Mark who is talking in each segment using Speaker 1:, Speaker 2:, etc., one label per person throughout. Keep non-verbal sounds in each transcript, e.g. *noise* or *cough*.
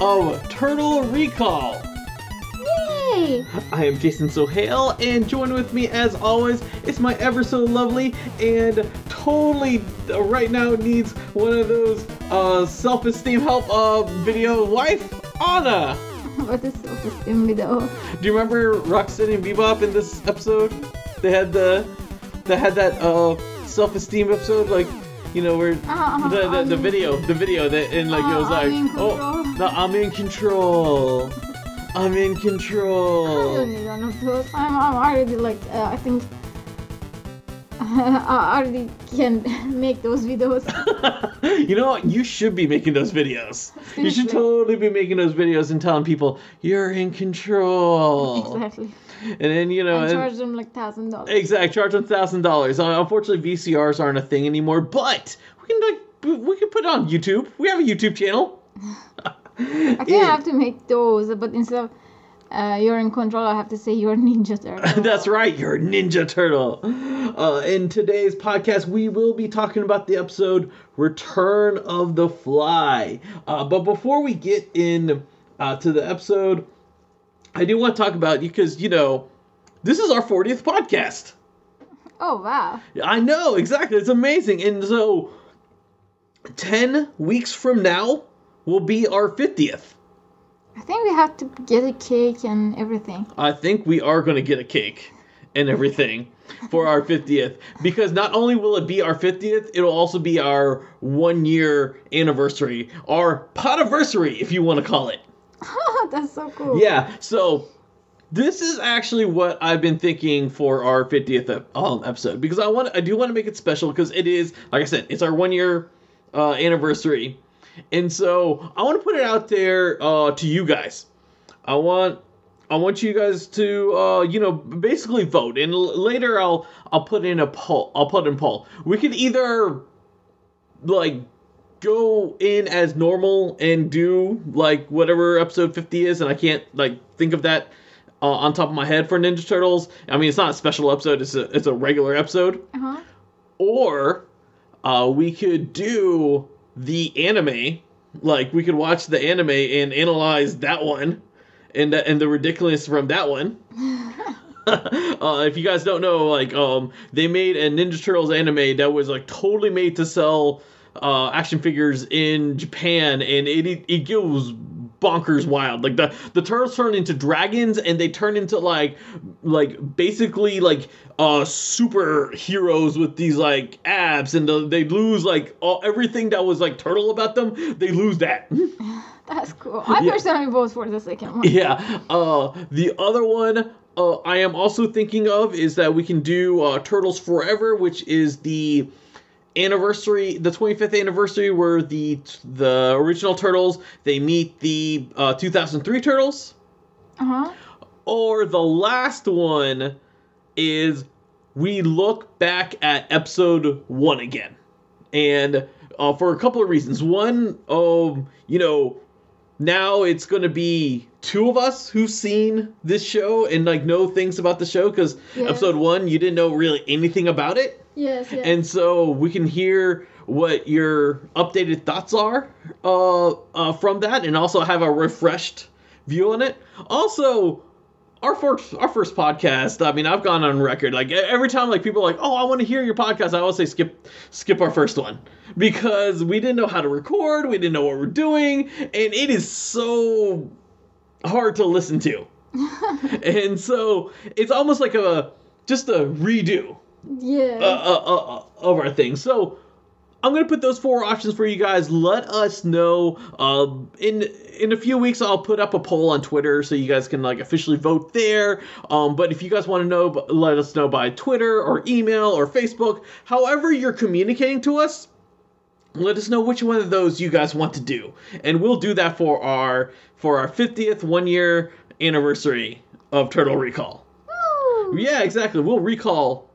Speaker 1: of Turtle Recall.
Speaker 2: Yay!
Speaker 1: I am Jason Sohail, and join with me as always is my ever so lovely and totally uh, right now needs one of those uh, self-esteem help uh, video wife, Anna. *laughs*
Speaker 2: What is self-esteem video?
Speaker 1: Do you remember Rocksteady and Bebop in this episode? They had the they had that uh, self-esteem episode like you know where
Speaker 2: Uh-huh,
Speaker 1: the, the, the video the video that and like it was
Speaker 2: Uh,
Speaker 1: like oh
Speaker 2: control.
Speaker 1: no I'm in control I'm in
Speaker 2: I don't
Speaker 1: control
Speaker 2: need one of those. I'm, I'm already like, uh, I think *laughs* I already can *laughs* make those videos. *laughs*
Speaker 1: you know what? You should be making those videos. You should totally be making those videos and telling people you're in control.
Speaker 2: exactly.
Speaker 1: And then you know, and-
Speaker 2: charge them like thousand dollars.
Speaker 1: exact charge them thousand dollars. Uh, Unfortunately, VCRs aren't a thing anymore, but we can like we- can put it on YouTube. We have a YouTube channel. *laughs*
Speaker 2: I think I have to make those, but instead of uh, you're in control, I have to say you're Ninja Turtle. *laughs*
Speaker 1: That's right, you're Ninja Turtle. Uh, in today's podcast, we will be talking about the episode Return of the Fly. Uh, but before we get in uh, to the episode, I do want to talk about you because you know this is our 40th podcast.
Speaker 2: Oh wow!
Speaker 1: I know exactly. It's amazing, and so 10 weeks from now will be our 50th.
Speaker 2: I think we have to get a cake and everything.
Speaker 1: I think we are going to get a cake and everything *laughs* for our 50th because not only will it be our 50th, it'll also be our one year anniversary, our potiversary, if you want to call it. *laughs*
Speaker 2: That's so cool.
Speaker 1: Yeah, so this is actually what I've been thinking for our 50th um, episode because I want I do want to make it special because it is like I said, it's our one year uh, anniversary. And so I want to put it out there uh, to you guys. I want I want you guys to uh, you know basically vote and l- later I'll I'll put in a poll I'll put in poll. We could either like go in as normal and do like whatever episode 50 is and I can't like think of that uh, on top of my head for Ninja Turtles. I mean it's not a special episode, it's a it's a regular episode
Speaker 2: Uh-huh.
Speaker 1: or uh, we could do the anime like we could watch the anime and analyze that one and the, and the ridiculousness from that one *laughs* *laughs* uh, if you guys don't know like um they made a ninja turtles anime that was like totally made to sell uh, action figures in japan and it it, it goes bonkers wild like the the turtles turn into dragons and they turn into like like basically like uh superheroes with these like abs and the, they lose like all everything that was like turtle about them they lose that *laughs* *sighs*
Speaker 2: That's cool. I
Speaker 1: Yeah.
Speaker 2: personally vote for the second one.
Speaker 1: yeah uh the other one uh, i am also thinking of is that we can do uh, turtles forever which is the anniversary the 25th anniversary where the the original turtles they meet the uh, 2003 turtles
Speaker 2: Uh-huh.
Speaker 1: or the last one is we look back at episode one again and uh, for a couple of reasons one um you know now it's going to be two of us who've seen this show and like know things about the show because
Speaker 2: Yeah.
Speaker 1: episode one you didn't know really anything about it
Speaker 2: Yes, yes.
Speaker 1: and so we can hear what your updated thoughts are uh, uh, from that, and also have a refreshed view on it. Also, our first our first podcast. I mean, I've gone on record like every time like people are like, "Oh, I want to hear your podcast." I always say skip skip our first one because we didn't know how to record, we didn't know what we're doing, and it is so hard to listen to. *laughs* and so it's almost like a just a redo
Speaker 2: yeah.
Speaker 1: uh, uh, uh, uh, of our thing. So I'm gonna put those four options for you guys. Let us know. Um, in in a few weeks, I'll put up a poll on Twitter so you guys can like officially vote there. Um, but if you guys want to know, let us know by Twitter or email or Facebook. However, you're communicating to us. Let us know which one of those you guys want to do, and we'll do that for our for our 50th one year anniversary of Turtle Recall.
Speaker 2: Woo!
Speaker 1: Yeah, exactly. We'll recall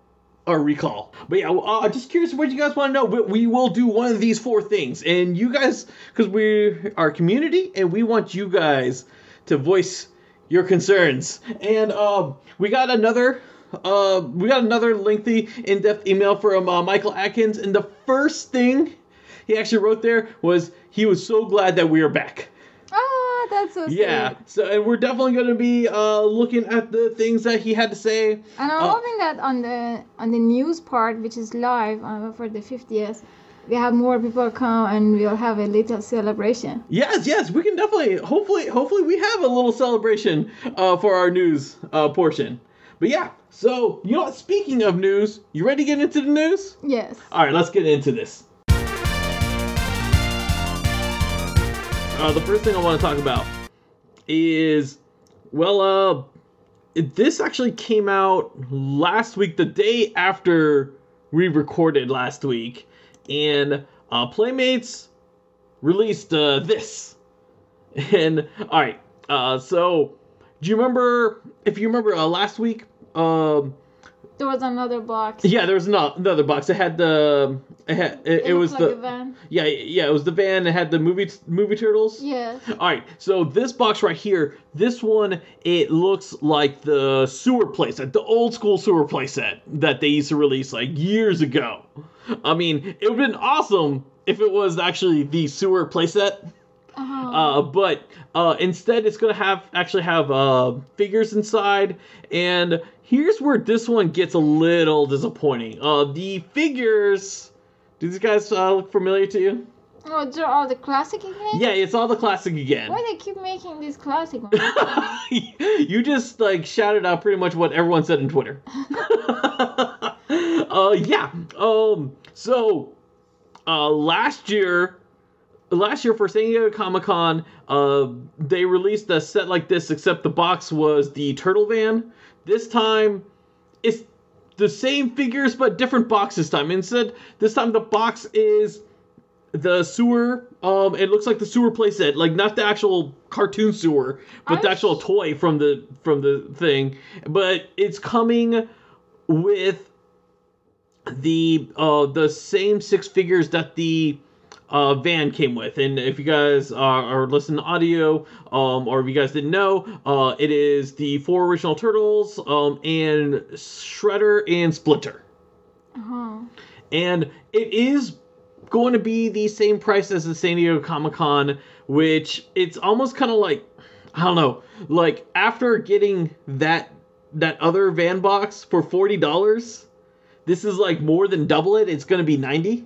Speaker 1: our recall. But yeah, uh, just curious what you guys want to know. We, we will do one of these four things, and you guys, because we're community, and we want you guys to voice your concerns. And uh, we got another. Uh, we got another lengthy, in-depth email from uh, Michael Atkins, and the first thing he actually wrote there was he was so glad that we are back.
Speaker 2: That's so sweet.
Speaker 1: Yeah, so and we're definitely going to be uh, looking at the things that he had to say.
Speaker 2: And I'm
Speaker 1: Uh,
Speaker 2: hoping that on the on the news part, which is live uh, for the 50th, we have more people come and we'll have a little celebration.
Speaker 1: Yes, yes, we can definitely. Hopefully, hopefully, we have a little celebration uh, for our news uh, portion. But yeah, so you know? Speaking of news, you ready to get into the news?
Speaker 2: Yes.
Speaker 1: All right, let's get into this. Uh, the first thing I want to talk about is, well, uh, this actually came out last week, the day after we recorded last week, and uh, Playmates released uh, this. *laughs* And all right, uh, so do you remember? If you remember uh, last week, um,
Speaker 2: There was another box.
Speaker 1: yeah, there was not another box. It had the it, had, it, it, was
Speaker 2: like
Speaker 1: the
Speaker 2: a van.
Speaker 1: yeah yeah it was the van. It had the movie movie turtles.
Speaker 2: Yes.
Speaker 1: All right, so this box right here, this one, it looks like the sewer playset, the old school sewer playset that they used to release like years ago. I mean, it would have been awesome if it was actually the sewer playset.
Speaker 2: Uh-huh.
Speaker 1: Uh, but uh, instead, it's gonna have actually have uh, figures inside, and here's where this one gets a little disappointing. Uh, the figures, do these guys uh, look familiar to you?
Speaker 2: oh, they're all the classic again?
Speaker 1: Yeah, it's all the classic again.
Speaker 2: Why they keep making these classic *laughs* ones?
Speaker 1: you just like shouted out pretty much what everyone said on Twitter. *laughs* uh, yeah. Um. So, uh, last year, last year for San Diego Comic Con, uh, they released a set like this, except the box was the Turtle Van. This time, it's the same figures but different box this time. Instead, this time the box is the sewer. Um, it looks like the sewer playset, like not the actual cartoon sewer, but the
Speaker 2: I-
Speaker 1: actual toy from the from the thing. But it's coming with the uh the same six figures that the uh, van came with. And if you guys are, are listening to audio, um, or if you guys didn't know, uh, it is the four original turtles, um, and Shredder and Splinter
Speaker 2: uh-huh.
Speaker 1: and it is going to be the same price as the San Diego Comic Con, which it's almost kind of like I don't know, like after getting that that other van box for forty dollars, this is like more than double it. It's going to be ninety.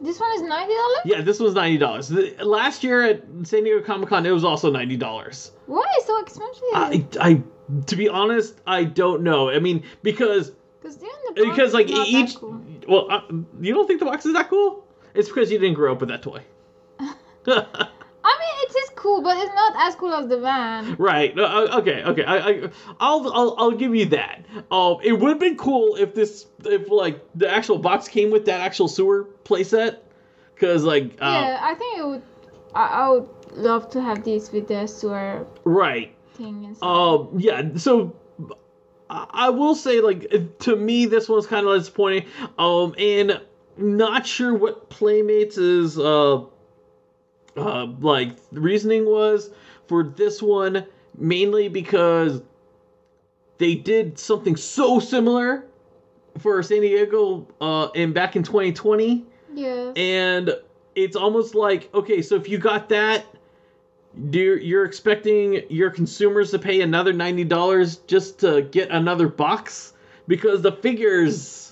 Speaker 2: This one is ninety dollars.
Speaker 1: Yeah, this was ninety dollars. Last year at San Diego Comic Con, it was also ninety dollars.
Speaker 2: Why so expensive?
Speaker 1: I, I, to be honest, I don't know. I mean, because
Speaker 2: Because the box.
Speaker 1: because like each
Speaker 2: cool.
Speaker 1: well uh, you don't think the box is that cool it's because you didn't grow up with that toy *laughs* *laughs*
Speaker 2: I mean, it is cool, but it's not as cool as the van.
Speaker 1: right uh, okay okay I, I I'll, I'll i'll give you that um it would have been cool if this if like the actual box came with that actual sewer playset because like uh,
Speaker 2: yeah, I think it would. I, I would love to have these with the sewer
Speaker 1: right
Speaker 2: thing.
Speaker 1: Um, yeah, so I I will say, like, to me, this one's kind of disappointing. Um, and not sure what Playmates is, uh, uh, like, the reasoning was for this one, mainly because they did something so similar for San Diego, uh, in back in 2020
Speaker 2: yes.
Speaker 1: and it's almost like okay so if you got that you're, you're expecting your consumers to pay another $90 just to get another box because the figures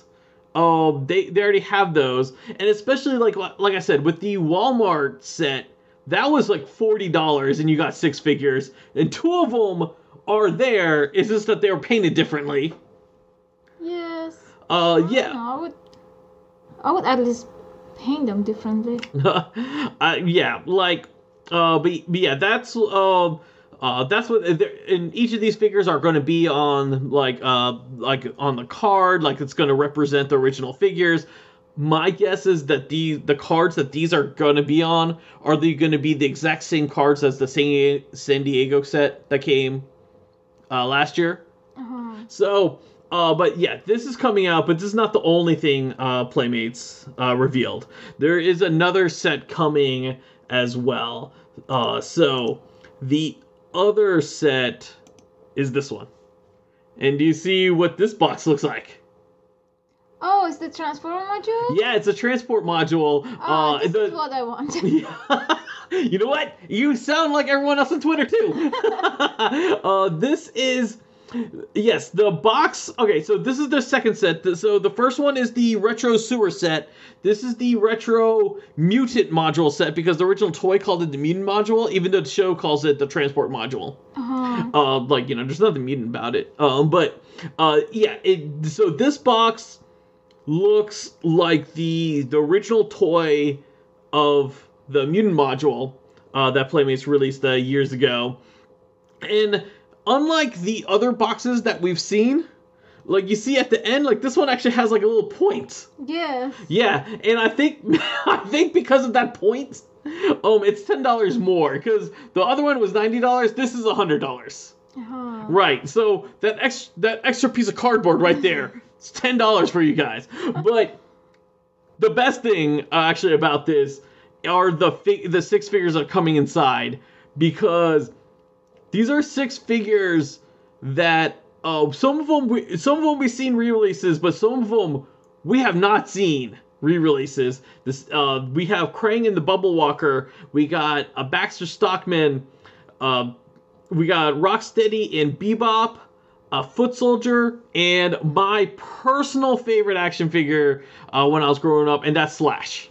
Speaker 1: oh they, they already have those and especially like like i said with the walmart set that was like $40 and you got six figures and two of them are there it's just that they were painted differently
Speaker 2: yes.
Speaker 1: uh
Speaker 2: I
Speaker 1: yeah
Speaker 2: know, I would. I would at least paint them differently. *laughs*
Speaker 1: uh, yeah, like, uh, but, but yeah, that's um, uh, that's what. And each of these figures are going to be on like uh, like on the card, like it's going to represent the original figures. My guess is that the the cards that these are going to be on are they going to be the exact same cards as the San, San Diego set that came uh, last year.
Speaker 2: Uh-huh.
Speaker 1: So, uh, but yeah, this is coming out, but this is not the only thing uh, Playmates uh, revealed. There is another set coming as well. Uh, so, the other set is this one. And do you see what this box looks like?
Speaker 2: Oh, it's the transformer module?
Speaker 1: Yeah, it's a transport module.
Speaker 2: Oh,
Speaker 1: uh,
Speaker 2: this
Speaker 1: the-
Speaker 2: is what I want. *laughs*
Speaker 1: you know what? You sound like everyone else on Twitter too. *laughs* uh, this is yes, the box. Okay, so this is the second set. So the first one is the retro sewer set. This is the retro mutant module set because the original toy called it the mutant module, even though the show calls it the transport module
Speaker 2: Uh-huh.
Speaker 1: uh, like you know, there's nothing mutant about it. Um, but uh, yeah, it. So this box looks like the the original toy of the mutant module uh, that Playmates released uh, years ago, and unlike the other boxes that we've seen. Like you see at the end, like this one actually has like a little point.
Speaker 2: Yeah.
Speaker 1: Yeah, and I think *laughs* I think because of that point, um, it's ten dollars more because the other one was ninety dollars. This is hundred dollars.
Speaker 2: Uh-huh.
Speaker 1: Right. So that ex that extra piece of cardboard right there, *laughs* it's ten dollars for you guys. But the best thing uh, actually about this are the fi- the six figures that are coming inside because these are six figures that uh, some of them we, some of them we've seen re-releases, but some of them we have not seen re-releases. This uh, we have Krang and the Bubble Walker. We got a Baxter Stockman. Uh, we got Rocksteady and Bebop, a Foot Soldier, and my personal favorite action figure uh, when I was growing up, and that's Slash.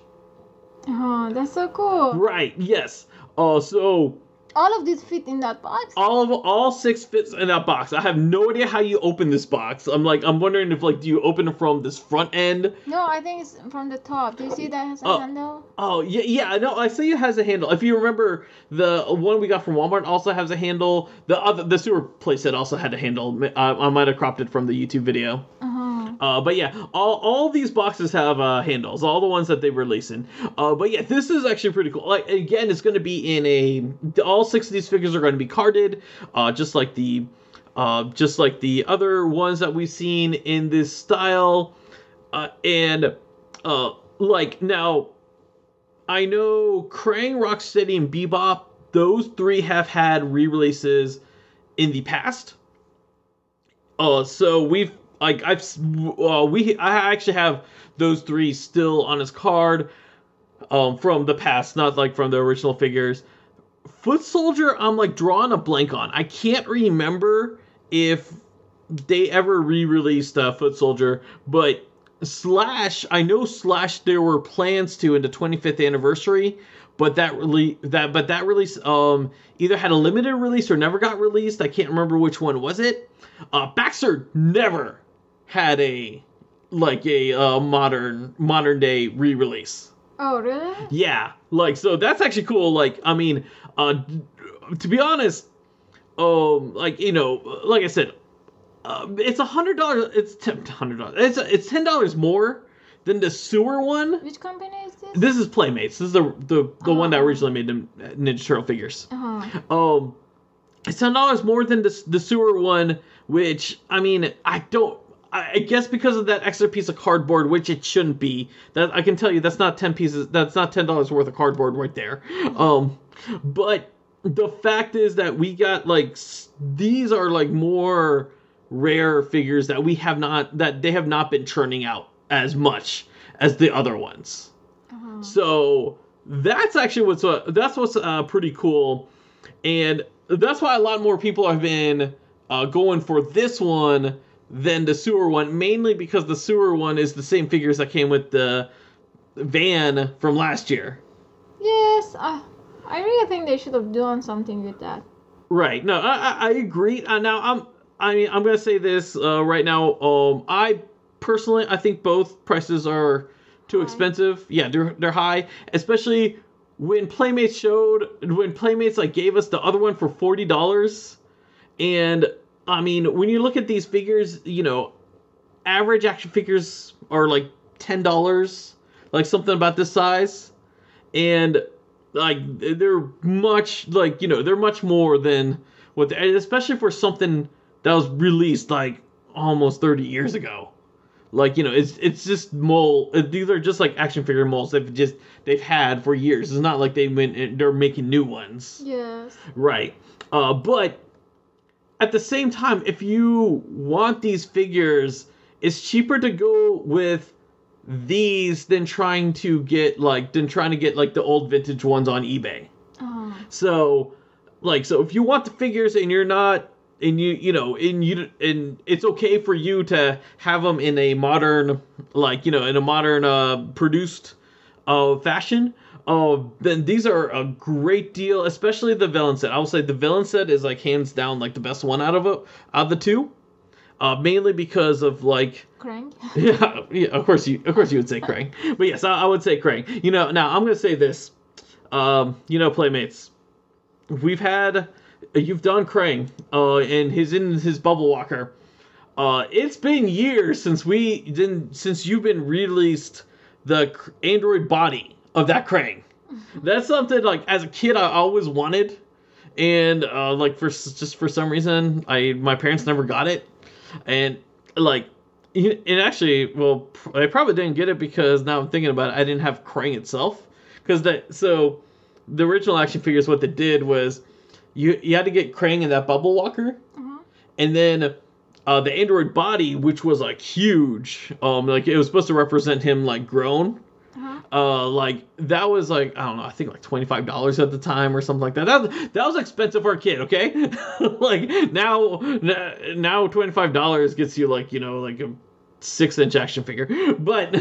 Speaker 2: Uh-huh. That's so cool.
Speaker 1: Right? Yes. Uh, so
Speaker 2: All of these fit in that box?
Speaker 1: all of all six fits in that box. I have no idea how you open this box. I'm like, I'm wondering if like, do you open it from this front end?
Speaker 2: No, I think it's from the top. Do you see that has a
Speaker 1: Oh.
Speaker 2: handle?
Speaker 1: Oh yeah, yeah. I know. I see it has a handle. If you remember, the one we got from Walmart also has a handle. The other, the sewer playset also had a handle. I, I might have cropped it from the YouTube video.
Speaker 2: Uh-huh.
Speaker 1: Uh, but yeah, all, all these boxes have uh, handles, all the ones that they're releasing. Uh, but yeah, this is actually pretty cool. Like again, it's going to be in a. All six of these figures are going to be carded, uh, just like the, uh, just like the other ones that we've seen in this style, uh, and uh, like now. I know Krang, Rocksteady, and Bebop. Those three have had re-releases in the past. Uh, so we've like I've we I actually have those three still on his card, um, from the past, not like from the original figures. Foot Soldier, I'm like drawing a blank on. I can't remember if they ever re-released uh, Foot Soldier, but Slash, I know Slash. There were plans to in the 25th anniversary, but that really that but that release um either had a limited release or never got released. I can't remember which one was it. Uh, Baxter never had a like a uh, modern modern day re-release.
Speaker 2: Oh, really?
Speaker 1: Yeah, like so that's actually cool. Like I mean, uh, to be honest, um, like you know, like I said, uh, it's a hundred dollars. It's ten hundred dollars. It's it's ten dollars more than the sewer one.
Speaker 2: Which company is this?
Speaker 1: This is Playmates. This is the the, the one that
Speaker 2: Oh.
Speaker 1: originally made them Ninja Turtle figures.
Speaker 2: Uh-huh.
Speaker 1: Um, it's ten dollars more than the the sewer one, which I mean, I don't. I guess because of that extra piece of cardboard, which it shouldn't be. That I can tell you, that's not ten pieces. That's not ten dollars worth of cardboard right there. Um, but the fact is that we got like these are like more rare figures that we have not that they have not been churning out as much as the other ones.
Speaker 2: Uh-huh.
Speaker 1: So that's actually what's uh, that's what's uh, pretty cool, and that's why a lot more people have been uh, going for this one than the sewer one, mainly because the sewer one is the same figures that came with the van from last year.
Speaker 2: Yes, I, I really think they should have done something with that.
Speaker 1: Right. No, I, I, I agree. Uh, now I'm I mean I'm gonna say this uh, right now. Um, I personally I think both prices are too
Speaker 2: High.
Speaker 1: expensive. Yeah, they're they're high, especially when Playmates showed when Playmates like gave us the other one for forty dollars, and I mean when you look at these figures, you know, average action figures are like ten dollars, like something about this size, and like they're much like you know they're much more than what, they, especially for something that was released like almost 30 years ago. Like you know, it's it's just mold. uh, These are just like action figure molds they've just they've had for years. It's not like they went they're making new ones.
Speaker 2: Yes.
Speaker 1: Right. Uh, but at the same time, if you want these figures, it's cheaper to go with these than trying to get like than trying to get like the old vintage ones on eBay.
Speaker 2: Oh.
Speaker 1: So, like, so if you want the figures and you're not, and you, you know, and you, and it's okay for you to have them in a modern, like, you know, in a modern, uh, produced, uh, fashion. Uh, then these are a great deal, especially the villain set. I will say the villain set is like hands down like the best one out of it, out of the two. Uh, mainly because of like *laughs*
Speaker 2: Krang.
Speaker 1: yeah, yeah, of course you, of course you would say Krang, *laughs* but yes, I, I would say Krang. You know, now I'm gonna say this. Um, you know, playmates, we've had, you've done Krang, uh, and he's in his bubble walker. Uh, it's been years since we didn't, since you've been released the android body of that Krang. That's something like as a kid I always wanted, and uh, like for just for some reason I my parents never got it, and like and actually well I probably didn't get it because now I'm thinking about it I didn't have Krang itself. Because that so the original action figures what they did was you you had to get Krang in that bubble walker.
Speaker 2: Uh-huh.
Speaker 1: and then uh, the android body which was like huge um like it was supposed to represent him like grown
Speaker 2: Uh-huh.
Speaker 1: uh like that was like i don't know i think like $25 at the time or something like that. That, that was expensive for a kid okay? *laughs* Like now now $25 gets you like you know like a six inch action figure. *laughs* But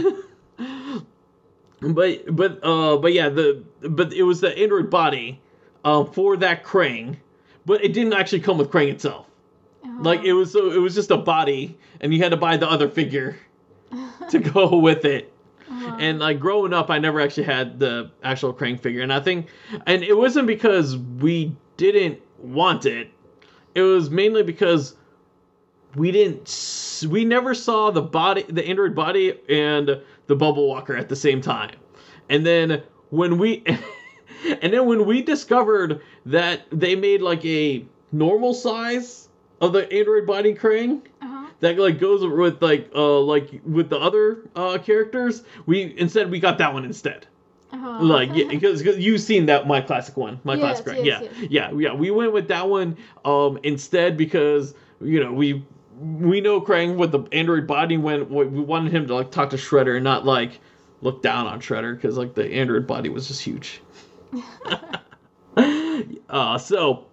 Speaker 1: but but uh but yeah the but it was the android body uh, for that krang but it didn't actually come with krang itself.
Speaker 2: Uh-huh.
Speaker 1: like it was so it was just a body and you had to buy the other figure *laughs* to go with it And like growing up, I never actually had the actual Krang figure, and I think, and it wasn't because we didn't want it. It was mainly because we didn't. We never saw the body, the android body, and the bubble walker at the same time. And then when we, *laughs* and then when we discovered that they made like a normal size of the android body Krang. That like goes with like uh like with the other uh characters we instead we got that one instead
Speaker 2: Uh-huh.
Speaker 1: like yeah because you've seen that my classic one my
Speaker 2: Yes,
Speaker 1: classic Krang.
Speaker 2: yes,
Speaker 1: yeah yeah yeah we went with that one um instead because you know we we know Krang with the android body when we wanted him to like talk to Shredder and not like look down on Shredder because like the android body was just huge *laughs* *laughs* uh so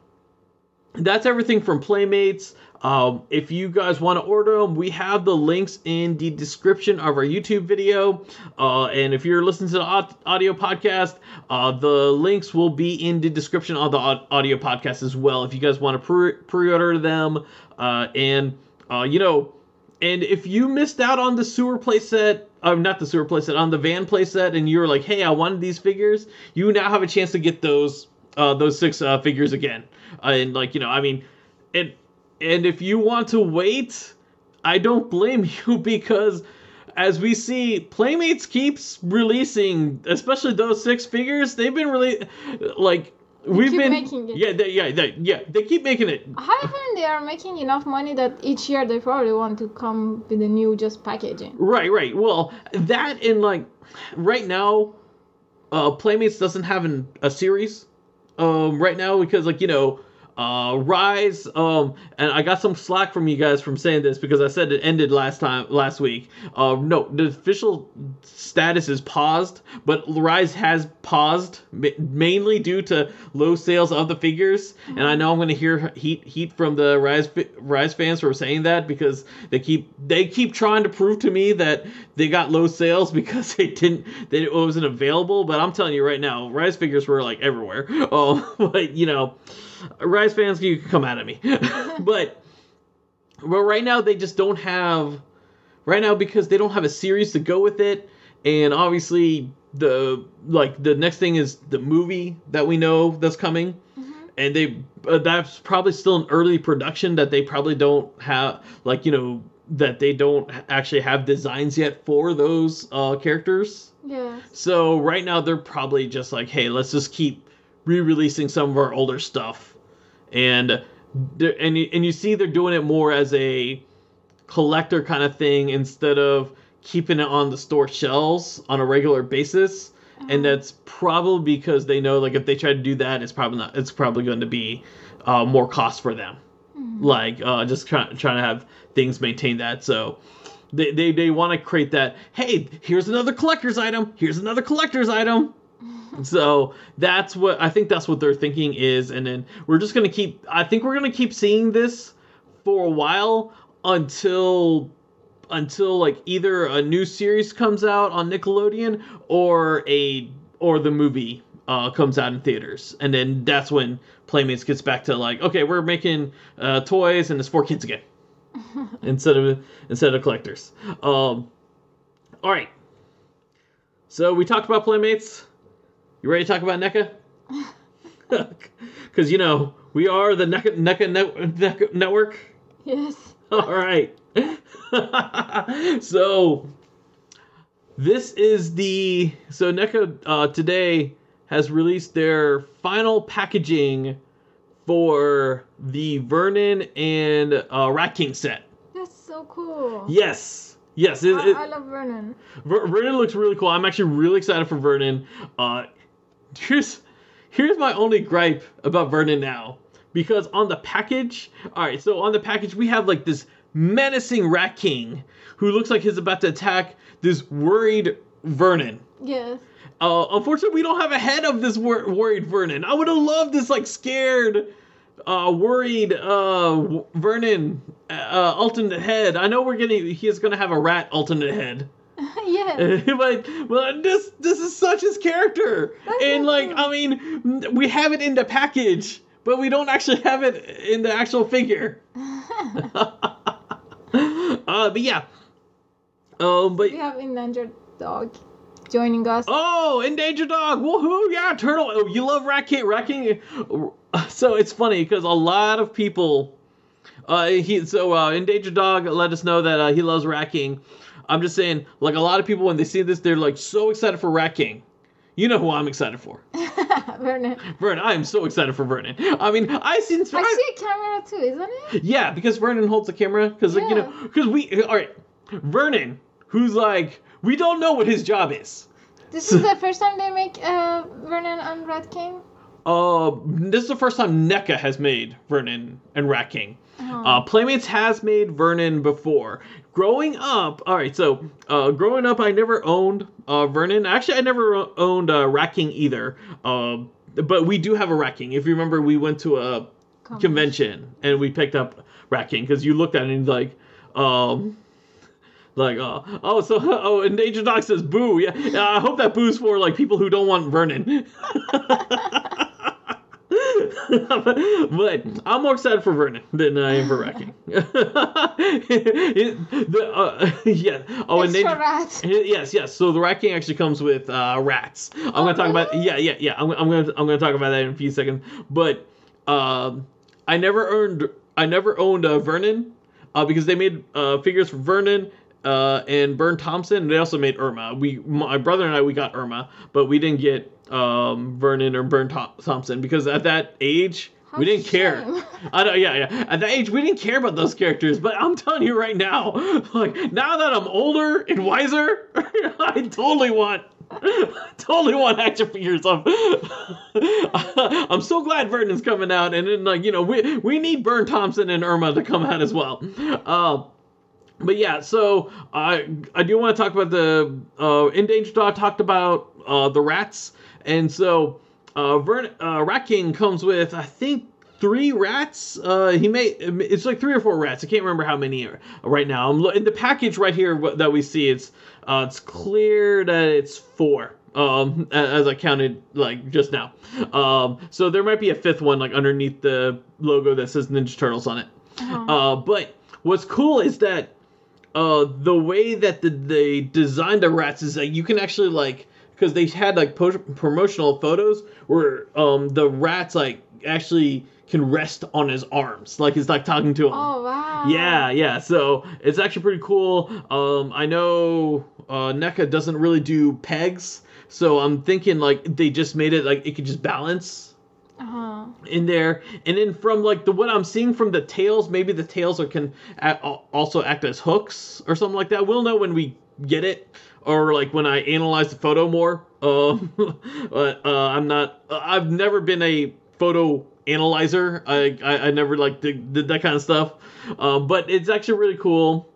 Speaker 1: that's everything from Playmates. Um, if you guys want to order them, we have the links in the description of our YouTube video. Uh, and if you're listening to the audio podcast, uh, the links will be in the description of the audio podcast as well. If you guys want to pre- pre-order them, uh, and uh, you know, and if you missed out on the sewer playset, uh, not the sewer playset, on the van playset, and you're like, hey, I wanted these figures, you now have a chance to get those uh, those six uh, figures again. And like you know, I mean, and and if you want to wait, I don't blame *laughs* you because as we see, Playmates keeps releasing, especially those six figures. They've been really like we've
Speaker 2: keep
Speaker 1: been
Speaker 2: making it.
Speaker 1: yeah they, yeah they, yeah they keep making it
Speaker 2: However, they are making enough money that each year they probably want to come with a new just packaging.
Speaker 1: Right, right. Well, that and like right now, uh, Playmates doesn't have an, a series, um, right now because like you know, uh, Rise, um, and I got some slack from you guys from saying this because I said it ended last time last week. Uh, no, the official status is paused, but Rise has paused ma- mainly due to low sales of the figures. And I know I'm going to hear heat heat from the Rise Rise fans for saying that because they keep they keep trying to prove to me that they got low sales *laughs* because they didn't that it wasn't available. But I'm telling you right now, Rise figures were like everywhere. Oh, *laughs* *laughs* but you know, Rise fans, you can come out at me, *laughs* but. Well, right now they just don't have right now because they don't have a series to go with it. And obviously the like the next thing is the movie that we know that's coming. And they uh, that's probably still an early production that they probably don't have like you know that they don't actually have designs yet for those uh characters.
Speaker 2: Yeah.
Speaker 1: so right now they're probably just like, hey, let's just keep re-releasing some of our older stuff, and and you, and you see they're doing it more as a collector kind of thing instead of keeping it on the store shelves on a regular basis. And that's probably because they know like if they try to do that, it's probably not. It's probably going to be uh, more cost for them. Like uh, just trying trying to have things maintain that. So they they, they want to create that. Hey, here's another collector's item. Here's another collector's item. So that's what I think that's what they're thinking is, and then we're just gonna keep. I think we're gonna keep seeing this for a while until until like either a new series comes out on Nickelodeon or a or the movie uh, comes out in theaters, and then that's when Playmates gets back to like, okay, we're making uh, toys and it's for kids again *laughs* instead of instead of collectors. Um, all right. So we talked about Playmates. You ready to talk about NECA? Because *laughs* you know we are the NECA, NECA, NECA network.
Speaker 2: Yes. *laughs*
Speaker 1: All right. *laughs* so this is the so NECA uh, today has released their final packaging for the Vernon and uh, Rat King set.
Speaker 2: That's so cool.
Speaker 1: Yes. Yes, it,
Speaker 2: I,
Speaker 1: it-
Speaker 2: I love Vernon.
Speaker 1: Ver- Vernon looks really cool. I'm actually really excited for Vernon. Uh, here's here's my only gripe about Vernon now because on the package, all right. So on the package, we have like this menacing Rat King who looks like he's about to attack this worried Vernon.
Speaker 2: Yes.
Speaker 1: Uh, unfortunately, we don't have a head of this wor- worried Vernon. I would have loved this like scared, uh, worried uh, w- Vernon uh, alternate head. I know we're getting he's gonna have a rat alternate head.
Speaker 2: Yes.
Speaker 1: but but this this is such his character,
Speaker 2: That's
Speaker 1: and like
Speaker 2: cool.
Speaker 1: I mean, we have it in the package, but we don't actually have it in the actual figure. *laughs* *laughs* uh, but yeah. Um, but
Speaker 2: we have endangered dog joining us.
Speaker 1: Oh, endangered dog! Woohoo! Yeah, turtle. Oh, you love Rat King. Rat King. *laughs* So it's funny because a lot of people, uh, he so uh, endangered dog let us know that uh, he loves Rat King. I'm just saying, like a lot of people when they see this, they're like so excited for Rat King. You know who I'm excited for? *laughs*
Speaker 2: Vernon.
Speaker 1: Vernon. I am so excited for Vernon. I mean, I seen.
Speaker 2: I see a camera too, isn't it?
Speaker 1: Yeah, because Vernon holds the camera. Because like you know, because we all right, Vernon, who's like we don't know what his job is.
Speaker 2: This is the first time they make uh, Vernon and Rat King.
Speaker 1: Uh, this is the first time NECA has made Vernon and Rat King.
Speaker 2: Oh.
Speaker 1: Uh, Playmates has made Vernon before. Growing up, all right. So, uh, growing up, I never owned uh, Vernon. Actually, I never owned uh, Rat King either. Um, but we do have a Rat King. If you remember, we went to a convention and we picked up Rat King because you looked at it and like, um, like, uh, oh, so, *laughs* oh, and Endangered Dog says boo. Yeah, yeah, I hope that boo's for like people who don't want Vernon. *laughs* *laughs* but I'm more excited for Vernon than I am for Rat King. It- the, uh, *laughs* yeah. Oh, and
Speaker 2: Extra
Speaker 1: then
Speaker 2: rat.
Speaker 1: yes, yes. So the Rat King actually comes with uh, rats. I'm gonna talk about yeah, yeah, yeah. I'm, I'm gonna I'm gonna talk about that in a few seconds. But um, I never earned I never owned uh, Vernon uh, because they made uh, figures for Vernon. Uh, and Burne Thompson. and They also made Irma. We, my brother and I, we got Irma, but we didn't get um, Vernon or Thom- Thompson because at that age
Speaker 2: How
Speaker 1: we didn't care.
Speaker 2: shame.
Speaker 1: I know, yeah, yeah. At that age, we didn't care about those characters. But I'm telling you right now, *laughs* like now that I'm older and wiser, *laughs* I totally want, *laughs* totally want action figures of. I'm so glad Vernon's coming out, and then like you know we we need Burne Thompson and Irma to come out as well. Uh, but yeah, so I I do want to talk about the uh, endangered dog. Talked about uh, the rats, and so uh, Vern uh, Rat King comes with I think three rats. Uh, he may it's like three or four rats. I can't remember how many are right now. I'm lo- in the package right here that we see. It's uh, it's clear that it's four. Um, as I counted like just now. Um, so there might be a fifth one like underneath the logo that says Ninja Turtles on it.
Speaker 2: Uh-huh.
Speaker 1: Uh, but what's cool is that uh, the way that the, they designed the rats is that you can actually like because they had like po- promotional photos where um the rats like actually can rest on his arms like he's like talking to him.
Speaker 2: Oh wow.
Speaker 1: Yeah, yeah. So it's actually pretty cool. Um, I know uh, NECA doesn't really do pegs, so I'm thinking like they just made it like it could just balance
Speaker 2: Uh-huh.
Speaker 1: in there and then from like the what i'm seeing from the tails maybe the tails are can a- also act as hooks or something like that we'll know when we get it or like when i analyze the photo more um but *laughs* uh i'm not i've never been a photo analyzer. I i, I never like did, did that kind of stuff. Um but it's actually really cool.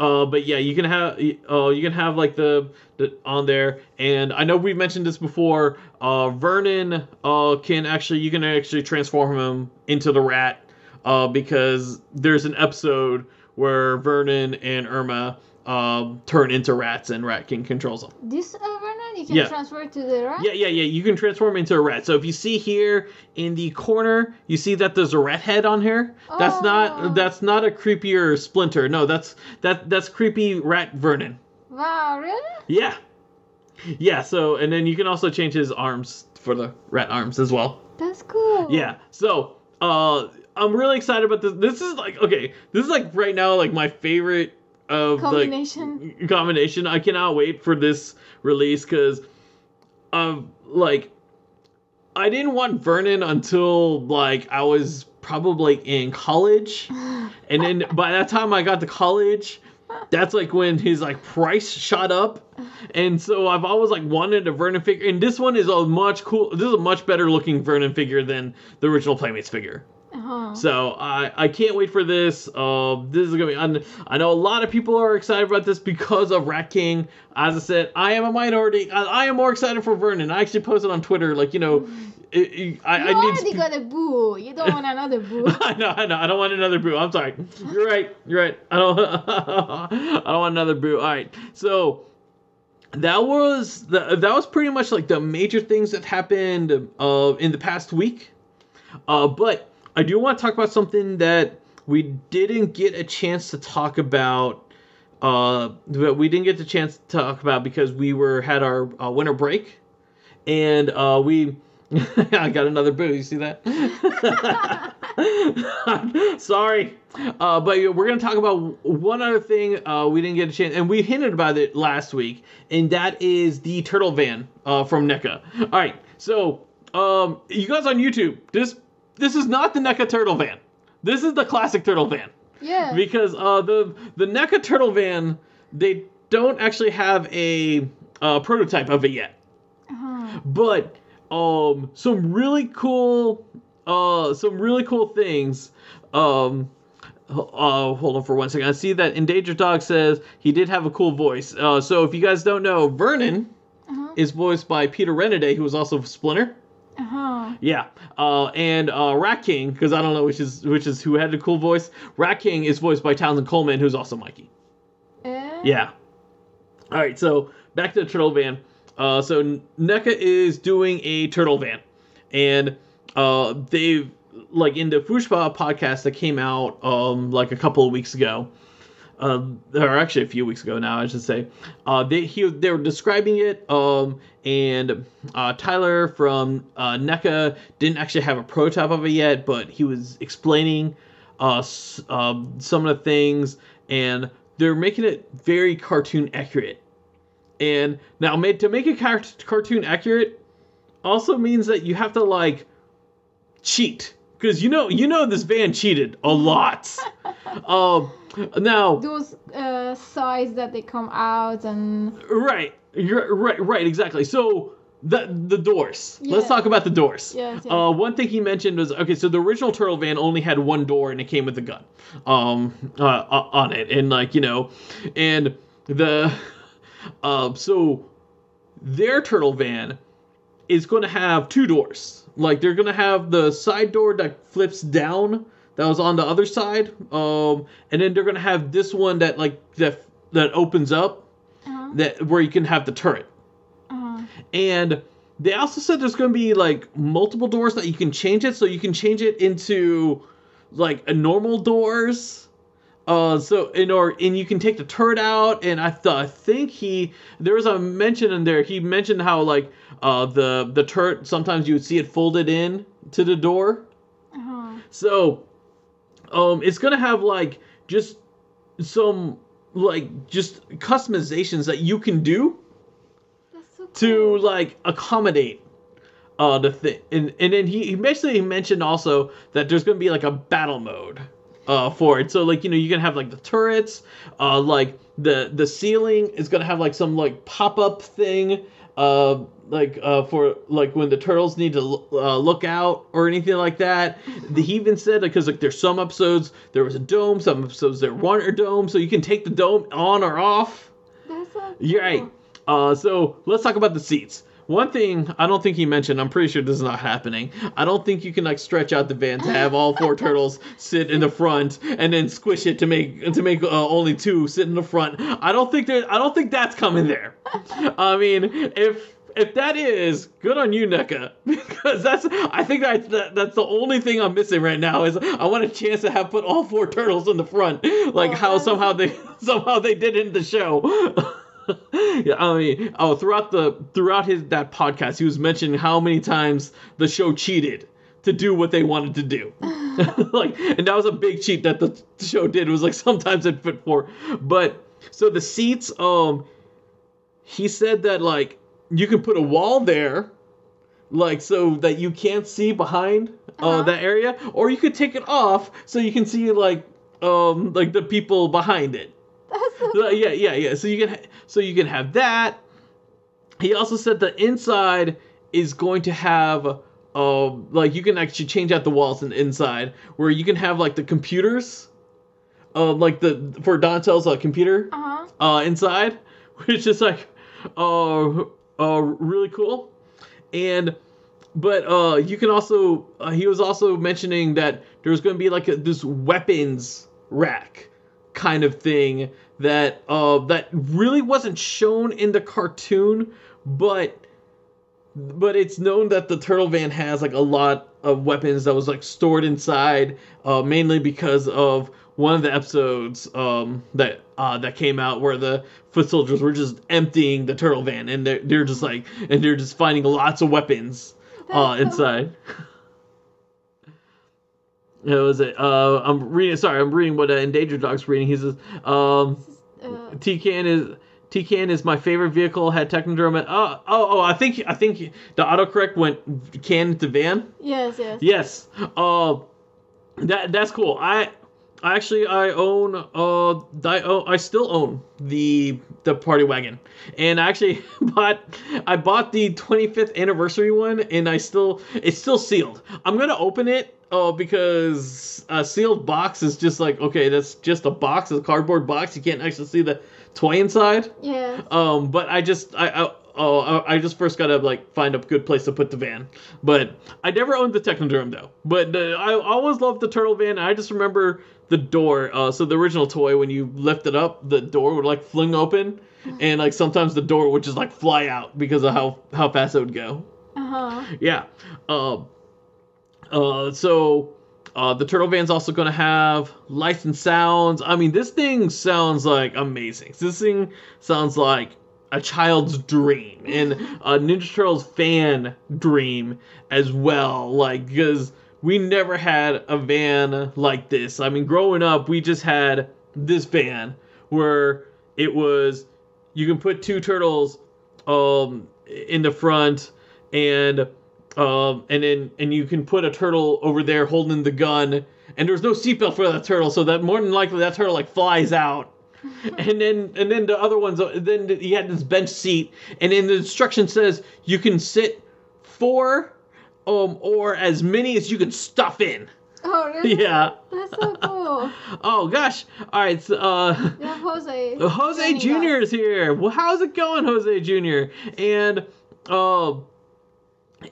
Speaker 1: Uh, but yeah, you can have uh, you can have like the, the on there, and I know we've mentioned this before. Uh, Vernon uh, can actually you can actually transform him into the rat uh, because there's an episode where Vernon and Irma um, turn into rats and Rat King controls them.
Speaker 2: This uh, Vernon, you can
Speaker 1: Yeah.
Speaker 2: transfer to the rat.
Speaker 1: Yeah, yeah, yeah. You can transform into a rat. So if you see here in the corner, you see that there's a rat head on here. That's
Speaker 2: Oh.
Speaker 1: not that's not a creepier splinter. No, that's that that's creepy rat Vernon.
Speaker 2: Wow, really?
Speaker 1: Yeah. Yeah, so and then you can also change his arms for the rat arms as well.
Speaker 2: That's cool.
Speaker 1: Yeah. So, uh I'm really excited about this. This is like okay, this is like right now like my favorite of
Speaker 2: Combination.
Speaker 1: like *laughs* combination. I cannot wait for this release cuz um like I didn't want Vernon until like I was probably in college. *laughs* And then by that time I got to college, that's like when his like price shot up. And so I've always like wanted a Vernon figure. And this one is a much cool this is a much better looking Vernon figure than the original Playmates figure.
Speaker 2: Uh-huh.
Speaker 1: So I I can't wait for this. Uh, this is gonna be. I, I know a lot of people are excited about this because of Rat King. As I said, I am a minority. I, I am more excited for Vernon. I actually posted on Twitter like you know, it, it- I,
Speaker 2: you
Speaker 1: I need.
Speaker 2: already got a boo. You don't want another boo. *laughs*
Speaker 1: I know, I know. I don't want another boo. I'm sorry. You're right. You're right. I don't. *laughs* I don't want another boo. All right. So that was the that was pretty much like the major things that happened uh in the past week. Uh, but I do want to talk about something that we didn't get a chance to talk about. Uh, that we didn't get the chance to talk about because we were had our uh, winter break, and uh, we. *laughs* I got another boo. You see that? *laughs* Sorry, uh, but we're gonna talk about one other thing uh, we didn't get a chance, and we hinted about it last week, and that is the turtle van uh, from NECA. All right, so um, you guys on YouTube, this this is not the NECA turtle van. This is the classic turtle van
Speaker 2: yeah.
Speaker 1: because uh, the the NECA turtle van they don't actually have a uh, prototype of it yet
Speaker 2: Uh-huh.
Speaker 1: but um some really cool uh some really cool things um uh hold on for one second i see that endangered dog says he did have a cool voice uh so if you guys don't know vernon
Speaker 2: Uh-huh.
Speaker 1: is voiced by peter renaday who was also splinter
Speaker 2: Uh-huh.
Speaker 1: yeah uh and uh rat king because i don't know which is which is who had a cool voice rat king is voiced by townsend coleman who's also mikey
Speaker 2: Eh?
Speaker 1: yeah. All right, so back to the turtle van. Uh, so NECA is doing a turtle van, and uh, they've like in the Fushpa podcast that came out um like a couple of weeks ago. Um, or actually a few weeks ago now, I should say. Uh, they he they were describing it. Um, and uh, Tyler from uh, NECA didn't actually have a prototype of it yet, but he was explaining uh, um, some of the things, and they're making it very cartoon accurate. And now, made to make it car- cartoon accurate, also means that you have to like cheat because you know you know this van cheated a lot. *laughs* um, now
Speaker 2: Those uh, sides that they come out and
Speaker 1: Right. You're right. Right. Exactly. So the the doors. Let's talk about the doors.
Speaker 2: Yes, yes.
Speaker 1: Uh, one thing he mentioned was okay. So the original turtle van only had one door and it came with a gun, um, uh, uh, on it, and like you know, and the, uh, so their turtle van is going to have two doors. Like they're to have the side door that flips down that was on the other side, um, and then they're to have this one that like that that opens up
Speaker 2: uh-huh.
Speaker 1: that where you can have the turret.
Speaker 2: Uh-huh.
Speaker 1: And they also said there's going to be like multiple doors that you can change it, so you can change it into like a normal doors. Uh, so in or and you can take the turret out, and I thought I think he there was a mention in there. He mentioned how like uh the the turret sometimes you would see it folded in to the door.
Speaker 2: Uh-huh.
Speaker 1: So, um, it's gonna have like just some like just customizations that you can do
Speaker 2: so
Speaker 1: to like accommodate uh the thing and and then he, he basically mentioned also that there's gonna be like a battle mode uh for it so like you know you can have like the turrets uh like the the ceiling is gonna have like some like pop-up thing uh like uh for like when the turtles need to l- uh, look out or anything like that The- he even said because like there's some episodes there was a dome some episodes there weren't a dome so you can take the dome on or off
Speaker 2: That's so cool.
Speaker 1: you're right. Uh, so let's talk about the seats. One thing I don't think he mentioned, I'm pretty sure this is not happening. I don't think you can like stretch out the van to have all four *laughs* turtles sit in the front and then squish it to make to make uh, only two sit in the front. I don't think there. I don't think that's coming there. I mean, if if that is good on you, NECA, *laughs* because that's I think that, that that's the only thing I'm missing right now is I want a chance to have put all four turtles in the front, like
Speaker 2: Oh,
Speaker 1: how somehow they *laughs* somehow they did in the show. *laughs* yeah, I mean, oh, throughout the throughout his that podcast, he was mentioning how many times the show cheated to do what they wanted to do. *laughs* like, and that was a big cheat that the show did. It was like sometimes it fit four, but so the seats. Um, he said that like you can put a wall there, like so that you can't see behind uh,
Speaker 2: Uh-huh.
Speaker 1: that area, or you could take it off so you can see like um like the people behind it.
Speaker 2: So
Speaker 1: yeah, yeah, yeah. So you can so you can have that. He also said the inside is going to have um like you can actually change out the walls the inside where you can have like the computers uh like the for Donatel's uh, computer
Speaker 2: Uh-huh.
Speaker 1: uh inside *laughs* which is like uh uh really cool and but uh you can also uh, he was also mentioning that there's going to be like a, this weapons rack kind of thing that uh that really wasn't shown in the cartoon but but it's known that the turtle van has like a lot of weapons that was like stored inside uh mainly because of one of the episodes um that uh that came out where the foot soldiers were just emptying the turtle van and they're, they're just like and they're just finding lots of weapons uh
Speaker 2: That's so-
Speaker 1: inside *laughs* it was a uh i'm reading sorry i'm reading what uh, endangered dog's reading he says um
Speaker 2: Uh,
Speaker 1: T-Can is T-Can is my favorite vehicle. Had Technodrome. At, oh, oh, oh! I think I think the autocorrect went can to van.
Speaker 2: yes, yes.
Speaker 1: Yes. Uh, that that's cool. I I actually I own uh I oh I still own the the party wagon, and I actually *laughs* bought I bought the 25th anniversary one, and I still it's still sealed. I'm gonna open it. Uh, because a sealed box is just like okay, that's just a box, a cardboard box. You can't actually see the toy inside.
Speaker 2: Yeah.
Speaker 1: Um, but I just I, I oh I I just first gotta like find a good place to put the van. But I never owned the Technodrome though. But uh, I always loved the turtle van. I just remember the door. Uh, so the original toy when you lift it up, the door would like fling open, and like sometimes the door would just like fly out because of how how fast it would go.
Speaker 2: Uh-huh.
Speaker 1: Yeah. Um. Uh. So. Uh, the turtle van's also going to have lights and sounds. I mean, this thing sounds like amazing. This thing sounds like a child's dream and a Ninja Turtles fan dream as well. Like, because we never had a van like this. I mean, growing up, we just had this van where it was you can put two turtles um in the front and um and then and you can put a turtle over there holding the gun and there's no seatbelt for that turtle so that more than likely that turtle like flies out *laughs* and then and then the other ones then he had this bench seat and then the instruction says you can sit four um or as many as you can stuff in
Speaker 2: Oh, really? *laughs*
Speaker 1: yeah
Speaker 2: That's so cool. *laughs*
Speaker 1: oh gosh all right so, uh
Speaker 2: have Jose.
Speaker 1: Jose Jr. is here. Well, how's it going, Jose Jr.? And uh,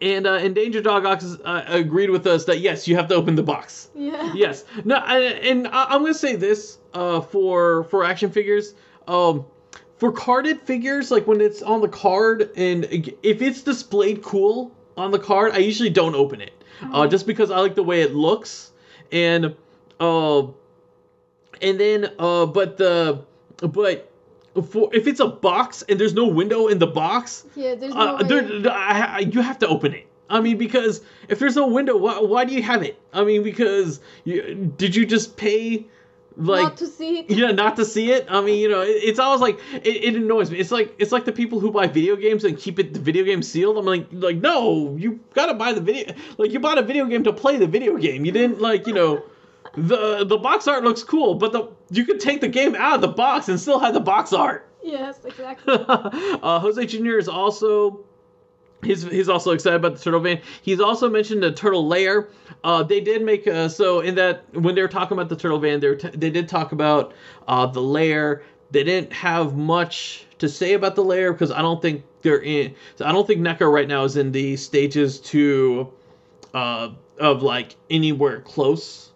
Speaker 1: and uh, Endangered Dog Ox uh, agreed with us that yes, you have to open the box.
Speaker 2: Yeah.
Speaker 1: Yes. No, I, and I, I'm gonna say this uh, for for action figures. Um, for carded figures, like when it's on the card, and if it's displayed cool on the card, I usually don't open it, uh, just because I like the way it looks, and uh, and then uh, but the but for if it's a box and there's no window in the box,
Speaker 2: Yeah, there's no
Speaker 1: uh, there, I, I, you have to open it. I mean, because if there's no window, why, why do you have it? I mean, because you, did you just pay like
Speaker 2: Not to see it.
Speaker 1: yeah, not to see it. I mean, you know, it, it's always like it, it annoys me. It's like it's like the people who buy video games and keep it the video game sealed. I'm like, like no, you gotta buy the video. Like you bought a video game to play the video game. You didn't like you know, the the box art looks cool, but the you could take the game out of the box and still have the box art.
Speaker 2: Yes, exactly. *laughs*
Speaker 1: uh, Jose Jr. is also he's he's also excited about the turtle van. He's also mentioned the turtle lair. Uh, they did make uh, so in that when they were talking about the turtle van, they were t- they did talk about uh, the lair. They didn't have much to say about the lair because I don't think they're in. So I don't think NECA right now is in the stages to uh, of like anywhere close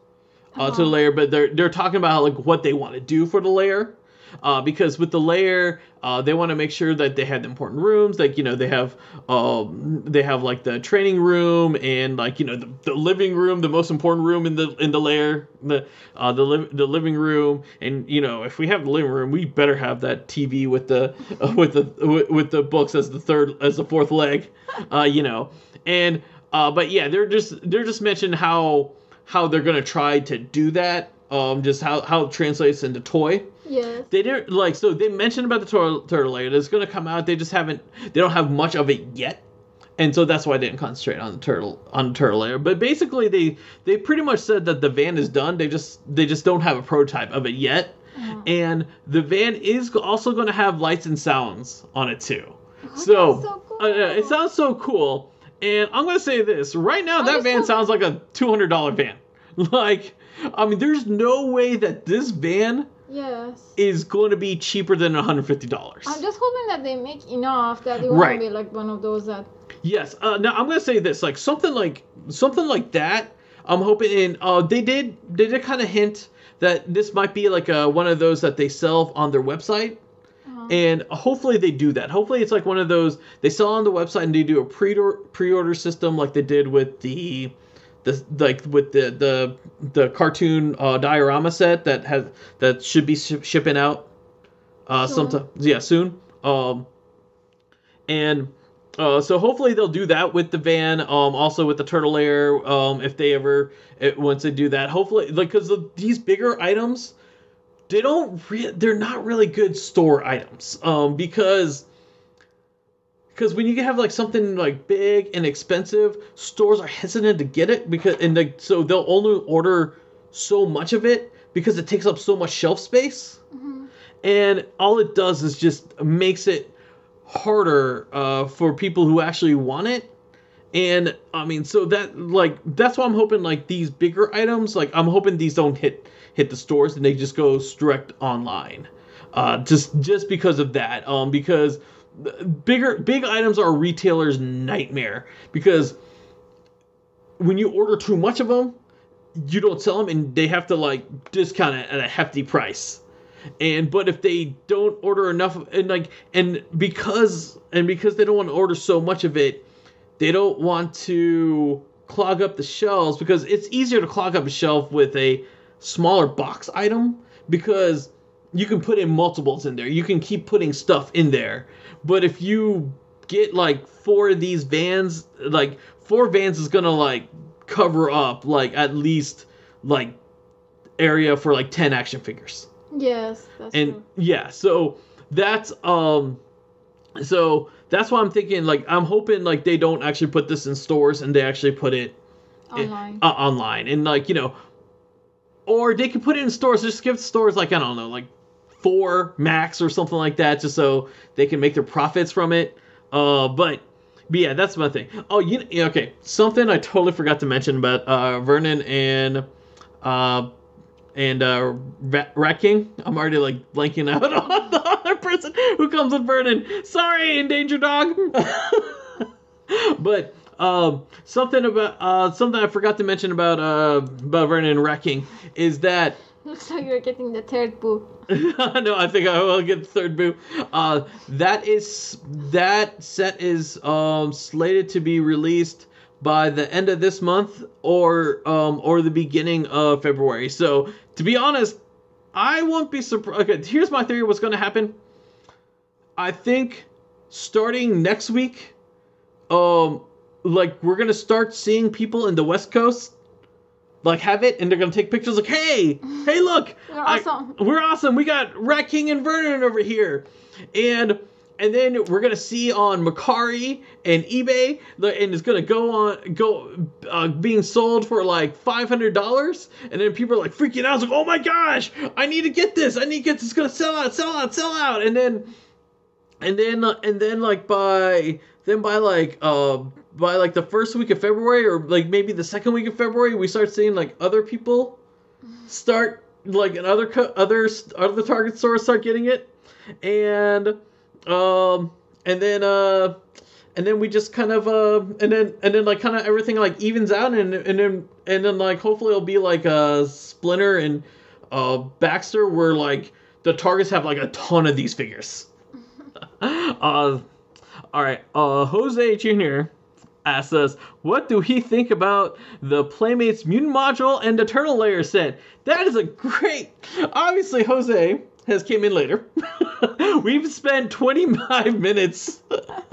Speaker 1: uh, to the lair, but they're they're talking about like what they want to do for the lair. Uh, because with the lair, uh, they want to make sure that they have the important rooms. Like you know, they have um, they have like the training room and like you know the, the living room, the most important room in the in the layer, the uh, the li- the living room. And you know, if we have the living room, we better have that TV with the uh, *laughs* with the with, with the books as the third as the fourth leg. Uh, you know, and uh, but yeah, they're just they're just mentioning how how they're gonna try to do that. Um, just how how it translates into toy.
Speaker 2: Yeah.
Speaker 1: They didn't like so they mentioned about the turtle, turtle lair. It's gonna come out. They just haven't. They don't have much of it yet, and so that's why I didn't concentrate on the turtle on the turtle lair. But basically, they they pretty much said that the van is done. They just they just don't have a prototype of it yet,
Speaker 2: Uh-huh.
Speaker 1: and the van is also going to have lights and sounds on it too.
Speaker 2: Oh,
Speaker 1: so
Speaker 2: that's so cool.
Speaker 1: uh, it sounds so cool. And I'm gonna say this right now. That van sounds like a two hundred dollar van. *laughs* Like, I mean, there's no way that this van
Speaker 2: Yes.
Speaker 1: is going to be cheaper than one hundred fifty dollars.
Speaker 2: I'm just hoping that they make enough that it
Speaker 1: Right.
Speaker 2: won't be like one of those that.
Speaker 1: Yes. Uh, now I'm gonna say this, like something like something like that. I'm hoping, and uh, they did they did kind of hint that this might be like a, one of those that they sell on their website.
Speaker 2: Uh,
Speaker 1: and hopefully they do that. Hopefully it's like one of those they sell on the website and they do a pre pre-order system like they did with the the like with the the the cartoon uh, diorama set that has that should be sh- shipping out uh
Speaker 2: Soon.
Speaker 1: sometime yeah soon um and uh, so hopefully they'll do that with the van um also with the turtle lair um if they ever it, once they do that hopefully like because these bigger items they don't re- they're not really good store items um because because when you have like something like big and expensive stores are hesitant to get it because and like so they'll only order so much of it because it takes up so much shelf space
Speaker 2: mhm.
Speaker 1: and all it does is just makes it harder uh, for people who actually want it and i mean so that like that's why i'm hoping like these bigger items like i'm hoping these don't hit hit the stores and they just go direct online. Uh just just because of that um because bigger big items are a retailer's nightmare because when you order too much of them you don't sell them and they have to like discount it at a hefty price. And but if they don't order enough and like and because and because they don't want to order so much of it they don't want to clog up the shelves because it's easier to clog up a shelf with a smaller box item because you can put in multiples in there you can keep putting stuff in there but if you get like four of these vans like four vans is gonna like cover up like at least like area for like 10 action figures
Speaker 2: Yes, that's
Speaker 1: and
Speaker 2: true.
Speaker 1: yeah so that's um so that's why i'm thinking like i'm hoping like they don't actually put this in stores and they actually put it
Speaker 2: Online.
Speaker 1: uh, online and like you know or they could put it in stores just give stores like i don't know like four max or something like that just so they can make their profits from it uh but but yeah that's my thing oh you okay something i totally forgot to mention about uh vernon and uh and uh Rat, King. I'm already like blanking *laughs* out on the other person who comes with Vernon. Sorry, Endangered Dog. *laughs* but um, something about uh, something I forgot to mention about uh, about Vernon wrecking is that *laughs*
Speaker 2: Looks like you're getting the third book. *laughs*
Speaker 1: no, I think I will get the third boo. Uh, that is that set is um, slated to be released by the end of this month or um, or the beginning of February. So to be honest, I won't be surprised. Okay, here's my theory. What's going to happen? I think starting next week, um, like we're gonna start seeing people in the West Coast like have it, and they're gonna take pictures like, hey, hey, look, *laughs*
Speaker 2: We're
Speaker 1: I-
Speaker 2: awesome.
Speaker 1: we're awesome. We got Rat King and Vernon over here, and and then we're gonna see on Mercari and eBay, the, and it's gonna go on go uh, being sold for like five hundred dollars, and then people are like freaking out, like, oh my gosh, I need to get this, I need to get this, it's gonna sell out, sell out, sell out, and then and then uh, and then like by then by like uh by like the first week of February or like maybe the second week of February we start seeing like other people start like in other other other Target stores start getting it and um and then uh and then we just kind of uh and then and then like kind of everything like evens out and and then and then like hopefully it'll be like a Splinter and uh Baxter where like the targets have like a ton of these figures. *laughs* uh all right, uh Jose Jr. asks us, what do he think about the Playmates Mutant Module and Eternal Layer set? That is a great obviously Jose has came in later. *laughs* We've spent 25 minutes *laughs*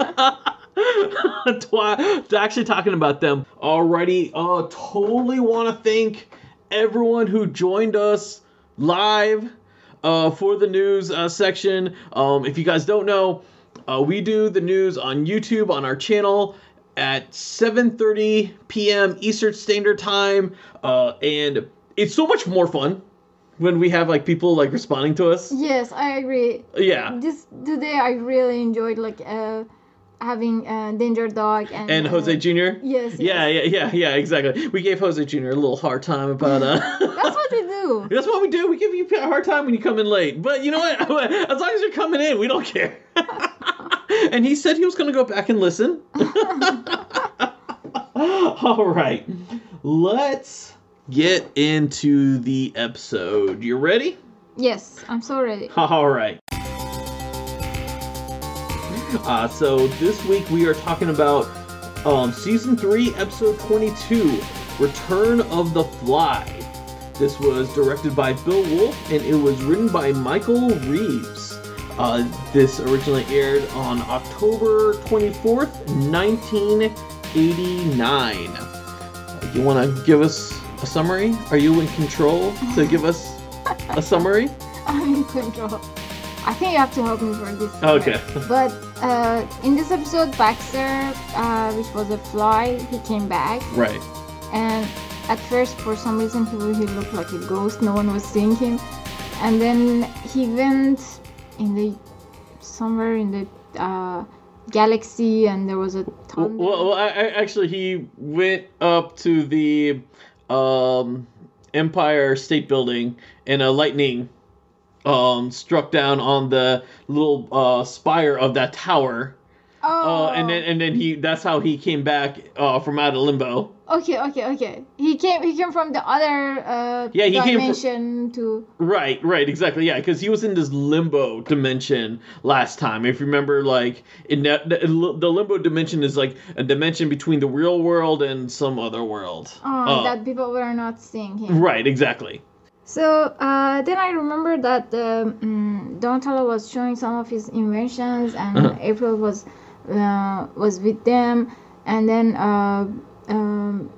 Speaker 1: actually talking about them already. Uh, totally want to thank everyone who joined us live uh, for the news uh, section. Um, if you guys don't know, uh, we do the news on YouTube on our channel at 7:30 p.m. Eastern Standard Time, uh, and it's so much more fun when we have like people like responding to us.
Speaker 2: Yes, I agree.
Speaker 1: Yeah.
Speaker 2: This today I really enjoyed like uh having uh, Danger Dog and
Speaker 1: And Jose
Speaker 2: uh,
Speaker 1: Jr.
Speaker 2: Yes.
Speaker 1: Yeah,
Speaker 2: yes.
Speaker 1: yeah, yeah, yeah, exactly. We gave Jose Jr. a little hard time about uh. *laughs*
Speaker 2: That's what we do. *laughs*
Speaker 1: That's what we do. We give you a hard time when you come in late. But you know what? *laughs* As long as you're coming in, we don't care. *laughs* and he said he was going to go back and listen. *laughs* All right. Let's get into the episode. You ready?
Speaker 2: Yes, I'm so ready. *laughs*
Speaker 1: All right. Uh, so this week we are talking about um, season three, episode twenty-two, "Return of the Fly." This was directed by Bill Wolf and it was written by Michael Reaves. Uh, this originally aired on October twenty-fourth, nineteen eighty-nine. You want to give us a summary? Are you in control to *laughs* give us a summary?
Speaker 2: I'm in control. I think you have to help me for this.
Speaker 1: Okay. *laughs*
Speaker 2: But uh, in this episode, Baxter, uh, which was a fly, he came back,
Speaker 1: Right.
Speaker 2: and at first, for some reason, he he looked like a ghost. No one was seeing him, and then he went in the somewhere in the uh, galaxy, and there was a
Speaker 1: Well, well, I, I actually he went up to the um, Empire State Building, and a lightning um, struck down on the little uh, spire of that tower.
Speaker 2: Oh,
Speaker 1: Uh, and then and then he that's how he came back uh, from out of limbo.
Speaker 2: okay, okay, okay. He came. He came from the other uh,
Speaker 1: Yeah, he came from-
Speaker 2: dimension to.
Speaker 1: Right, right, exactly. Yeah, because he was in this limbo dimension last time. If you remember, like in that the, the limbo dimension is like a dimension between the real world and some other world.
Speaker 2: Um,
Speaker 1: Uh,
Speaker 2: that people were not seeing him.
Speaker 1: Right, exactly.
Speaker 2: So uh, then I remember that um, Donatello was showing some of his inventions, and
Speaker 1: Uh-huh.
Speaker 2: April was was with them, and then uh, um,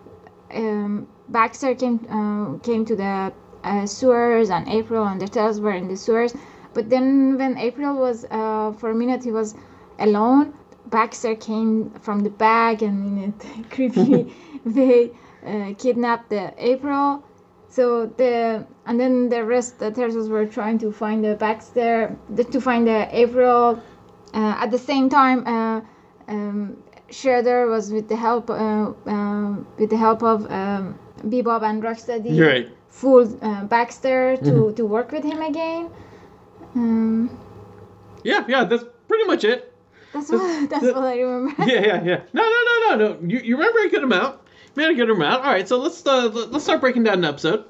Speaker 2: um, Baxter came uh, came to the uh, sewers, and April and the Turtles were in the sewers. But then when April was uh, for a minute he was alone, Baxter came from the back and in a *laughs* creepy *laughs* way uh, kidnapped the April. So the and then the rest the turtles were trying to find the Baxter the, to find the April. Uh, at the same time, uh, um, Shredder was with the help uh, um, with the help of um, Bebop and Rocksteady.
Speaker 1: Right.
Speaker 2: Fooled uh, Baxter to, to work with him again. Um,
Speaker 1: Yeah, yeah, that's pretty much it.
Speaker 2: that's what that's what *laughs* I remember. *laughs*
Speaker 1: Yeah, yeah, yeah. No, no, no, no, no. You, you remember a good amount. You made a good amount. All right, so let's uh, let- let's start breaking down an episode.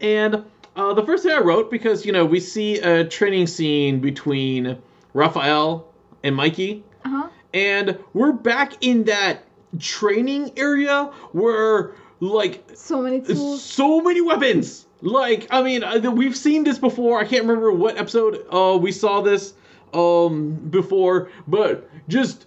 Speaker 1: And uh, the first thing I wrote because you know we see a training scene between Raphael and Mikey,
Speaker 2: Uh-huh.
Speaker 1: and we're back in that training area where like
Speaker 2: So many tools.
Speaker 1: so many weapons. Like, I mean, we've seen this before. I can't remember what episode uh, we saw this um, before, but just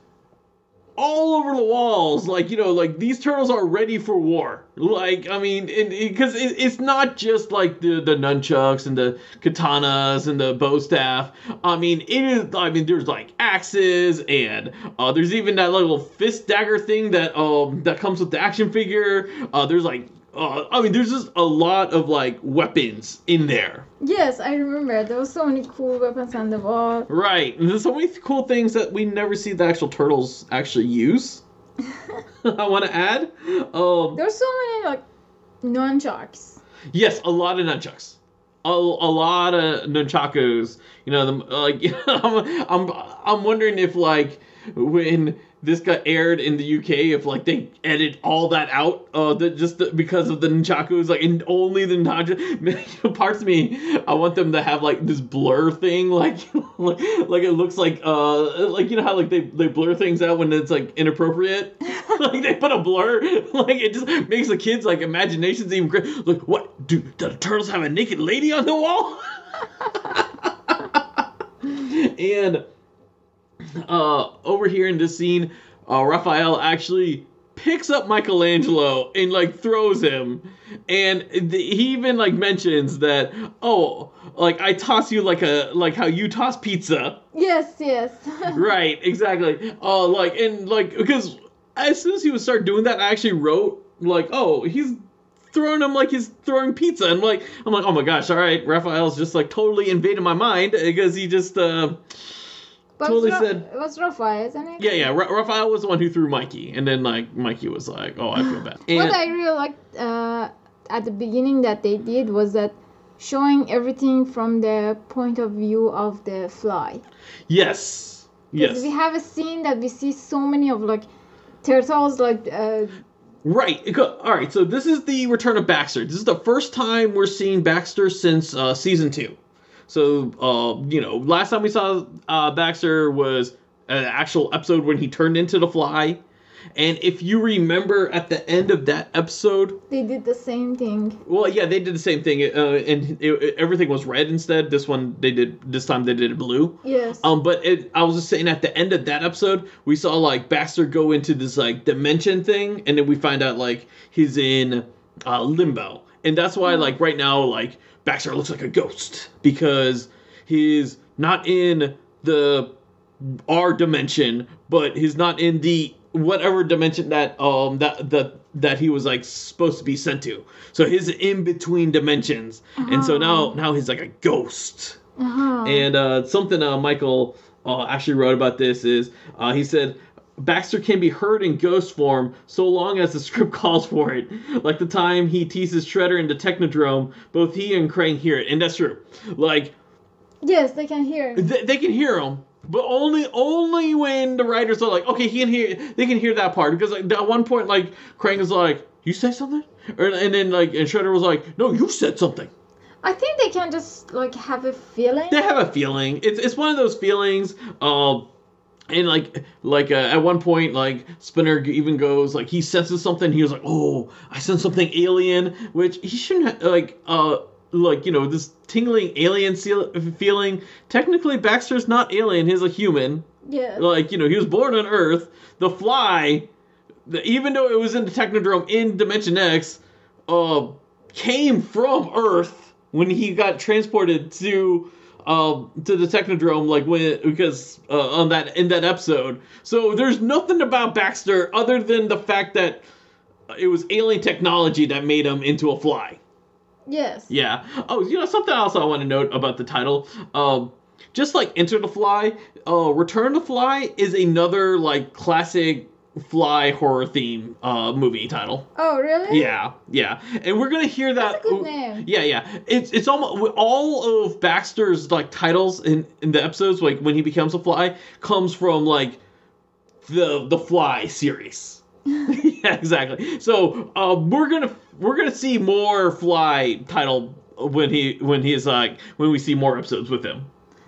Speaker 1: all over the walls. Like you know, like these turtles are ready for war. Like I mean, because it, it, it's not just like the the nunchucks and the katanas and the bow staff. I mean, it is. I mean, there's like axes and uh, there's even that little fist dagger thing that um that comes with the action figure. Uh, there's like uh, I mean, there's just a lot of like weapons in there.
Speaker 2: Yes, I remember. There was so many cool weapons on the wall.
Speaker 1: Right. And there's so many cool things that we never see the actual turtles actually use. *laughs* I want to add. Um,
Speaker 2: There's so many like nunchucks.
Speaker 1: yes, a lot of nunchucks. A, a lot of nunchakus. You know, the, like *laughs* I'm, I'm, I'm wondering if like when this got aired in the UK if like they edit all that out uh the, just the, because of the nunchakus like and only the nunchaku *laughs* parts of me. I want them to have like this blur thing like *laughs* like, like it looks like uh like you know how like they, they blur things out when it's like inappropriate? *laughs* Like they put a blur? Like it just makes the kids like imaginations even great. Like what? Do the turtles have a naked lady on the wall? And uh, over here in this scene, uh, Raphael actually picks up Michelangelo and like throws him, and th- he even like mentions that oh, like I toss you like a like how you toss pizza.
Speaker 2: Yes, yes. *laughs*
Speaker 1: right, exactly. Uh, like and like because as soon as he would start doing that, I actually wrote like oh he's throwing him like he's throwing pizza and like I'm like oh my gosh all right Raphael's just like totally invaded my mind because he just uh
Speaker 2: But
Speaker 1: Totally
Speaker 2: it was,
Speaker 1: said-
Speaker 2: it was Raphael, isn't it?
Speaker 1: Yeah, yeah. Ra- Raphael was the one who threw Mikey, and then like Mikey was like, "Oh, I feel bad." And,
Speaker 2: What I really liked uh, at the beginning that they did was that showing everything from the point of view of the fly.
Speaker 1: yes, yes,
Speaker 2: we have a scene that we see so many of like turtles like uh,
Speaker 1: right. All right. So this is the return of Baxter. This is the first time we're seeing Baxter since uh, season two. So uh, you know, last time we saw uh, Baxter was an actual episode when he turned into the Fly. And if you remember at the end of that episode,
Speaker 2: they did the same thing.
Speaker 1: well, yeah, they did the same thing, uh, and it, it- everything was red instead. This one, they did. This time, they did it blue.
Speaker 2: Yes.
Speaker 1: Um, but it, I was just saying at the end of that episode, we saw like Baxter go into this like dimension thing, and then we find out like he's in uh, limbo, and that's why like right now like Baxter looks like a ghost because he's not in the our dimension, but he's not in the whatever dimension that um that that that he was like supposed to be sent to. So he's in between dimensions, and so now now he's like a ghost.
Speaker 2: uh-huh.
Speaker 1: And uh, something uh, Michael uh, actually wrote about this is uh, he said Baxter can be heard in ghost form so long as the script *laughs* calls for it. Like the time he teases Shredder in the Technodrome, both he and Krang hear it, and that's true. Like
Speaker 2: yes, they can hear.
Speaker 1: th- they can hear him, but only only when the writers are like, okay, he can hear. They can hear that part because like, at one point, like Krang is like, "You say something," or, and then like and Shredder was like, "No, you said something."
Speaker 2: I think they can just like have a feeling.
Speaker 1: they have a feeling. It's it's one of those feelings. Um, and like like uh, at one point, like Spinner even goes like he senses something. He was like, "Oh, I sense something alien," which he shouldn't ha- like. Uh, like you know this tingling alien seal- feeling. Technically, Baxter's not alien. He's a human.
Speaker 2: yeah
Speaker 1: Like you know, he was born on Earth. The Fly, the, even though it was in the Technodrome in Dimension X, uh, came from Earth when he got transported to um to the Technodrome, like when because uh, on that in that episode. So there's nothing about Baxter other than the fact that it was alien technology that made him into a fly.
Speaker 2: yes.
Speaker 1: Yeah. Oh, you know something else I want to note about the title. Um, just like Enter the Fly, uh, Return the Fly is another like classic fly horror theme uh movie title.
Speaker 2: Oh, really?
Speaker 1: Yeah, yeah, and we're gonna hear that.
Speaker 2: That's a good name.
Speaker 1: Yeah, yeah. It's it's almost all of Baxter's like titles in in the episodes, like when he becomes a fly, comes from like the the Fly series. *laughs* yeah, exactly. So uh, we're gonna we're gonna see more Fly title when he when he's like when we see more episodes with him.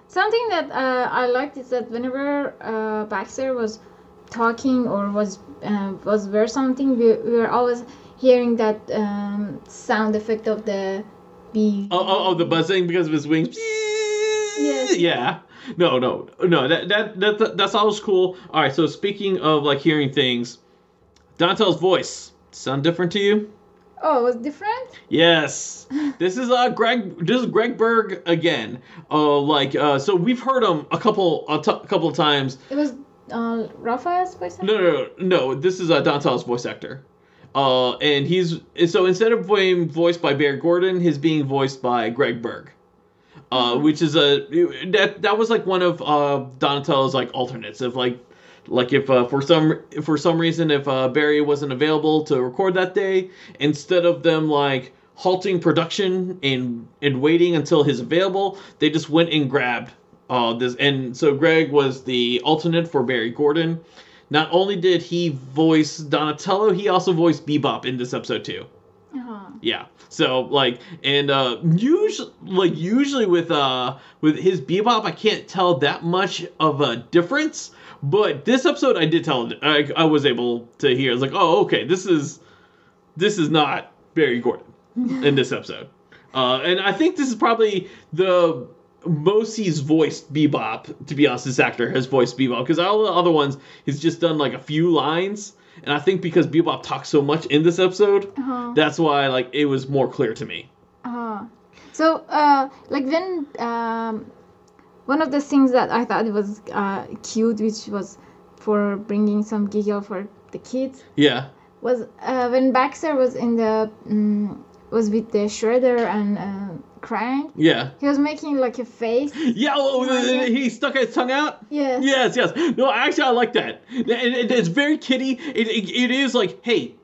Speaker 2: Something that uh, I liked is that whenever uh, Baxter was talking or was uh, was were something, we, we were always hearing that um, sound effect of the bee.
Speaker 1: Oh, oh, oh, the buzzing because of his wings.
Speaker 2: Yes.
Speaker 1: Yeah. No, no, no. That that that that's always cool. All right. So speaking of like hearing things, Donatel's voice sound different to you?
Speaker 2: Oh, it was different.
Speaker 1: Yes. This is uh Greg. This is Greg Berg again. Uh, like uh, so we've heard him a couple a t- couple of times.
Speaker 2: It was uh, Raphael's voice.
Speaker 1: No, no, no, no. This is uh, voice actor. Uh, and he's so instead of being voiced by Barry Gordon, he's being voiced by Greg Berg. Uh, which is a that that was like one of uh Donatello's like alternates of like like if uh, for some for some reason if uh, Barry wasn't available to record that day, instead of them like halting production and and waiting until he's available, they just went and grabbed uh this and so Greg was the alternate for Barry Gordon. Not only did he voice Donatello, he also voiced Bebop in this episode too.
Speaker 2: Uh-huh.
Speaker 1: Yeah. So like and uh usually like usually with uh with his bebop I can't tell that much of a difference. But this episode I did tell I, I was able to hear. It's like, oh okay, this is this is not Barry Gordon in this episode. Uh and I think this is probably the most he's voiced Bebop, to be honest, this actor has voiced Bebop because all the other ones he's just done like a few lines. And I think because Bebop talks so much in this episode,
Speaker 2: Uh-huh.
Speaker 1: that's why like it was more clear to me.
Speaker 2: Uh-huh. So, uh, like when um, one of the things that I thought was uh, cute, which was for bringing some giggle for the kids,
Speaker 1: Yeah.
Speaker 2: was uh, when Baxter was in the um, was with the Shredder and uh, crying.
Speaker 1: Yeah.
Speaker 2: He was making like a face.
Speaker 1: Yeah. Oh, he stuck his tongue out.
Speaker 2: Yes.
Speaker 1: Yes. Yes. No, actually, I like that. It, it- it's very kiddie. It, it, it is like, hey,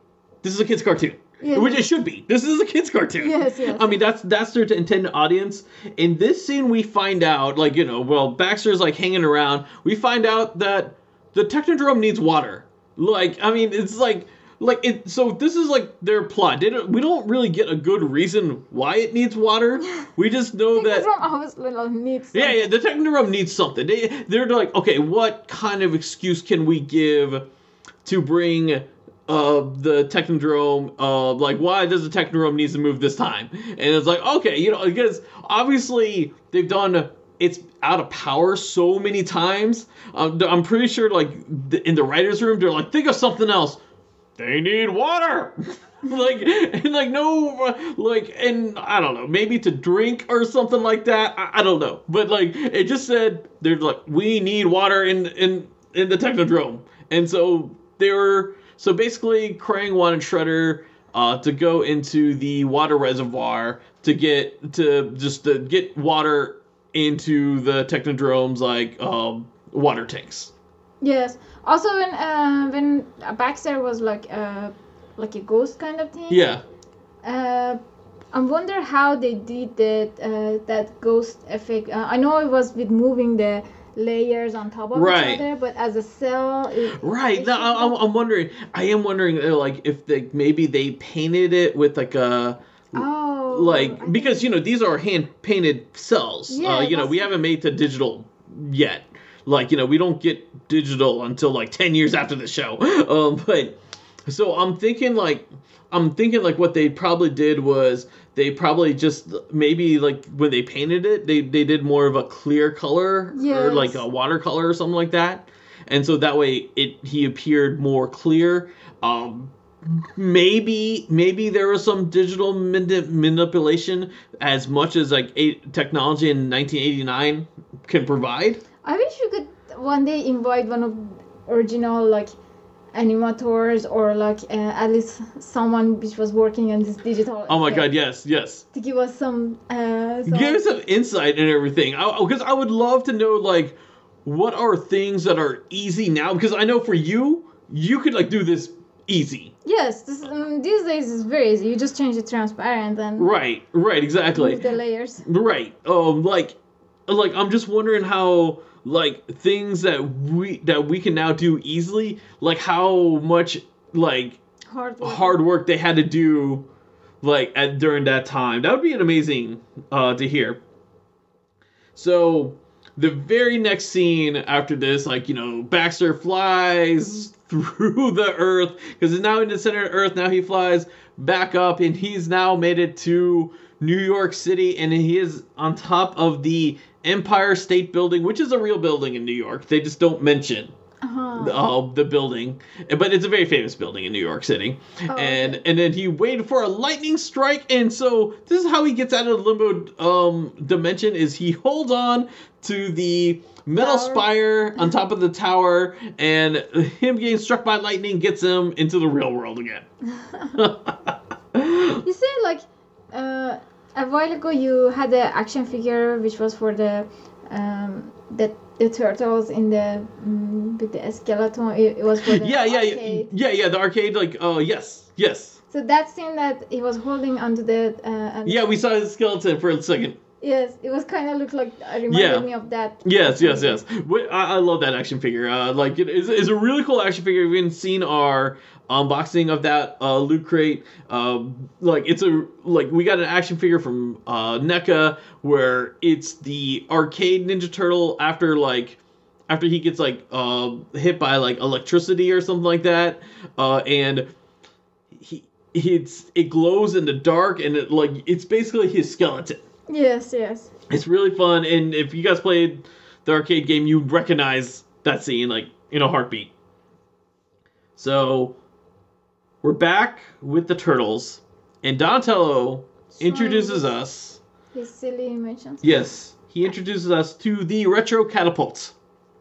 Speaker 1: this is a kids' cartoon.
Speaker 2: Yeah.
Speaker 1: Which it should be. This is a kids' cartoon.
Speaker 2: Yes, yes.
Speaker 1: I mean, that's that's their intended audience. In this scene, we find out, like you know, well, Baxter's like hanging around. We find out that the Technodrome needs water. Like, I mean, it's like, like it. So this is like their plot. They don't, we don't really get a good reason why it needs water. We just know that.
Speaker 2: Technodrome always needs.
Speaker 1: Yeah, yeah, the Technodrome needs something. They they're like, okay, what kind of excuse can we give to bring uh the Technodrome uh like why does the Technodrome needs to move this time? And it's like, okay, you know, because obviously they've done it's out of power so many times. Um, I'm pretty sure like in the writers room they're like, think of something else. They need water. *laughs* like and like no like and I don't know maybe to drink or something like that I, I don't know but like it just said they're like we need water in in in the Technodrome and so they were so basically Krang wanted Shredder uh, to go into the water reservoir to get to just to get water into the Technodrome's like um, water tanks
Speaker 2: Yes. Also, when uh, when Baxter was like uh, like a ghost kind of thing.
Speaker 1: yeah
Speaker 2: Uh, I wonder how they did that uh, that ghost effect. Uh, I know it was with moving the layers on top of
Speaker 1: Right.
Speaker 2: each other, but as a cell, it,
Speaker 1: Right.
Speaker 2: it
Speaker 1: No, I, I'm, wondering. I am wondering, uh, like, if they maybe they painted it with like a
Speaker 2: oh,
Speaker 1: like because you know these are hand painted cells.
Speaker 2: Yeah,
Speaker 1: uh, you know we haven't made to digital yet. Like you know we don't get digital until like ten years after the show. *laughs* Um, but so I'm thinking like I'm thinking like what they probably did was they probably just maybe like when they painted it they they did more of a clear color or like a watercolor or something like that. And so that way it he appeared more clear. Um maybe maybe there was some digital mani- manipulation as much as like a- technology in 1989 can provide
Speaker 2: I wish you could one day invite one of original like animators or like uh, at least someone which was working on this digital.
Speaker 1: oh my god yes yes
Speaker 2: To give us some. Uh, some
Speaker 1: give us some insight and everything because I, would love to know like what are things that are easy now because i know for you you could like do this easy
Speaker 2: Yes, this, um, these days is very easy. You just change the transparent and
Speaker 1: right right exactly
Speaker 2: the layers.
Speaker 1: right um like like i'm just wondering how like things that we that we can now do easily like how much like
Speaker 2: Hard. work.
Speaker 1: hard work they had to do like at during that time that would be an amazing uh to hear so the very next scene after this like you know baxter flies *laughs* through the earth because he's now in the center of earth now he flies back up and he's now made it to new york city and he is on top of the Empire State Building, which is a real building in New York. They just don't mention
Speaker 2: Uh-huh.
Speaker 1: the, uh, the building, but it's a very famous building in New York City.
Speaker 2: Oh,
Speaker 1: and
Speaker 2: okay.
Speaker 1: and then he waited for a lightning strike, and so this is how he gets out of the limbo um, dimension: is he holds on to the metal
Speaker 2: Tower.
Speaker 1: spire *laughs* on top of the tower, and him getting struck by lightning gets him into the real world again. *laughs*
Speaker 2: You said like uh, a while ago you had the action figure which was for the um, the, the turtles in the mm, with the skeleton. It, it was for the
Speaker 1: yeah, yeah, yeah,
Speaker 2: arcade.
Speaker 1: yeah, yeah. The arcade, like, oh yes, yes.
Speaker 2: So that scene that he was holding onto the uh,
Speaker 1: Yeah, we saw his skeleton for a second.
Speaker 2: yes, it was kind of looked like uh, reminded
Speaker 1: Yeah.
Speaker 2: me of that.
Speaker 1: Yes, yes, yes. I, I love that action figure. Uh, like it is, is a really cool action figure. We've even seen our unboxing of that uh, loot crate. Um, like it's a like we got an action figure from uh, NECA where it's the arcade Ninja Turtle after like after he gets like uh, hit by like electricity or something like that, uh, and he it's it glows in the dark and it like it's basically his skeleton.
Speaker 2: Yes, yes.
Speaker 1: It's really fun, and if you guys played the arcade game, you'd recognize that scene like in a heartbeat. So we're back with the turtles, and Donatello introduces us.
Speaker 2: His silly inventions.
Speaker 1: Yes, he introduces us to the retro catapult.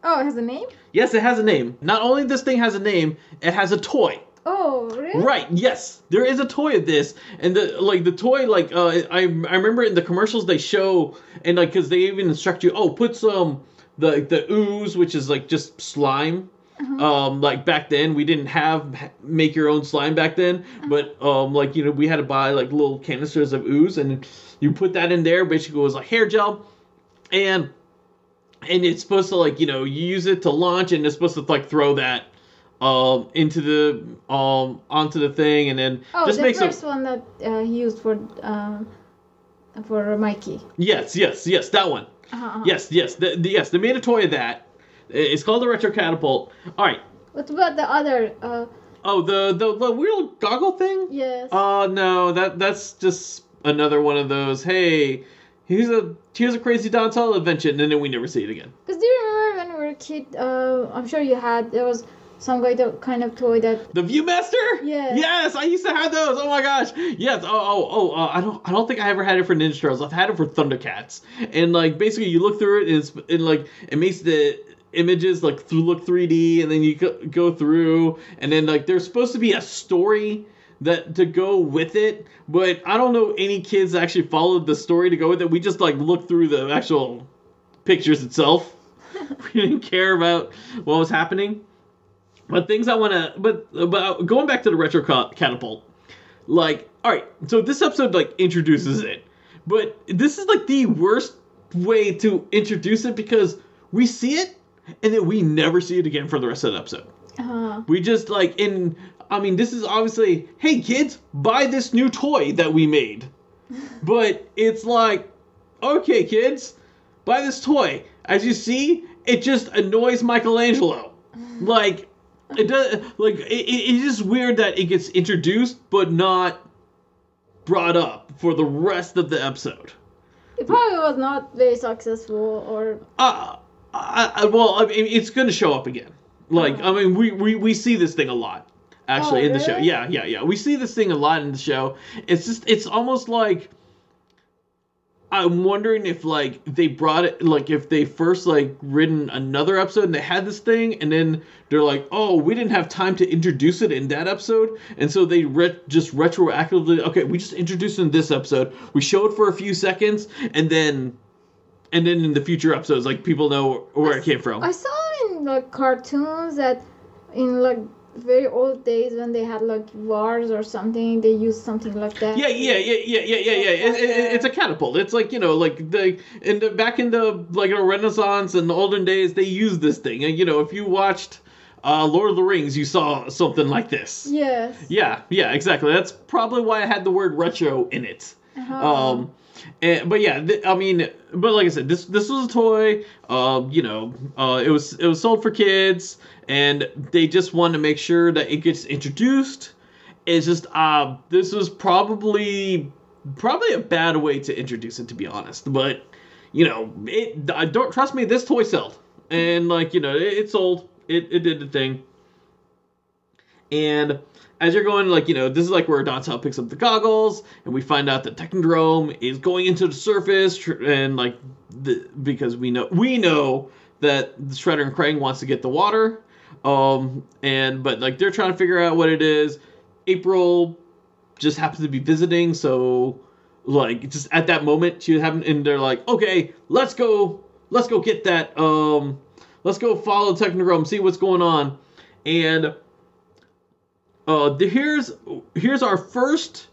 Speaker 2: Oh, it has a name.
Speaker 1: Yes, it has a name. Not only this thing has a name, it has a toy.
Speaker 2: Oh, really?
Speaker 1: Right. Yes, there is a toy of this, and the like the toy like uh, I I remember in the commercials they show and like because they even instruct you oh put some the the ooze which is like just slime. Um, like back then we didn't have make your own slime back then, but um, like you know we had to buy like little canisters of ooze and you put that in there. Basically, it was like hair gel, and and it's supposed to like you know you use it to launch and it's supposed to like throw that um into the um onto the thing and then
Speaker 2: Oh,
Speaker 1: just
Speaker 2: the
Speaker 1: makes
Speaker 2: first
Speaker 1: a
Speaker 2: one that uh, he used for um, for Mikey.
Speaker 1: yes yes yes that one
Speaker 2: Uh-huh.
Speaker 1: yes yes the, the, yes they made a toy of that it's called the retro catapult all right
Speaker 2: What about the other? Uh,
Speaker 1: oh the the, the weird goggle thing
Speaker 2: yes.
Speaker 1: uh no that that's just another one of those hey here's a here's a crazy Donatello invention and then we never see it again
Speaker 2: Because do you remember when we were a kid? Uh, I'm sure you had. There was some kind of kind of toy that.
Speaker 1: The Viewmaster?
Speaker 2: Yes.
Speaker 1: Yes, I used to have those. Oh my gosh. Yes. Oh, oh, oh. Uh, I don't. I don't think I ever had it for Ninja Turtles. I've had it for Thundercats. And like, basically, you look through it, and, it's, and like, it makes the images like through look 3D, and then you go, go through, and then like, there's supposed to be a story that to go with it, but I don't know any kids actually followed the story to go with it. We just like looked through the actual pictures itself. *laughs* we didn't care about what was happening. But things I want to, but but uh, going back to the retro catapult, like, all right, so this episode like introduces it, but this is like the worst way to introduce it because we see it and then we never see it again for the rest of the episode.
Speaker 2: Uh,
Speaker 1: We just like in, I mean, this is obviously, hey kids, buy this new toy that we made, *laughs* but it's like, okay kids, buy this toy. As you see, it just annoys Michelangelo. *laughs* Like it does like it, it- it's just weird that it gets introduced but not brought up for the rest of the episode.
Speaker 2: it probably was not very successful, or
Speaker 1: Uh, I, I, well, I mean, it's going to show up again. Like, uh-huh. I mean, we, we, we see this thing a lot, actually,
Speaker 2: Oh,
Speaker 1: in the show. Yeah, yeah, yeah. We see this thing a lot in the show. It's just, it's almost like. I'm wondering if like they brought it like if they first like written another episode and they had this thing and then they're like oh we didn't have time to introduce it in that episode and so they re- just retroactively okay we just introduced it in this episode we show it for a few seconds and then and then in the future episodes like people know where it came from.
Speaker 2: I saw in like cartoons that in like very old days when they had like wars or something, they used something like that.
Speaker 1: yeah yeah yeah yeah yeah yeah yeah. It, it, it's a catapult. It's like you know like the in the back in the like the renaissance and the olden days they used this thing. And you know if you watched uh lord of the rings you saw something like this.
Speaker 2: Yes.
Speaker 1: yeah yeah exactly. That's probably why i had the word retro in it.
Speaker 2: Uh-huh.
Speaker 1: Um, and, but yeah, th- I mean, but like I said, this this was a toy. Uh, you know, uh, it was it was sold for kids, and they just wanted to make sure that it gets introduced. It's just uh, this was probably probably a bad way to introduce it, to be honest. But you know, it. I don't trust me. This toy sold, and like you know, it, it sold. It it did the thing. And as you're going, like you know, this is like where Dontel picks up the goggles, and we find out that Technodrome is going into the surface, and like the because we know we know that the Shredder and Krang wants to get the water, um, and but like they're trying to figure out what it is. April just happens to be visiting, so like just at that moment she happened, and they're like, okay, let's go, let's go get that, um, let's go follow Technodrome, see what's going on, and uh, here's here's our first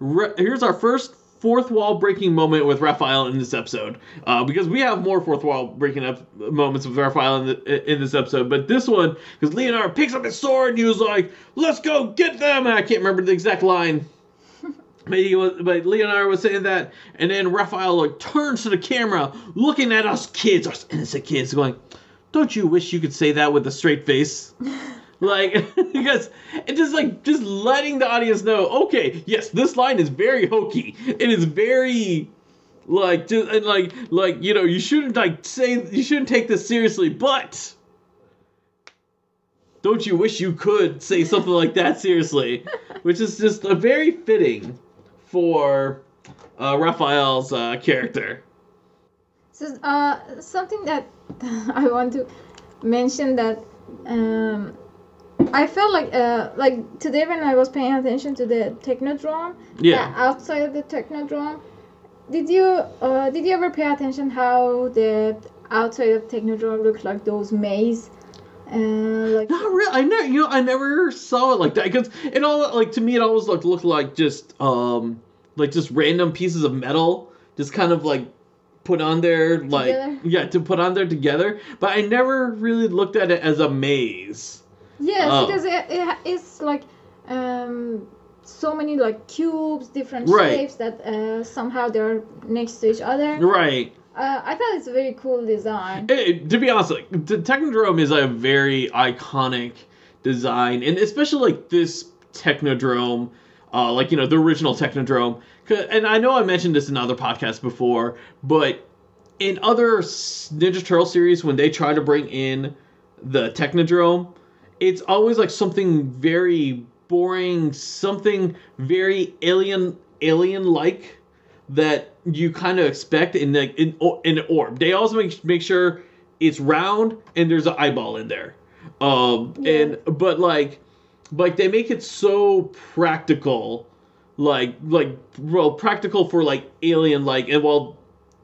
Speaker 1: re- here's our first fourth wall breaking moment with Raphael in this episode. Uh, because we have more fourth wall breaking up moments with Raphael in, the, in this episode, but this one because Leonardo picks up his sword and he was like, "Let's go get them." And I can't remember the exact line. *laughs* But, he was, but Leonardo was saying that, and then Raphael like turns to the camera, looking at us kids, us innocent kids, going, "Don't you wish you could say that with a straight face?" *laughs* like *laughs* because it just like just letting the audience know okay yes this line is very hokey. It is very like just and like like you know you shouldn't like say you shouldn't take this seriously but don't you wish you could say *laughs* something like that seriously? Which is just a very fitting for uh, raphael's uh, character.
Speaker 2: So, uh, something that *laughs* I want to mention that um, I felt like uh, like today when I was paying attention to the Technodrome,
Speaker 1: Yeah.
Speaker 2: the outside of the Technodrome. Did you uh, did you ever pay attention how the outside of Technodrome looked like those maze? Uh, like
Speaker 1: Not really. I never, you know, I never saw it like that because it all like to me it always like looked like just um like just random pieces of metal just kind of like put on there like
Speaker 2: Together?
Speaker 1: yeah to put on there together. But I never really looked at it as a maze.
Speaker 2: Yes,
Speaker 1: Oh.
Speaker 2: because it, it it's like um, so many like cubes, different
Speaker 1: Right.
Speaker 2: shapes that uh, somehow they're next to each other.
Speaker 1: Right.
Speaker 2: Uh, I thought it's a very cool design.
Speaker 1: It- to be honest, like the Technodrome is a very iconic design, and especially like this Technodrome, uh, like you know the original Technodrome. And I know I mentioned this in other podcasts before, but in other Ninja Turtle series, when they try to bring in the Technodrome, it's always like something very boring, something very alien, alien-like that you kind of expect in the in, in an orb. They also make make sure it's round and there's an eyeball in there. Um
Speaker 2: Yeah.
Speaker 1: and but like like they make it so practical like like well practical for like alien like and while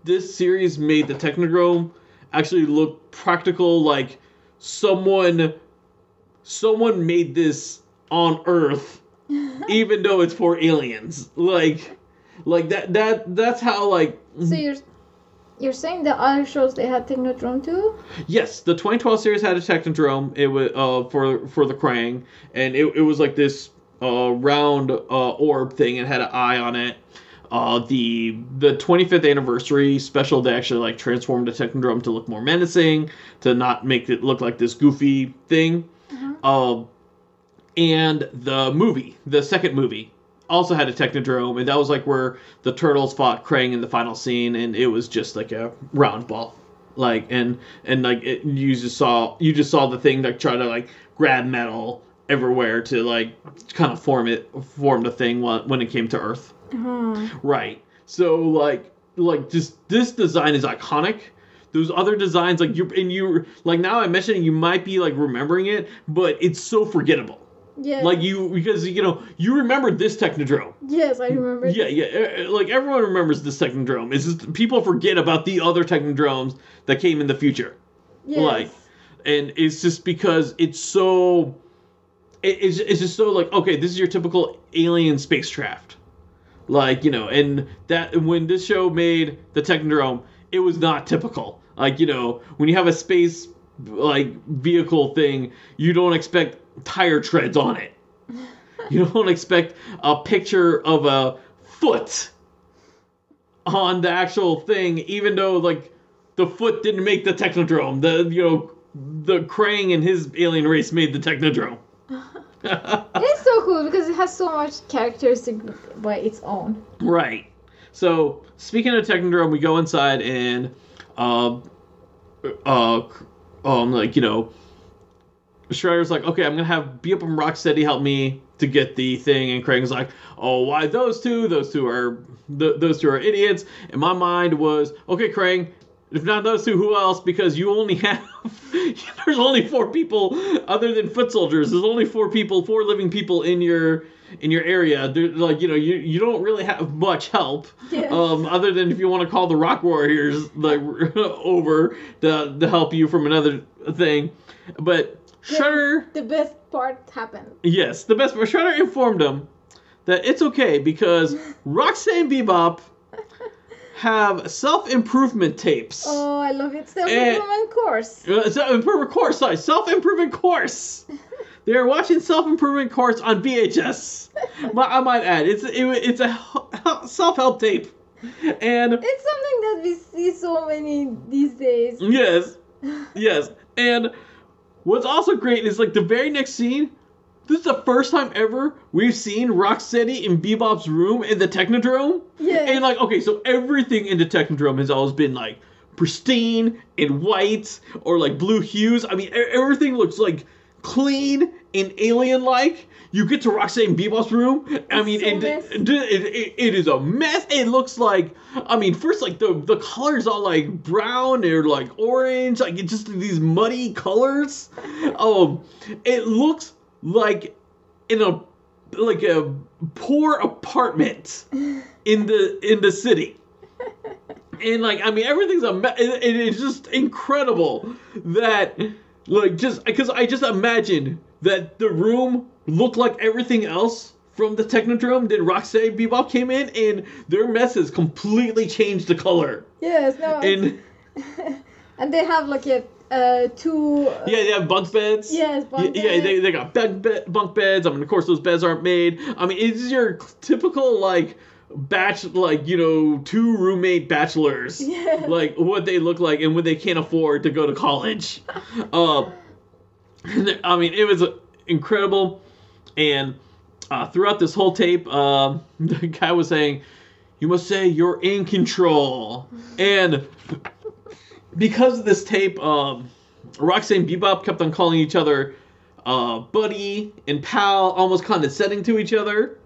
Speaker 1: this series made the Technodrome actually look practical like someone someone made this on earth *laughs* even though it's for aliens. Like like that that that's how like
Speaker 2: So you're you're saying the other shows they had Technodrome too?
Speaker 1: yes the 2012 series had a technodrome. It was uh for for the krang. And it, it was like this uh round uh orb thing. And had an eye on it. Uh the the 25th anniversary special they actually like transformed the technodrome to look more menacing to not make it look like this goofy thing um and the movie the second movie also had a technodrome and that was like where the turtles fought krang in the final scene and it was just like a round ball. Like and and like it, you just saw you just saw the thing like try to like grab metal everywhere to like kind of form it form the thing when, when it came to earth.
Speaker 2: Uh-huh.
Speaker 1: right. So like like just this design is iconic those other designs like you're and you like now i'm mentioning you might be like remembering it but it's so forgettable
Speaker 2: Yeah.
Speaker 1: like you because you know you remember this technodrome
Speaker 2: yes, I remember.
Speaker 1: yeah, yeah. Like everyone remembers this technodrome. It's just people forget about the other technodromes that came in the future.
Speaker 2: Yes.
Speaker 1: Like, and it's just because it's so. it- It's it's just so like okay, this is your typical alien spacecraft, like you know, and that when this show made the technodrome, it was not typical. Like you know, when you have a space like vehicle thing, you don't expect tire treads on it. *laughs* You don't expect a picture of a foot on the actual thing, even though like the foot didn't make the technodrome. The you know the Krang and his alien race made the technodrome. *laughs*
Speaker 2: It's so cool because it has so much characteristic by its own.
Speaker 1: right. So speaking of Technodrome, we go inside and uh, uh, um, like you know, Shredder's like, okay, I'm gonna have Bebop and Rocksteady help me to get the thing, and Krang's like, oh, why those two? Those two are th- those two are idiots. And my mind was, okay, Krang, if not those two, who else? Because you only *laughs* have there's only four people other than foot soldiers. There's only four people, four living people in your in your area. Like you know, you you don't really have much help.
Speaker 2: Yes.
Speaker 1: Um, other than if you want to call the Rock Warriors like *laughs* over to to help you from another thing, but Shredder.
Speaker 2: The best part happened.
Speaker 1: Yes, the best part. Shredder informed him that it's okay because *laughs* Roxanne Bebop have self improvement tapes.
Speaker 2: Oh, I love it. Self improvement course.
Speaker 1: Uh, self improvement course, sorry, self improvement course. *laughs* They're watching self improvement course on VHS. *laughs* I might add, it's it, it's a self help tape, and
Speaker 2: It's something that we see so many these days.
Speaker 1: yes, *laughs* yes, and what's also great is like the very next scene. This is the first time ever we've seen Rocksteady in Bebop's room in the Technodrome.
Speaker 2: Yeah.
Speaker 1: And like, okay, so everything in the Technodrome has always been like pristine and white or like blue hues. I mean, everything looks like clean and alien-like. You get to Roxanne and Bebop's room. I mean,
Speaker 2: so
Speaker 1: it,
Speaker 2: messy.
Speaker 1: it, it, it is a mess. It looks like, I mean, first like the the colors are like brown or like orange, like it's just these muddy colors. Um, it looks like in a like a poor apartment *laughs* in the in the city *laughs* and like i mean everything's a me- it, it is just incredible that like just because i just imagine that the room looked like everything else from the technodrome then roxanne bebop came in and their messes completely changed the color
Speaker 2: Yes, no.
Speaker 1: and *laughs*
Speaker 2: and they have like a uh, two. uh,
Speaker 1: yeah they have bunk beds
Speaker 2: Yes, bunk
Speaker 1: yeah, yeah they, they got bunk, be- bunk beds i mean of course those beds aren't made i mean it's your typical like batch like you know two roommate bachelors *laughs*
Speaker 2: Yeah.
Speaker 1: like what they look like and when they can't afford to go to college uh, *laughs* i mean it was incredible and uh, throughout this whole tape um, *laughs* the guy was saying you must say you're in control and because of this tape, um, Roxanne and Bebop kept on calling each other uh, buddy and pal, almost condescending to each other.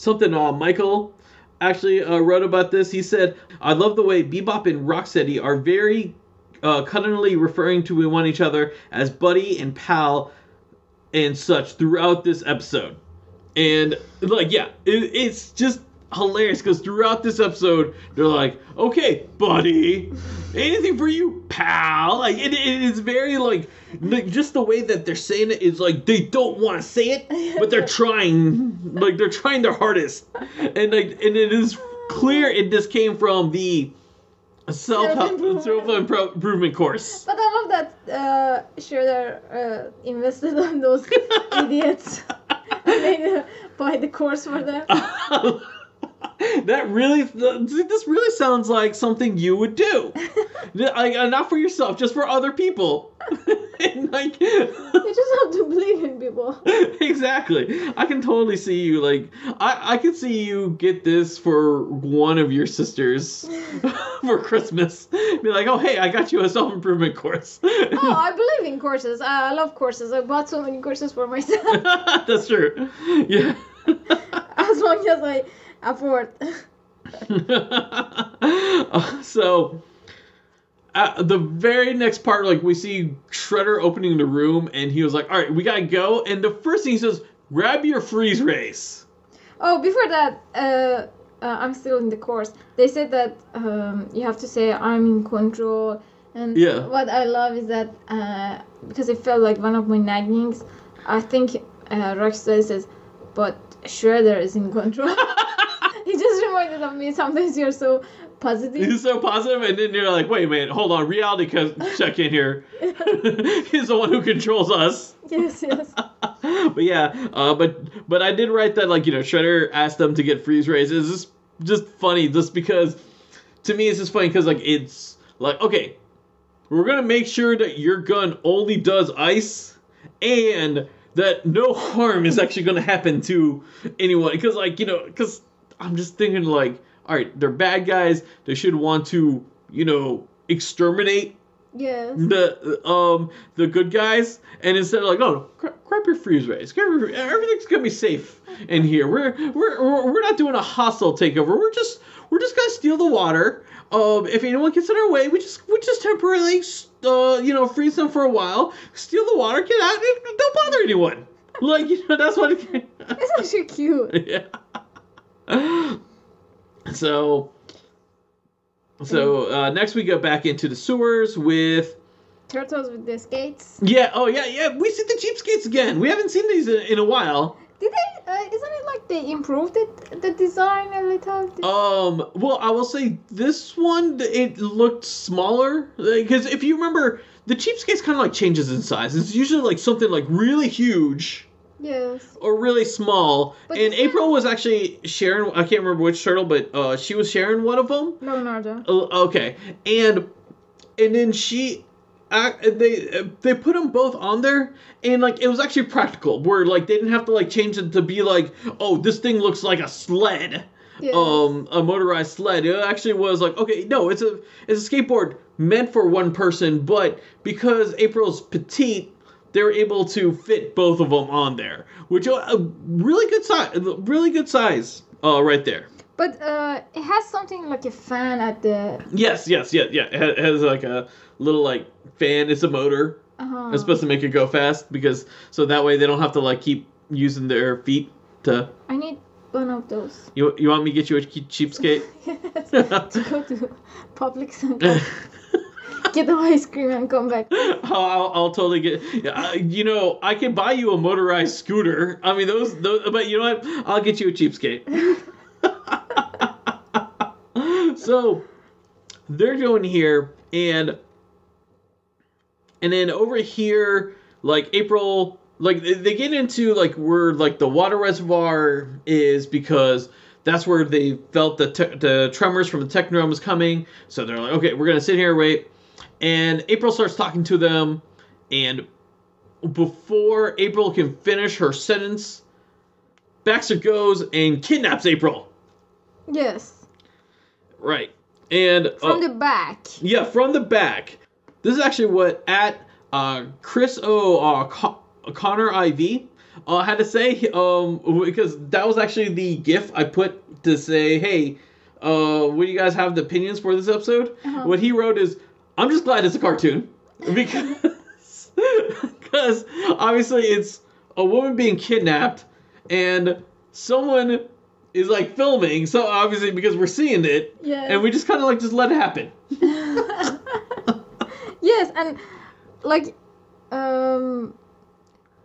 Speaker 1: Something uh, Michael actually uh, wrote about this. He said, I love the way Bebop and Rocksteady are very uh, referring to one each other as buddy and pal and such throughout this episode. And, like, yeah, it, it's just hilarious because throughout this episode, they're like, okay, buddy, anything for you, pal. Like, it, it is very, like, like, just the way that they're saying it is like they don't want to say it, but they're *laughs* trying, like, they're trying their hardest. And, like, and it is clear it just came from the self
Speaker 2: Self-improvement.
Speaker 1: course.
Speaker 2: But I love that uh, Shredder uh, invested on those *laughs* idiots. *laughs* and made uh, buy the course for them. *laughs*
Speaker 1: that really this really sounds like something you would do *laughs* like uh, not for yourself just for other people *laughs* and like
Speaker 2: You just have to believe in people.
Speaker 1: exactly i can totally see you like i i could see you get this for one of your sisters for christmas be like oh hey i got you a self-improvement course
Speaker 2: Oh, I believe in courses. I love courses. I bought so many courses for myself.
Speaker 1: that's true yeah
Speaker 2: as long as I afford. *laughs*
Speaker 1: Uh, so uh, the very next part like we see shredder opening the room and he was like all right we gotta go and the first thing he says grab your freeze race
Speaker 2: Oh, before that, uh, uh, I'm still in the course. They said that um, you have to say I'm in control. And
Speaker 1: Yeah.
Speaker 2: what I love is that uh, because it felt like one of my naggings, I think uh, Rockstar says, but Shredder is in control. *laughs* he just reminded of me. Sometimes you're so positive.
Speaker 1: he's so positive and then you're like wait a minute hold on reality check in here *laughs* he's the one who controls us
Speaker 2: yes, yes. *laughs*
Speaker 1: but yeah, uh, but but I did write that like you know Shredder asked them to get freeze rays. It's just just funny just because to me it's just funny because like it's like okay, we're gonna make sure that your gun only does ice and that no harm is actually gonna happen to anyone because like you know because I'm just thinking like all right, they're bad guys. They should want to, you know, exterminate
Speaker 2: Yes.
Speaker 1: the um the good guys, and instead of like, oh, grab your freeze rays, your, everything's gonna be safe in here. We're we're we're we're not doing a hostile takeover. We're just we're just gonna steal the water. Um, if anyone gets in our way, we just we just temporarily uh you know freeze them for a while, steal the water, get out, and don't bother anyone. Like you know that's what. It,
Speaker 2: It's actually cute. *laughs*
Speaker 1: yeah. *laughs* So. So uh, next we go back into the sewers with
Speaker 2: Turtles with the skates.
Speaker 1: yeah, oh yeah, yeah. We see the cheapskates again. We haven't seen these in, in a while.
Speaker 2: Did they? Uh, isn't it like they improved it, the design a little?
Speaker 1: Um, well, I will say this one it looked smaller because if you remember, the cheapskates kind of like changes in size. It's usually like something like really huge
Speaker 2: yes.
Speaker 1: or really small.
Speaker 2: But
Speaker 1: and April was actually sharing. I can't remember which turtle, but uh, she was sharing one of them.
Speaker 2: Leonardo.
Speaker 1: Uh, okay, and and then she, uh, they they put them both on there, and like it was actually practical, where like they didn't have to like change it to be like, oh, this thing looks like a sled,
Speaker 2: Yes.
Speaker 1: um, a motorized sled. It actually was like, okay, no, it's a it's a skateboard meant for one person, but because April's petite. They were able to fit both of them on there, which uh, a really good size, really good size, uh, right there.
Speaker 2: But uh, it has something like a fan at the.
Speaker 1: Yes, yes, yeah, yeah. It has like a little like fan. It's a motor.
Speaker 2: Uh-huh.
Speaker 1: It's supposed to make it go fast because so that way they don't have to like keep using their feet to.
Speaker 2: I need one of those.
Speaker 1: You you want me to get you a che- cheapskate? *laughs*
Speaker 2: yes. *laughs* to go to Publix and *laughs* *laughs* get the ice cream and come back.
Speaker 1: I'll, I'll totally get. uh, You know, I can buy you a motorized scooter. I mean, those, those. But you know what? I'll get you a cheapskate. *laughs* so they're going here, and and then over here, like April, like they- get into like where like the water reservoir is because that's where they felt the te- the tremors from the technodrome was coming. So they're like, okay, we're gonna sit here wait. And April starts talking to them, and before April can finish her sentence, Baxter goes and kidnaps April.
Speaker 2: Yes.
Speaker 1: Right. And
Speaker 2: From
Speaker 1: uh,
Speaker 2: the back.
Speaker 1: yeah, from the back. This is actually what at uh, Chris O. Uh, Co- Connor IV uh, had to say um, because that was actually the gif I put to say, hey, uh, what do you guys have the opinions for this episode?
Speaker 2: Uh-huh.
Speaker 1: What he wrote is, I'm just glad it's a cartoon. Because *laughs* because obviously it's a woman being kidnapped and someone is like filming. So obviously because we're seeing it
Speaker 2: Yes.
Speaker 1: and we just kind of like just let it happen. *laughs*
Speaker 2: Yes, and like, um,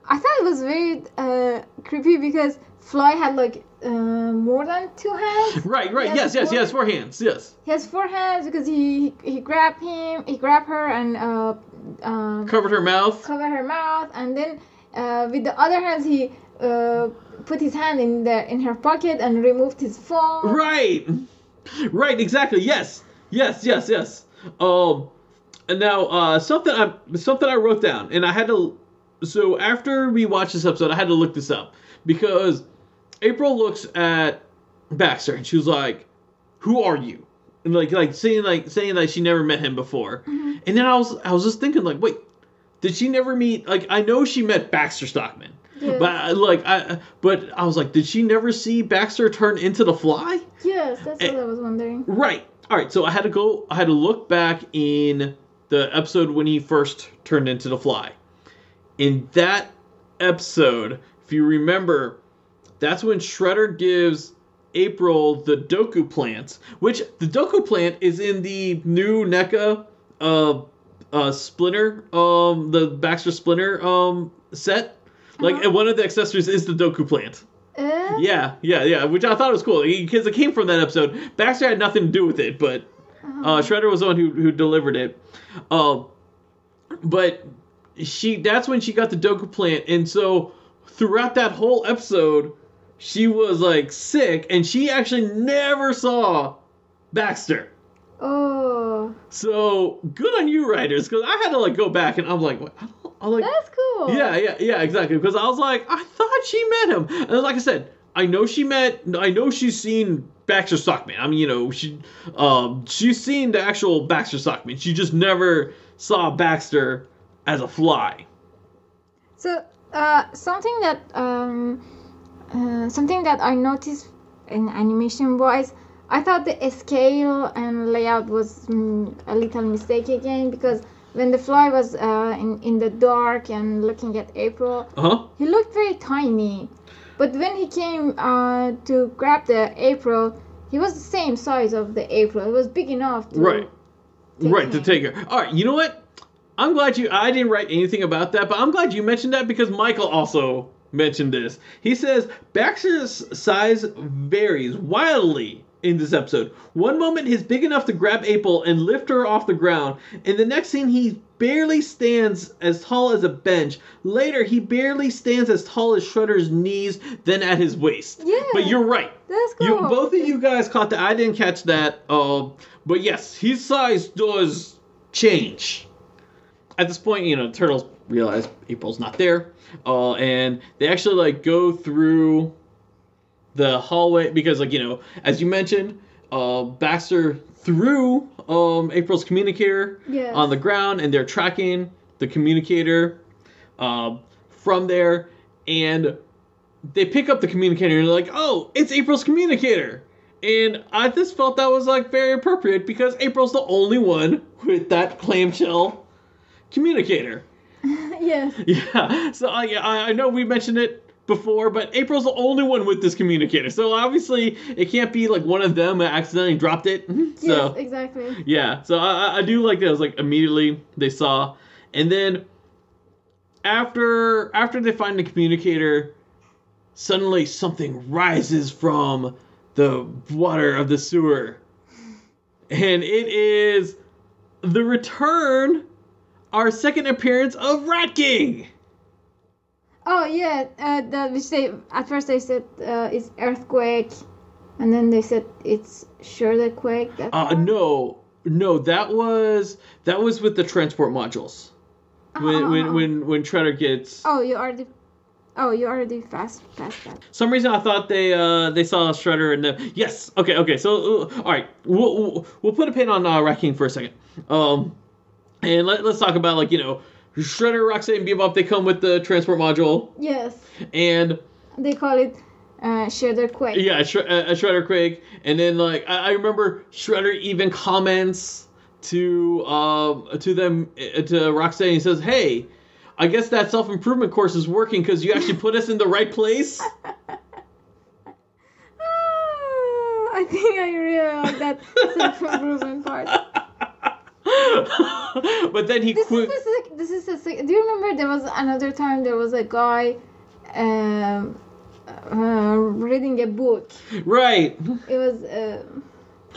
Speaker 2: I thought it was very uh, creepy because Fly had like uh, more than two hands.
Speaker 1: Right, right. Yes, yes,
Speaker 2: four-
Speaker 1: yes. Four hands. Yes.
Speaker 2: He has four hands because he he grabbed him, he grabbed her and uh, uh,
Speaker 1: Covered her mouth.
Speaker 2: covered her mouth, and then uh, with the other hands he uh, put his hand in the in her pocket and removed his phone.
Speaker 1: Right. Right. Exactly. Yes. Yes. Yes. Yes. Um. And now, uh, something I something I wrote down, and I had to. So after we watched this episode, I had to look this up because April looks at Baxter and she was like, "Who are you?" And like like saying like saying that she never met him before.
Speaker 2: Mhm.
Speaker 1: And then I was I was just thinking like, wait, did she never meet? Like I know she met Baxter Stockman.
Speaker 2: Yes.
Speaker 1: But I- like I, but I was like, did she never see Baxter turn into the Fly?
Speaker 2: Yes, that's
Speaker 1: Eh.
Speaker 2: what I was wondering.
Speaker 1: Right. All right. So I had to go. I had to look back in the episode when he first turned into the Fly. In that episode, if you remember, that's when Shredder gives April the Doku plant, which the Doku plant is in the new NECA uh, uh, Splinter, um, the Baxter Splinter um set. Like
Speaker 2: Uh-huh.
Speaker 1: one of the accessories is the Doku plant.
Speaker 2: Uh,
Speaker 1: Yeah, yeah, yeah. Which I thought was cool because it came from that episode. Baxter had nothing to do with it, but uh, Shredder was the one who who delivered it. Um, but she that's when she got the Doku plant, and so throughout that whole episode, she was like sick, and she actually never saw Baxter.
Speaker 2: Oh,
Speaker 1: So good on you, writers, because I had to like go back and I'm like, what? I don't, I'm like,
Speaker 2: that's cool.
Speaker 1: yeah, yeah, yeah, exactly. Because I was like, I thought she met him, and like I said, I know she met. I know she's seen Baxter Stockman. I mean, you know, she um, she's seen the actual Baxter Stockman. She just never saw Baxter as a fly.
Speaker 2: So uh, something that um, uh, something that I noticed in animation wise, I thought the scale and layout was mm, a little mistake again because when the fly was uh, in in the dark and looking at April,
Speaker 1: Uh huh.
Speaker 2: he looked very tiny. But when he came uh, to grab the April, he was the same size of the April. It was big enough. To,
Speaker 1: Right. right to take her. All right. You know what? I'm glad you. I didn't write anything about that, but I'm glad you mentioned that because Michael also mentioned this. He says Baxter's size varies wildly in this episode. One moment he's big enough to grab April and lift her off the ground, and the next scene he barely stands as tall as a bench. Later he barely stands as tall as Shredder's knees, then at his waist.
Speaker 2: Yeah.
Speaker 1: But you're right.
Speaker 2: That's cool.
Speaker 1: You both of you guys caught that. I didn't catch that. Uh, but yes, his size does change. At this point, you know, turtles realize April's not there, uh, and they actually like go through the hallway because, like, you know, as you mentioned, uh, Baxter threw um, April's communicator
Speaker 2: Yes.
Speaker 1: on the ground, and they're tracking the communicator um, from there, and they pick up the communicator and they're like, "Oh, it's April's communicator." And I just felt that was like very appropriate because April's the only one with that clamshell communicator. *laughs*
Speaker 2: yes.
Speaker 1: Yeah. So I I I know we mentioned it before, but April's the only one with this communicator. So obviously it can't be like one of them accidentally dropped it. Mm-hmm. So
Speaker 2: Yes, exactly.
Speaker 1: yeah, so I, I- I do like that. It was like immediately they saw, and then after after they find the communicator, suddenly something rises from the water of the sewer, and it is the return, our second appearance of Rat King.
Speaker 2: Oh yeah, uh, which they at first they said uh, it's earthquake, and then they said it's Shredder quake. That
Speaker 1: Uh,
Speaker 2: one?
Speaker 1: no, no, that was that was with the transport modules. When when
Speaker 2: Oh.
Speaker 1: when when Shredder gets
Speaker 2: Oh, you already. Oh, you already fast past that.
Speaker 1: some reason I thought they uh they saw Shredder and the yes okay okay so uh, all right we'll, we'll we'll put a pin on uh, Rat King for a second um and let, let's talk about like you know Shredder Roxanne and Bebop they come with the transport module
Speaker 2: Yes,
Speaker 1: and
Speaker 2: they call it uh, Shredder quake.
Speaker 1: yeah Shre- uh, Shredder Quake and then like I, I remember Shredder even comments to um to them uh, to Roxanne he says hey I guess that self improvement course is working because you actually put us in the right place. *laughs*
Speaker 2: Ah, I think I really like that *laughs* self-improvement part. *laughs*
Speaker 1: but then he
Speaker 2: This
Speaker 1: quit.
Speaker 2: is the sec- this is sec- Do you remember there was another time there was a guy um, uh, reading a book.
Speaker 1: Right.
Speaker 2: It was uh,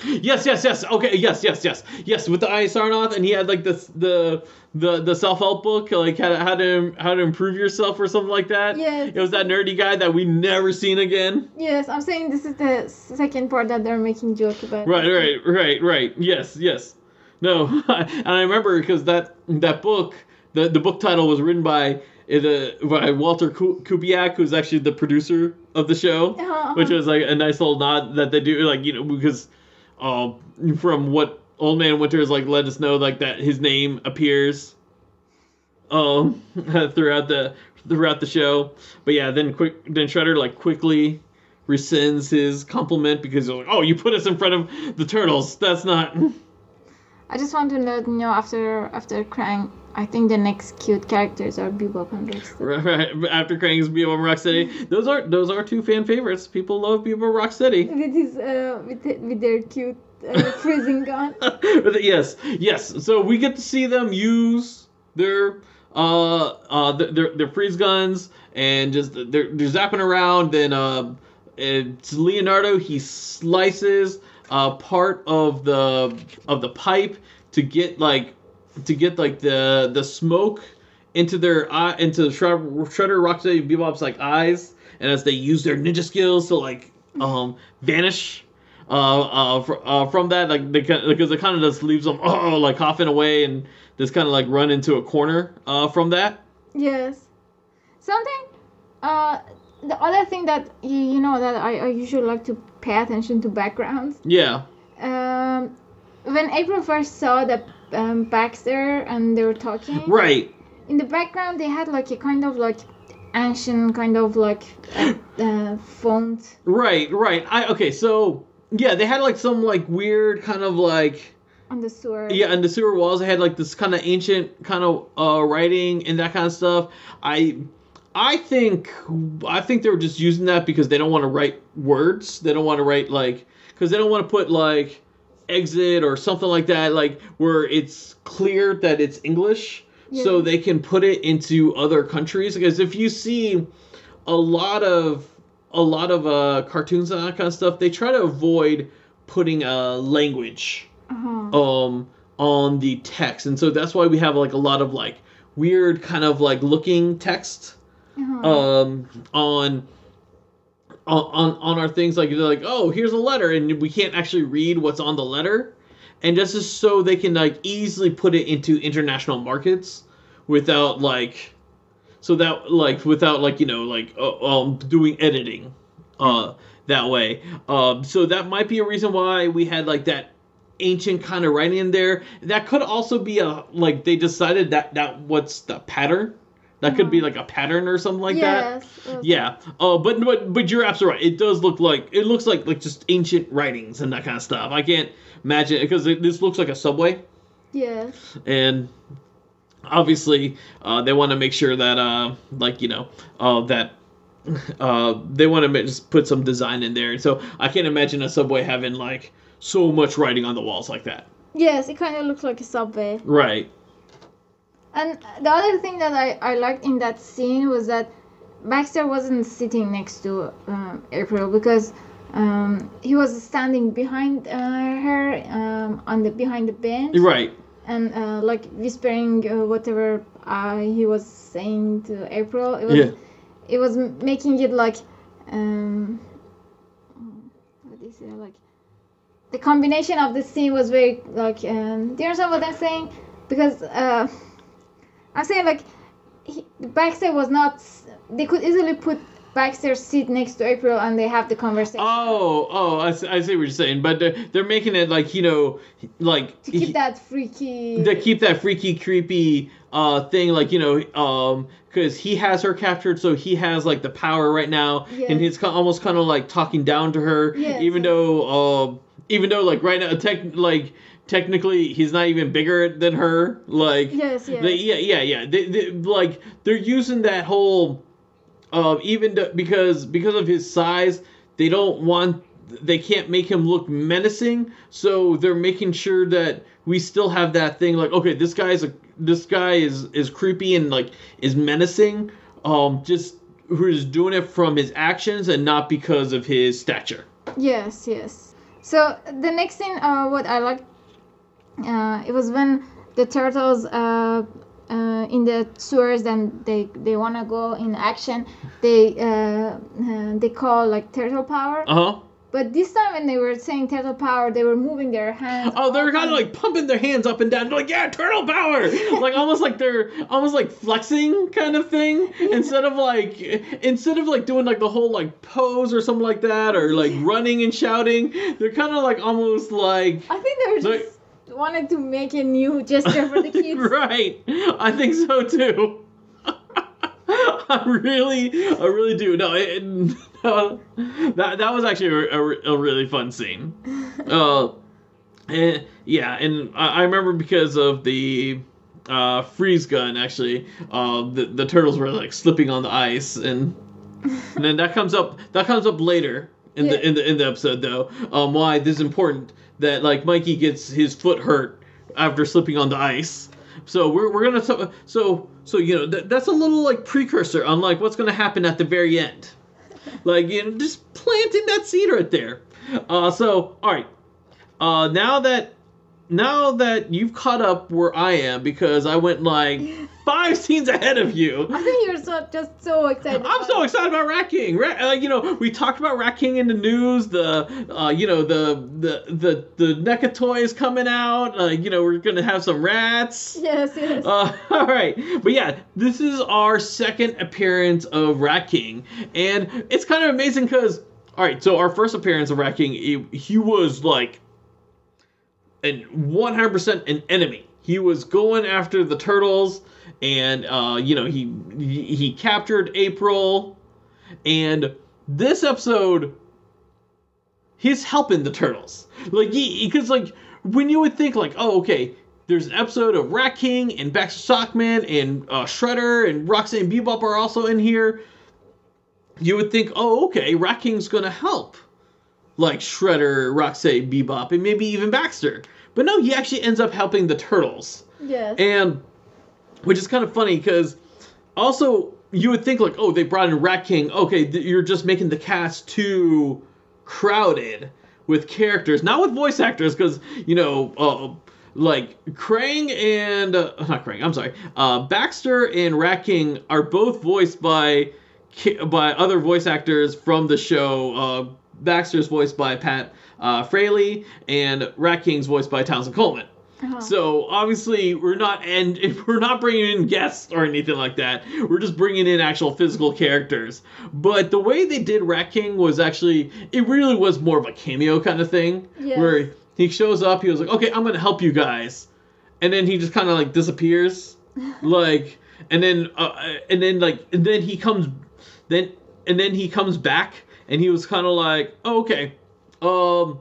Speaker 1: Yes, yes, yes. Okay, yes, yes, yes, yes. With the I Sarnath, and he had like this the the the self help book, like how to how to how to improve yourself or something like that.
Speaker 2: Yes.
Speaker 1: It was that nerdy guy that we never seen again.
Speaker 2: yes. I'm saying this is the second part that they're making joke about.
Speaker 1: Right, right, right, right. Yes, yes. No, *laughs* and I remember because that that book, the the book title was written by the by Walter Kubiak, who's actually the producer of the show,
Speaker 2: Uh-huh.
Speaker 1: which was like a nice little nod that they do, like you know, because uh, from what Old Man Winters like let us know, like that his name appears um *laughs* throughout the throughout the show. But yeah, then quick then Shredder like quickly rescinds his compliment because he's like, "Oh, you put us in front of the turtles. That's not."
Speaker 2: I just want to let you know after after Krang, I think the next cute characters are Bebop and Rocksteady.
Speaker 1: Right, right. After Krang's Bebop and Rocksteady, those are those are two fan favorites. People love Bebop and Rocksteady.
Speaker 2: With his uh, with with their cute uh, freezing gun. *laughs*
Speaker 1: yes, yes. So we get to see them use their uh uh their their freeze guns and just they're they're zapping around. Then uh, it's Leonardo. He slices uh part of the of the pipe to get like to get like the the smoke into their eye into Shredder, Shredder Rocksteady Bebop's like eyes, and as they use their ninja skills to like um vanish uh, uh, fr- uh, from that, like because it kind of just leaves them oh, like coughing away and just kind of like run into a corner uh, from that.
Speaker 2: Yes. Something uh the other thing that you, you know that I, I usually like to pay attention to backgrounds.
Speaker 1: Yeah.
Speaker 2: Um, when April first saw the um, Baxter and they were talking,
Speaker 1: Right.
Speaker 2: in the background they had like a kind of like ancient kind of like uh, uh, font.
Speaker 1: Right. Right. I okay. So yeah, they had like some like weird kind of like
Speaker 2: on the sewer.
Speaker 1: yeah, and the sewer walls they had like this kind of ancient kind of uh, writing and that kind of stuff. I. I think I think they were just using that because they don't want to write words. They don't want to write like because they don't want to put like exit or something like that like where it's clear that it's English. So they can put it into other countries. Because if you see a lot of a lot of uh cartoons and that kind of stuff they try to avoid putting a language
Speaker 2: Uh-huh.
Speaker 1: um on the text. And so that's why we have like a lot of like weird kind of like looking text
Speaker 2: Uh-huh.
Speaker 1: um on on on our things like they're like oh here's a letter and we can't actually read what's on the letter. And this is so they can like easily put it into international markets without like so that like without like you know like uh, um doing editing uh that way. Um so that might be a reason why we had like that ancient kind of writing in there. That could also be a like they decided that that what's the pattern that could be like a pattern or something like that
Speaker 2: yes. uh,
Speaker 1: yeah. Oh, but but but you're absolutely right. It does look like it looks like like just ancient writings and that kind of stuff. I can't imagine because this looks like a subway,
Speaker 2: Yes.
Speaker 1: and obviously uh, they want to make sure that uh like you know uh that *laughs* uh they want to just put some design in there. So I can't imagine a subway having like so much writing on the walls like that.
Speaker 2: Yes, it kind of looks like a subway.
Speaker 1: Right.
Speaker 2: And the other thing that I, I liked in that scene was that Baxter wasn't sitting next to um, April because um, he was standing behind uh, her um, on the behind the bench
Speaker 1: Right.
Speaker 2: and uh, like whispering uh, whatever uh, he was saying to April. It was
Speaker 1: Yeah.
Speaker 2: it was making it like um, what is it like the combination of the scene was very like um, do you understand what I'm saying? Because uh, I'm saying like he, Baxter was not. They could easily put Baxter's seat next to April and they have the conversation
Speaker 1: Oh, oh, I see, I see what you're saying, but they're, they're making it like you know, like
Speaker 2: to keep that freaky.
Speaker 1: to keep that freaky, creepy uh thing, like you know, um, because he has her captured, so he has like the power right now, and he's almost kind of like talking down to her,
Speaker 2: Yes,
Speaker 1: even
Speaker 2: yes.
Speaker 1: though, um, even though like right now, tech, like technically he's not even bigger than her, like
Speaker 2: yes, yes.
Speaker 1: they, yeah, yeah, yeah. They, they, like they're using that whole, uh, even to, because because of his size, they don't want, they can't make him look menacing. So they're making sure that we still have that thing. Like, okay, this guy's a this guy is is creepy and like is menacing. Um, just who's doing it from his actions and not because of his stature.
Speaker 2: Yes, yes. So the next thing, uh, what I liked, uh, it was when the turtles uh, uh, in the sewers and they they want to go in action. They uh, uh, they call like turtle power.
Speaker 1: Uh huh.
Speaker 2: But this time when they were saying turtle power, they were moving their hands.
Speaker 1: Oh, they're
Speaker 2: up
Speaker 1: kind of like pumping their hands up and down. They're like, yeah, turtle power! *laughs* like almost like they're almost like flexing kind of thing. Instead of like instead of like doing like the whole like pose or something like that, or like running and shouting, they're kind of like almost like
Speaker 2: I think they were
Speaker 1: Like-
Speaker 2: just wanted to make a new gesture for the kids. *laughs*
Speaker 1: right. I think so too. *laughs* I really, I really do. No, it, no that that was actually a, a, a really fun scene. Uh, and, yeah, and I, I remember because of the uh, freeze gun. Actually, uh, the the turtles were like slipping on the ice, and, and then that comes up. That comes up later in
Speaker 2: Yeah.
Speaker 1: the in the in the episode though. Um, why this is important that like Mikey gets his foot hurt after slipping on the ice. So we're, we're gonna talk, so so you know that, that's a little like precursor on like what's gonna happen at the very end, like you know just planting that seed right there. Uh, so all right, uh, now that now that you've caught up where I am because I went like five *laughs* scenes ahead of you.
Speaker 2: I think you're so just so excited.
Speaker 1: I'm so
Speaker 2: it.
Speaker 1: excited about Rat King. Rat, uh, you know, we talked about Rat King in the news. The, uh, you know, the the the the NECA toys coming out. Uh, you know, we're gonna have some rats. *laughs*
Speaker 2: Yes, yes.
Speaker 1: Uh, *laughs* all right, but yeah, this is our second appearance of Rat King, and it's kind of amazing because, all right, so our first appearance of Rat King, he, he was like, an 100% an enemy. He was going after the turtles, and uh, you know he, he captured April, and this episode, he's helping the turtles. Like he, because like when you would think like, oh okay, there's an episode of Rat King and Baxter Stockman and uh, Shredder and Roxanne Bebop are also in here. You would think, oh okay, Rat King's gonna help like Shredder, Roxanne, Bebop, and maybe even Baxter. But no, he actually ends up helping the turtles.
Speaker 2: yes.
Speaker 1: And which is kind of funny because also you would think like, oh, they brought in Rat King. Okay, th- you're just making the cast too crowded with characters, not with voice actors, because you know, uh, like Krang and uh, not Krang. I'm sorry, uh, Baxter and Rat King are both voiced by ki- by other voice actors from the show. Baxter's voiced by Pat uh, Fraley, and Rat King's voiced by Townsend Coleman.
Speaker 2: Uh-huh.
Speaker 1: So obviously we're not and *laughs* we're not bringing in guests or anything like that. We're just bringing in actual physical characters. But the way they did Rat King was actually it really was more of a cameo kind of thing
Speaker 2: Yes.
Speaker 1: where he shows up. He was like, "Okay, I'm gonna help you guys," and then he just kind of like disappears, *laughs* like, and then uh, and then like and then he comes, then and then he comes back, and he was kind of like, oh, "Okay, um."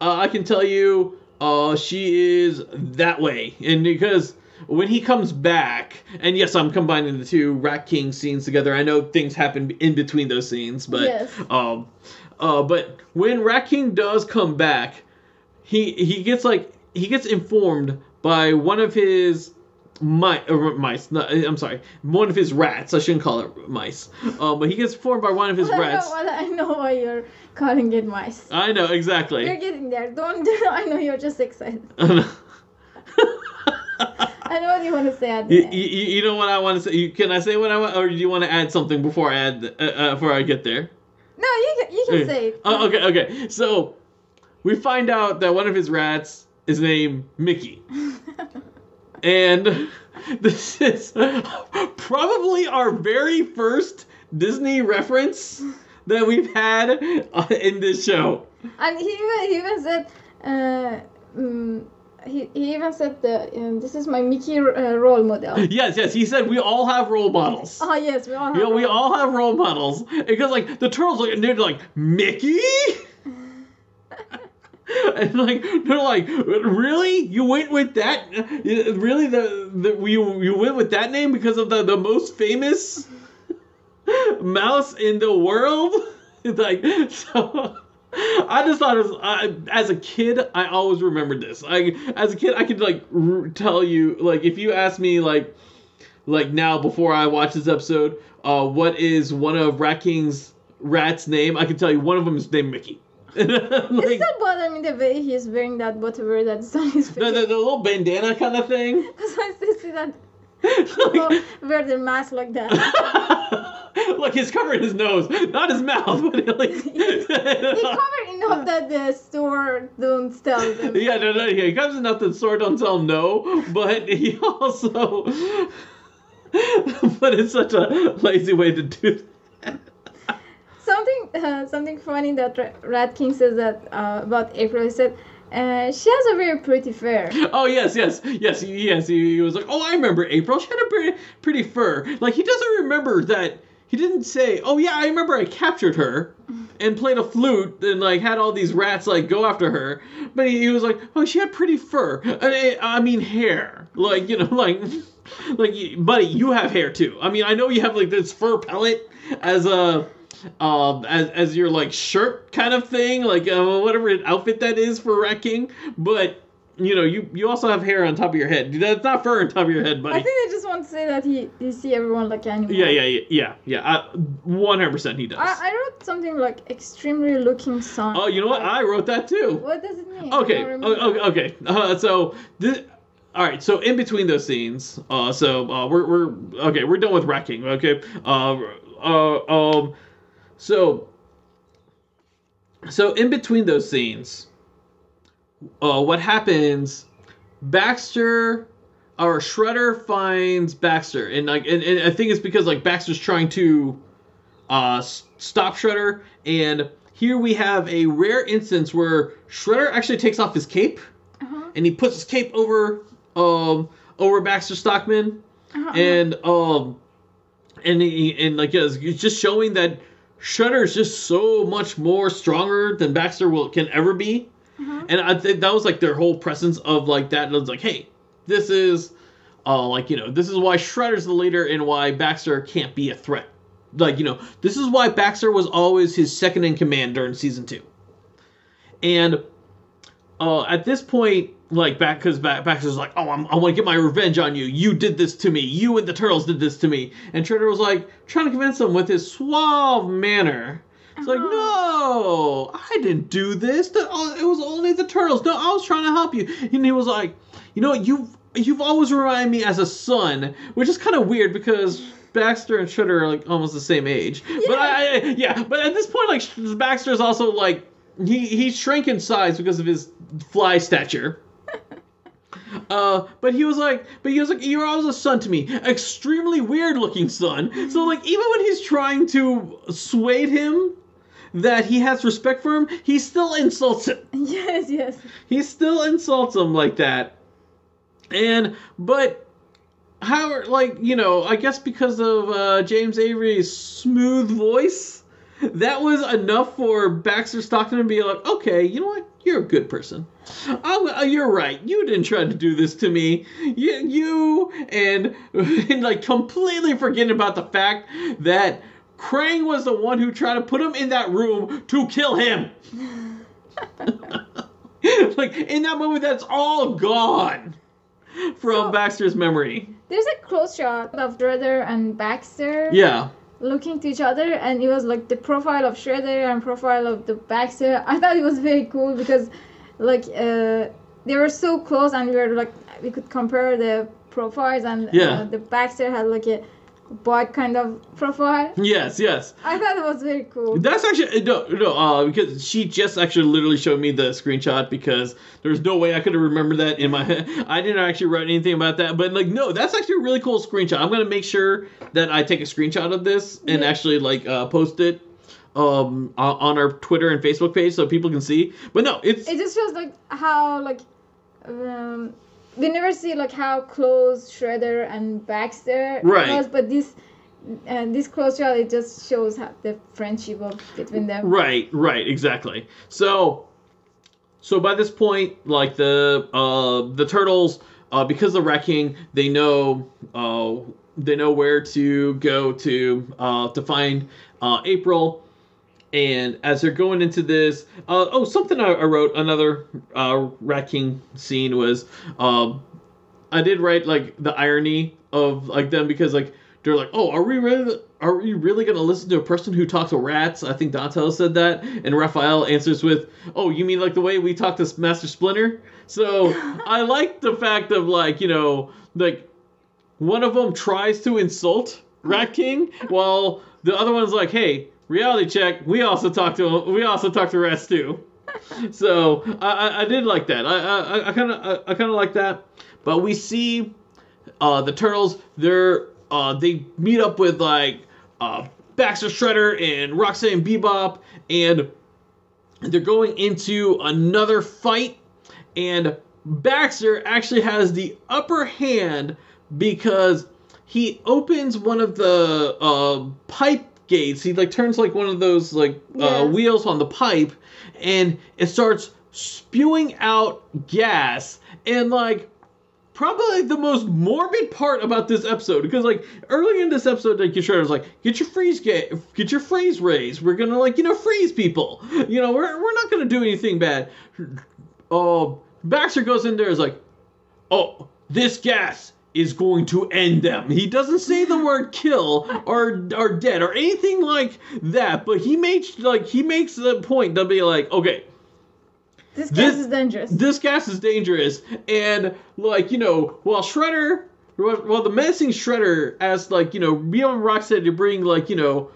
Speaker 1: uh, I can tell you, uh, she is that way, and because when he comes back, and yes, I'm combining the two Rat King scenes together. I know things happen in between those scenes, but
Speaker 2: Yes.
Speaker 1: um, uh, but when Rat King does come back, he he gets like he gets informed by one of his mice, or mice. Not, I'm sorry, one of his rats. I shouldn't call it mice. Um, but he gets informed by one of his
Speaker 2: I know,
Speaker 1: rats.
Speaker 2: well, I know why you're calling it mice.
Speaker 1: I know exactly.
Speaker 2: You're getting there. Don't. *laughs* I know you're just excited. *laughs* I know what you want to say at the
Speaker 1: You,
Speaker 2: end.
Speaker 1: you, you know what I want to say? You, can I say what I want, or do you want to add something before I add uh, uh, before I get there?
Speaker 2: No, you can, you can say it.
Speaker 1: Oh, okay, okay. So we find out that one of his rats is named Mickey, *laughs* and *laughs* this is probably our very first Disney reference that we've had uh, in this show.
Speaker 2: And he even, he even said, uh, mm, he, he even said, the, um, this is my Mickey uh, role model.
Speaker 1: Yes, yes. He said we all have role models.
Speaker 2: Oh, yes, we all have
Speaker 1: Yeah, we all have role models because like the turtles like they're like Mickey, *laughs* and like they're like really you went with that really the, the you you went with that name because of the the most famous *laughs* mouse in the world *laughs* it's like so. I just thought it was, I, as a kid, I always remembered this. I, as a kid, I could like r- tell you, like, if you ask me, like, like now before I watch this episode, uh, what is one of Rat King's rat's name? I can tell you one of them is named Mickey. *laughs* Like,
Speaker 2: still bother me the way he's wearing that whatever that's on his face.
Speaker 1: the, the, the little bandana kind of thing.
Speaker 2: Because I still see that people *laughs*
Speaker 1: Like-
Speaker 2: wear their mask like that. *laughs*
Speaker 1: Look, he's covering his nose, not his mouth, but like,
Speaker 2: He covered enough that the store don't tell them.
Speaker 1: yeah, no, no, he covers enough that sword don't tell no, but he also, but it's such a lazy way to do that.
Speaker 2: Something, uh, *laughs* something funny that Ra- Rat King says that uh, about April. He said, uh, "She has a very pretty fur." *laughs*
Speaker 1: Oh yes, yes, yes, yes. He, he was like, oh, I remember April. She had a pretty, pretty fur. Like he doesn't remember that. He didn't say, oh yeah, I remember I captured her and played a flute and like had all these rats like go after her. But he, he was like, oh, she had pretty fur. I, I mean hair. Like you know, *laughs* like, like buddy, you have hair too. I mean, I know you have like this fur pellet as a. Um, as, as your like shirt kind of thing, like uh, whatever outfit that is for Rat King. But you know, you you also have hair on top of your head. That's not fur on top of your head, buddy.
Speaker 2: I think they just want to say that he he see everyone like animals.
Speaker 1: yeah, yeah, yeah, yeah, yeah. One hundred percent, he does.
Speaker 2: I, I wrote something like extremely looking son.
Speaker 1: oh, you know what? I wrote that too.
Speaker 2: What does it mean?
Speaker 1: Okay,
Speaker 2: don't remember.
Speaker 1: o- o- okay. Uh, so this. All right, so in between those scenes, uh, so uh, we're we're okay. We're done with Rat King. Okay, uh, uh, um, so so in between those scenes, uh, what happens? Baxter or Shredder finds Baxter, and like, and, and I think it's because like Baxter's trying to uh, stop Shredder, and here we have a rare instance where Shredder actually takes off his cape,
Speaker 2: Uh-huh.
Speaker 1: and he puts his cape over um over Baxter Stockman,
Speaker 2: Uh-huh.
Speaker 1: and um and he and like yeah, it's just showing that Shredder is just so much more stronger than Baxter will can ever be.
Speaker 2: Uh-huh.
Speaker 1: And I think that was like their whole presence of like that. It was like, hey, this is, uh, like you know, this is why Shredder's the leader and why Baxter can't be a threat. Like you know, this is why Baxter was always his second in command during season two. And uh, at this point, like back because back, Baxter's like, oh, I'm, I want to get my revenge on you. You did this to me. You and the turtles did this to me. And Shredder was like trying to convince him with his suave manner. It's like, uh-huh. no, I didn't do this. That oh, it was only the turtles. No, I was trying to help you. And he was like, you know, you've you've always reminded me as a son, which is kind of weird because Baxter and Shredder are like almost the same age. But I, I yeah, but at this point, like Baxter's also like he he shrank in size because of his fly stature. Uh, but he was like, but he was like, you're always a son to me, extremely weird looking son. So like, even when he's trying to sway him that he has respect for him, he still insults him. *laughs*
Speaker 2: Yes, yes.
Speaker 1: He still insults him like that. And but how like you know, I guess because of uh, James Avery's smooth voice, that was enough for Baxter Stockman to be like, okay, you know what, you're a good person. Uh, you're right. You didn't try to do this to me. You, you and, *laughs* and like completely forgetting about the fact that Krang was the one who tried to put him in that room to kill him. *laughs* like in that moment, that's all gone from
Speaker 2: So-
Speaker 1: Baxter's memory.
Speaker 2: There's a close shot of Shredder and Baxter
Speaker 1: Yeah.
Speaker 2: Looking to each other, and it was like the profile of Shredder and profile of the Baxter. *laughs* I thought it was very cool because, like, uh, they were so close, and we were like, we could compare the profiles, and
Speaker 1: Yeah.
Speaker 2: uh, the Baxter had like a bot kind of profile.
Speaker 1: Yes. Yes.
Speaker 2: I thought it was very cool.
Speaker 1: That's actually no, no, uh, because she just actually literally showed me the screenshot because there's no way I could have remembered that in my head. *laughs* I didn't actually write anything about that, but like, no, that's actually a really cool screenshot. I'm gonna make sure that I take a screenshot of this and
Speaker 2: Yeah.
Speaker 1: actually like uh, post it um on our Twitter and Facebook page so people can see. But no, it's
Speaker 2: It just shows like how like um, we never see like how close Shredder and Baxter
Speaker 1: Right.
Speaker 2: was, but this uh, this close shot it just shows how the friendship of between them.
Speaker 1: Right, right, exactly. So, so by this point, like the uh, the turtles, uh, because of Rat King, they know uh, they know where to go to uh, to find uh, April. And as they're going into this, uh, oh, something I, I wrote another uh, Rat King scene was, um, I did write like the irony of like them because like they're like, oh, are we really are we really gonna listen to a person who talks to rats? I think Donatello said that, and Raphael answers with, oh, you mean like the way we talk to Master Splinter? So I *laughs* like the fact of like you know like one of them tries to insult Rat King while the other one's like, hey, reality check. We also talk to we also talk to rats too. *laughs* So I, I, I did like that. I I- I kind of I, I kind of like that. But we see uh, the turtles. They're uh, they meet up with like uh, Baxter Shredder and Rocksteady Bebop, and they're going into another fight. And Baxter actually has the upper hand because he opens one of the uh, pipe gates. He like turns like one of those like uh, wheels on the pipe, and it starts spewing out gas. And like probably the most morbid part about this episode because like early in this episode like your was like get your freeze get get your freeze raised we're gonna like you know freeze people you know we're, we're not gonna do anything bad uh Baxter goes in there is like, oh, this gas is going to end them. He doesn't say the *laughs* word kill or or dead or anything like that, but he makes like he makes the point to be like, okay,
Speaker 2: This gas
Speaker 1: This-
Speaker 2: is dangerous.
Speaker 1: this gas is dangerous, and like you know, while Shredder, while while the menacing Shredder asks like you know, Beyond Rocksteady to bring like you know,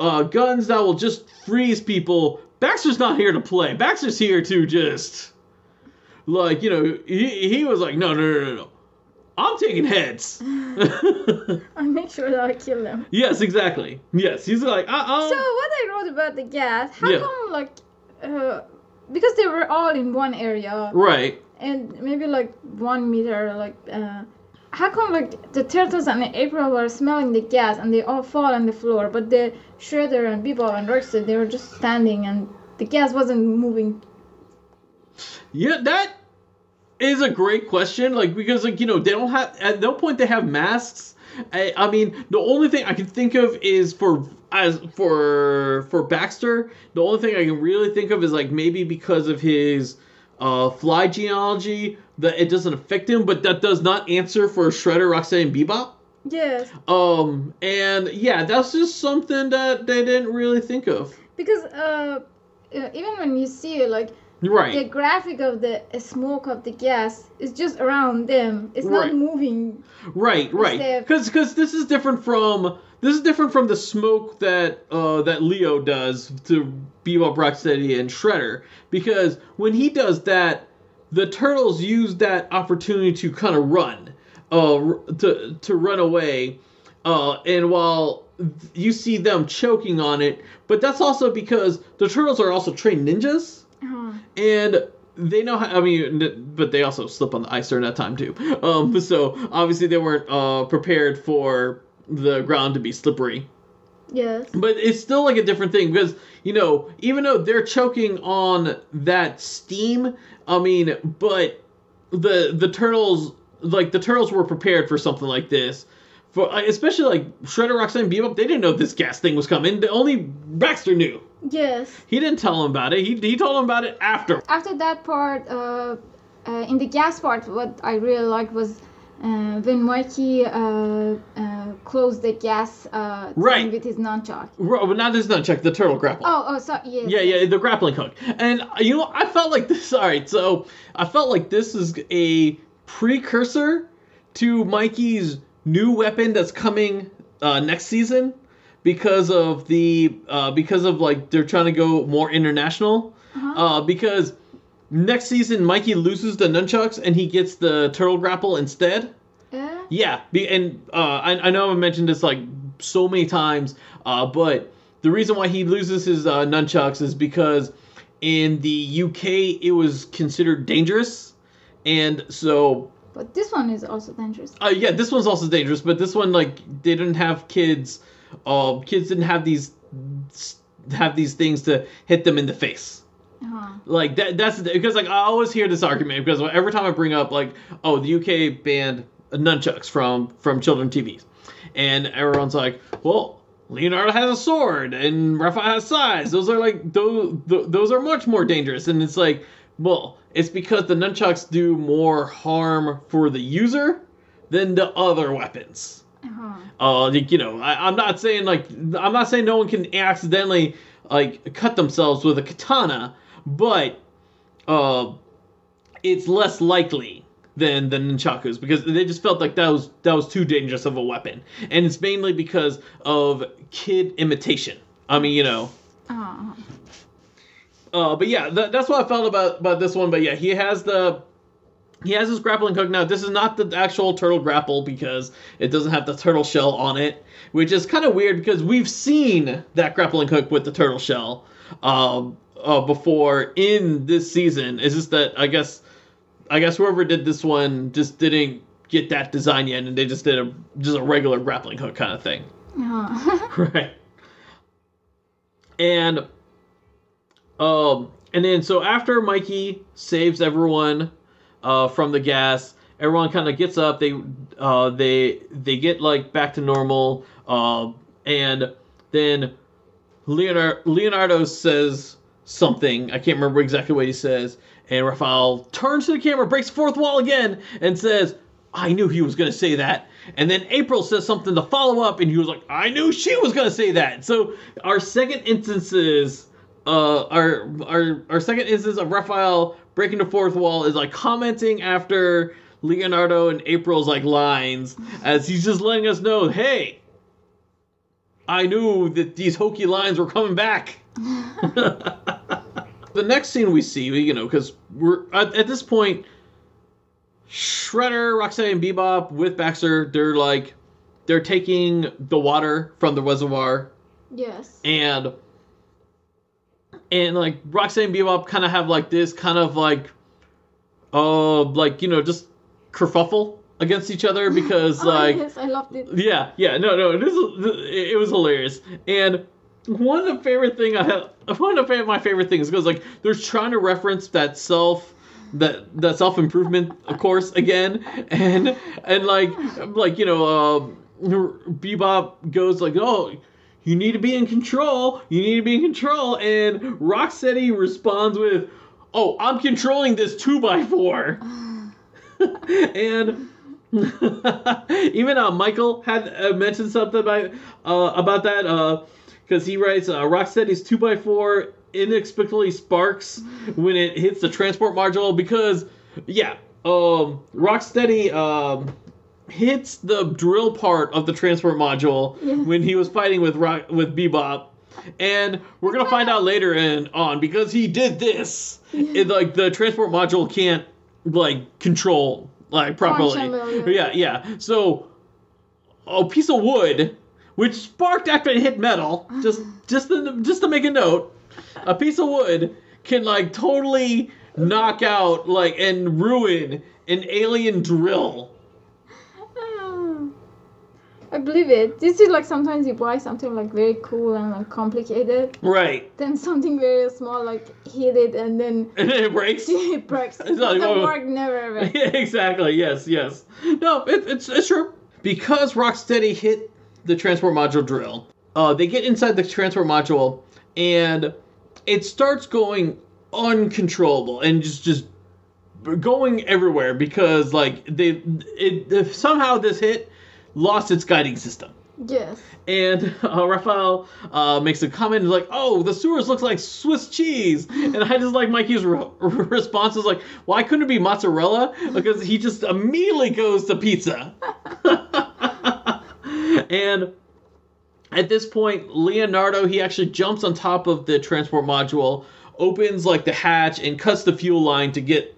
Speaker 1: uh, guns that will just freeze people. Baxter's not here to play. Baxter's here to just, like you know, he he was like, no no no no no, I'm taking heads. *laughs*
Speaker 2: I make sure that I kill them.
Speaker 1: yes, exactly. Yes, he's like, uh, uh
Speaker 2: So what I wrote about the gas, how
Speaker 1: Yeah.
Speaker 2: come like, uh, because they were all in one area
Speaker 1: right.
Speaker 2: and maybe like one meter, like, uh, how come like the turtles and the April were smelling the gas and they all fall on the floor, but the Shredder and Bebop and Rocksteady they were just standing and the gas wasn't moving.
Speaker 1: Yeah, that is a great question. Like because like you know they don't have at no point they have masks. I, I mean the only thing I can think of is for as for for Baxter. The only thing I can really think of is like maybe because of his uh, fly genealogy that it doesn't affect him, but that does not answer for Shredder, Rocksteady, and Bebop.
Speaker 2: Yes,
Speaker 1: Um, and yeah, that's just something that they didn't really think of.
Speaker 2: because uh, uh, even when you see it, like
Speaker 1: Right.
Speaker 2: The graphic of the smoke of the gas is just around them, it's
Speaker 1: Right.
Speaker 2: not moving.
Speaker 1: Right, right. Because because this is different from this is different from the smoke that uh, that Leo does to Bebop, Rocksteady, and Shredder. Because when he does that, the turtles use that opportunity to kind of run, uh, to to run away. Uh, and while you see them choking on it, but that's also because the turtles are also trained ninjas
Speaker 2: Uh-huh.
Speaker 1: and they know how. I mean, but they also slip on the ice during that time too. Um, so obviously they weren't uh, prepared for the ground to be slippery.
Speaker 2: Yes.
Speaker 1: But it's still like a different thing because you know, even though they're choking on that steam, I mean, but the the turtles like the turtles were prepared for something like this. For uh, especially like Shredder, Rocksteady, Bebop, they didn't know this gas thing was coming. The Only Baxter knew.
Speaker 2: Yes.
Speaker 1: He didn't tell him about it. He, he told him about it after.
Speaker 2: After that part, uh, uh, in the gas part, what I really liked was uh, when Mikey uh, uh, closed the gas uh, thing
Speaker 1: Right.
Speaker 2: with his nunchuck.
Speaker 1: Ro- But not this nunchuck, the turtle grapple.
Speaker 2: Oh, oh, sorry. Yes.
Speaker 1: Yeah, yeah, the grappling hook. And uh, you know, I felt like this. *laughs* All right, so I felt like this is a precursor to Mikey's new weapon that's coming uh, next season because of the uh, because of like they're trying to go more international.
Speaker 2: Uh-huh.
Speaker 1: Uh, because next season Mikey loses the nunchucks and he gets the turtle grapple instead.
Speaker 2: Yeah.
Speaker 1: Yeah, be, and uh, I, I know I've mentioned this like so many times, uh, but the reason why he loses his uh, nunchucks is because in the UK it was considered dangerous, and so
Speaker 2: But this one is also dangerous.
Speaker 1: uh, yeah, this one's also dangerous, but this one like they didn't have kids, uh, kids didn't have these have these things to hit them in the face.
Speaker 2: Uh-huh.
Speaker 1: Like that that's because like I always hear this argument because every time I bring up like oh the UK banned nunchucks from from children TVs, and everyone's like well Leonardo has a sword and Raphael has sais. Those are like those those are much more dangerous, and it's like well it's because the nunchucks do more harm for the user than the other weapons.
Speaker 2: Uh-huh.
Speaker 1: Uh, like, you know, I, I'm not saying like I'm not saying no one can accidentally like cut themselves with a katana, but uh, it's less likely than the nunchakus because they just felt like that was that was too dangerous of a weapon, and it's mainly because of kid imitation. I mean, you know.
Speaker 2: Uh-huh.
Speaker 1: Uh, but yeah, th- that's what I felt about about this one. But yeah, he has the he has his grappling hook now. This is not the actual turtle grapple because it doesn't have the turtle shell on it, which is kind of weird because we've seen that grappling hook with the turtle shell um, uh, before in this season. It's just that I guess I guess whoever did this one just didn't get that design yet, and they just did a just a regular grappling hook kind of thing.
Speaker 2: Uh-huh. *laughs*
Speaker 1: Right. And um and then so after Mikey saves everyone uh from the gas, everyone kind of gets up, they uh they they get like back to normal uh, and then Leonardo Leonardo says something. I can't remember exactly what he says. And Raphael turns to the camera, breaks the fourth wall again, and says, I knew he was going to say that. And then April says something to follow up, and he was like, I knew she was going to say that. So our second instances, uh, our, our, our second instance of Raphael breaking the fourth wall is like commenting after Leonardo and April's like lines as he's just letting us know, hey, I knew that these hokey lines were coming back. *laughs* the next scene we see, you know, because we're at, at, this point, Shredder, Rocksteady, and Bebop with Baxter, they're like, they're taking the water from the reservoir.
Speaker 2: Yes.
Speaker 1: And and like and Bebop kind of have like this kind of like, uh, like you know, just kerfuffle against each other because *laughs*
Speaker 2: oh,
Speaker 1: like
Speaker 2: yes, I loved it.
Speaker 1: Yeah, yeah, no, no, this it was hilarious. And one of the favorite thing I *laughs* have, one of my favorite things goes like they're trying to reference that self that that self improvement of course again *laughs* and and like like you know uh, Bebop goes like oh you need to be in control you need to be in control and Rocksteady responds with oh I'm controlling this two by four. *laughs* And *laughs* even uh, Michael had uh, mentioned something about uh, about that because uh, he writes uh, Rocksteady's two x four inexplicably sparks when it hits the transport module because yeah, um, Rocksteady um, hits the drill part of the transport module when he was fighting with Rock with Bebop. And we're gonna find out later and on because he did this. It, like the transport module can't like control like properly. Yeah, yeah. So a piece of wood, which sparked after it hit metal, just *sighs* just to, just to make a note, a piece of wood can like totally knock out like and ruin an alien drill.
Speaker 2: I believe it. This is like sometimes you buy something like very cool and like complicated.
Speaker 1: Right.
Speaker 2: Then something very small like hit it and then *laughs*
Speaker 1: and then it breaks. *laughs*
Speaker 2: it breaks. *laughs* It's like, the work never ever.
Speaker 1: exactly. Yes. Yes. No, it, it's it's true because Rocksteady hit the transport module drill. Uh, they get inside the transport module and it starts going uncontrollable and just just going everywhere because like they it somehow this hit lost its guiding system.
Speaker 2: Yes.
Speaker 1: And *laughs* uh, Raphael uh, makes a comment like, "Oh, the sewers looks like Swiss cheese," and I just like Mikey's re- *laughs* response is like, "Why couldn't it be mozzarella?" Because he just immediately goes to pizza. *laughs* and at this point, Leonardo he actually jumps on top of the transport module, opens like the hatch, and cuts the fuel line to get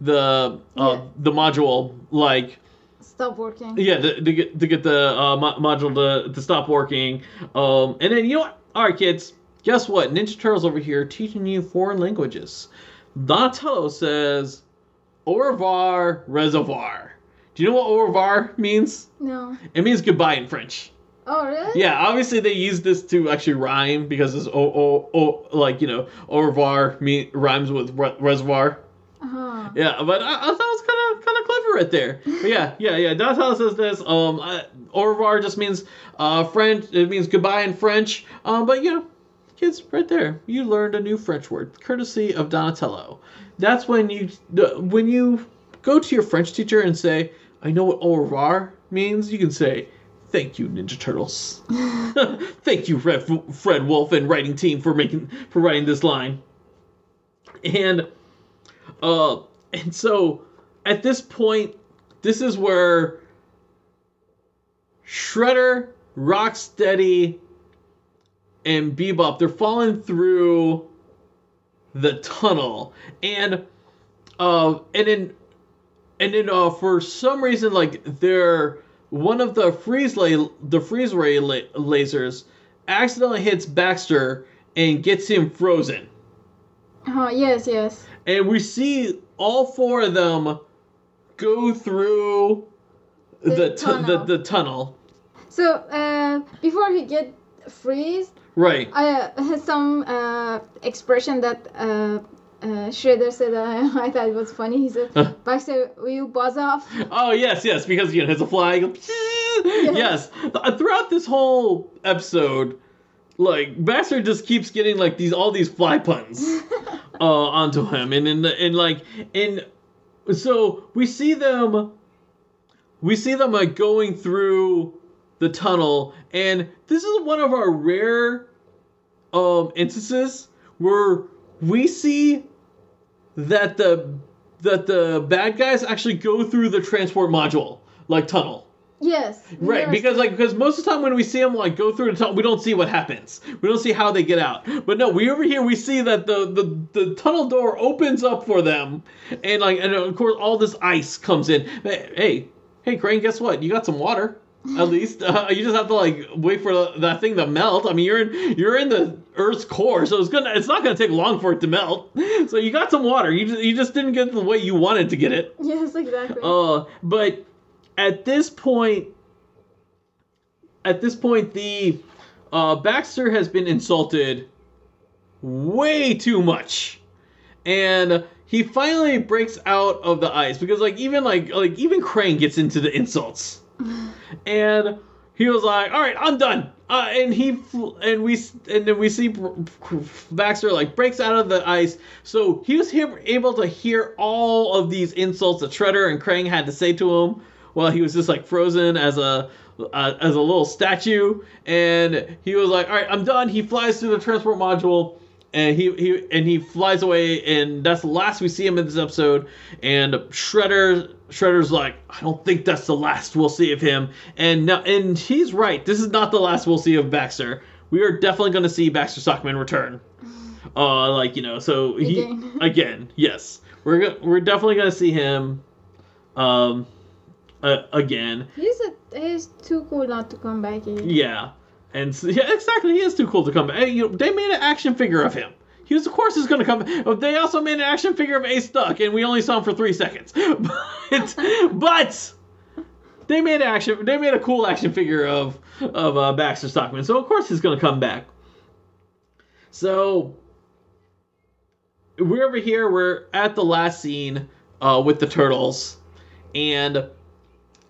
Speaker 1: the uh, yeah. the module like
Speaker 2: stop working.
Speaker 1: Yeah, to, to get to get the uh, mo- module to, to stop working. Um, and then you know what? All right, kids. Guess what? Ninja Turtles over here teaching you foreign languages. Donatello says, "Au revoir, reservoir." Do you know what au revoir means?
Speaker 2: No.
Speaker 1: It means goodbye in French.
Speaker 2: Oh really?
Speaker 1: Yeah, obviously they use this to actually rhyme because it's oh oh oh like you know au revoir me rhymes with re- reservoir.
Speaker 2: Uh-huh.
Speaker 1: Yeah, but I, I thought it was kind of kind of clever right there. But yeah, yeah, yeah. Donatello says this. Um, uh, au revoir just means uh French. It means goodbye in French. Um, but you know, kids, right there, you learned a new French word, courtesy of Donatello. That's when you when you go to your French teacher and say, "I know what au revoir means." You can say. Thank you, Ninja Turtles. *laughs* *laughs* Thank you, Fred, Fred Wolf and writing team for making for writing this line. And uh, and so at this point, this is where Shredder, Rocksteady, and Bebop they're falling through the tunnel, and uh, and then and then uh, for some reason like they're one of the freeze la- the freeze ray la- lasers accidentally hits Baxter and gets him frozen.
Speaker 2: Oh yes, yes
Speaker 1: and we see all four of them go through the, the, tunnel. the, the tunnel.
Speaker 2: So uh, before he get freeze,
Speaker 1: right?
Speaker 2: I uh, *laughs* some uh, expression that uh, uh, Shredder said uh, *laughs* I thought it was funny. He said, "Baxter, will you buzz off?"
Speaker 1: Oh yes, yes, because you know it's a fly. *laughs* yes. yes, throughout this whole episode, like Baxter just keeps getting like these all these fly puns *laughs* uh, onto him, and in the and like and so we see them, we see them like going through the tunnel, and this is one of our rare um instances where we see that the that the bad guys actually go through the transport module like tunnel.
Speaker 2: Yes.
Speaker 1: Right, because like because most of the time when we see them like go through the tunnel, we don't see what happens. We don't see how they get out. But no, we over here we see that the the, the tunnel door opens up for them, and like and of course all this ice comes in. Hey, hey, Krang, guess what? You got some water. At *laughs* least uh, you just have to like wait for that thing to melt. I mean, you're in you're in the Earth's core, so it's gonna it's not gonna take long for it to melt. So you got some water. You just you just didn't get the way you wanted to get it.
Speaker 2: Yes, exactly.
Speaker 1: Uh, but at this point, at this point, the uh, Baxter has been insulted way too much, and he finally breaks out of the ice because, like, even like like even Krang gets into the insults, *laughs* and he was like, "All right, I'm done." Uh, and he and we and then we see Baxter like breaks out of the ice. So he was able to hear all of these insults that Shredder and Krang had to say to him while he was just like frozen as a uh, as a little statue. And he was like, "All right, I'm done." He flies through the transport module. And he, he and he flies away, and that's the last we see him in this episode. And Shredder Shredder's like, I don't think that's the last we'll see of him. And now, and he's right. This is not the last we'll see of Baxter. We are definitely going to see Baxter Stockman return. *laughs* Uh, like you know, so he
Speaker 2: Again. *laughs*
Speaker 1: again, yes, we're go- we're definitely going to see him, um, uh, again.
Speaker 2: He's a he's too cool not to come back again.
Speaker 1: Yeah, and so, yeah, exactly. He is too cool to come back. You know, they made an action figure of him. He was, of course, is going to come. They also made an action figure of Ace Duck, and we only saw him for three seconds. *laughs* But, but they made an action. They made a cool action figure of of uh, Baxter Stockman. So of course he's going to come back. So we're over here. We're at the last scene uh, with the turtles, and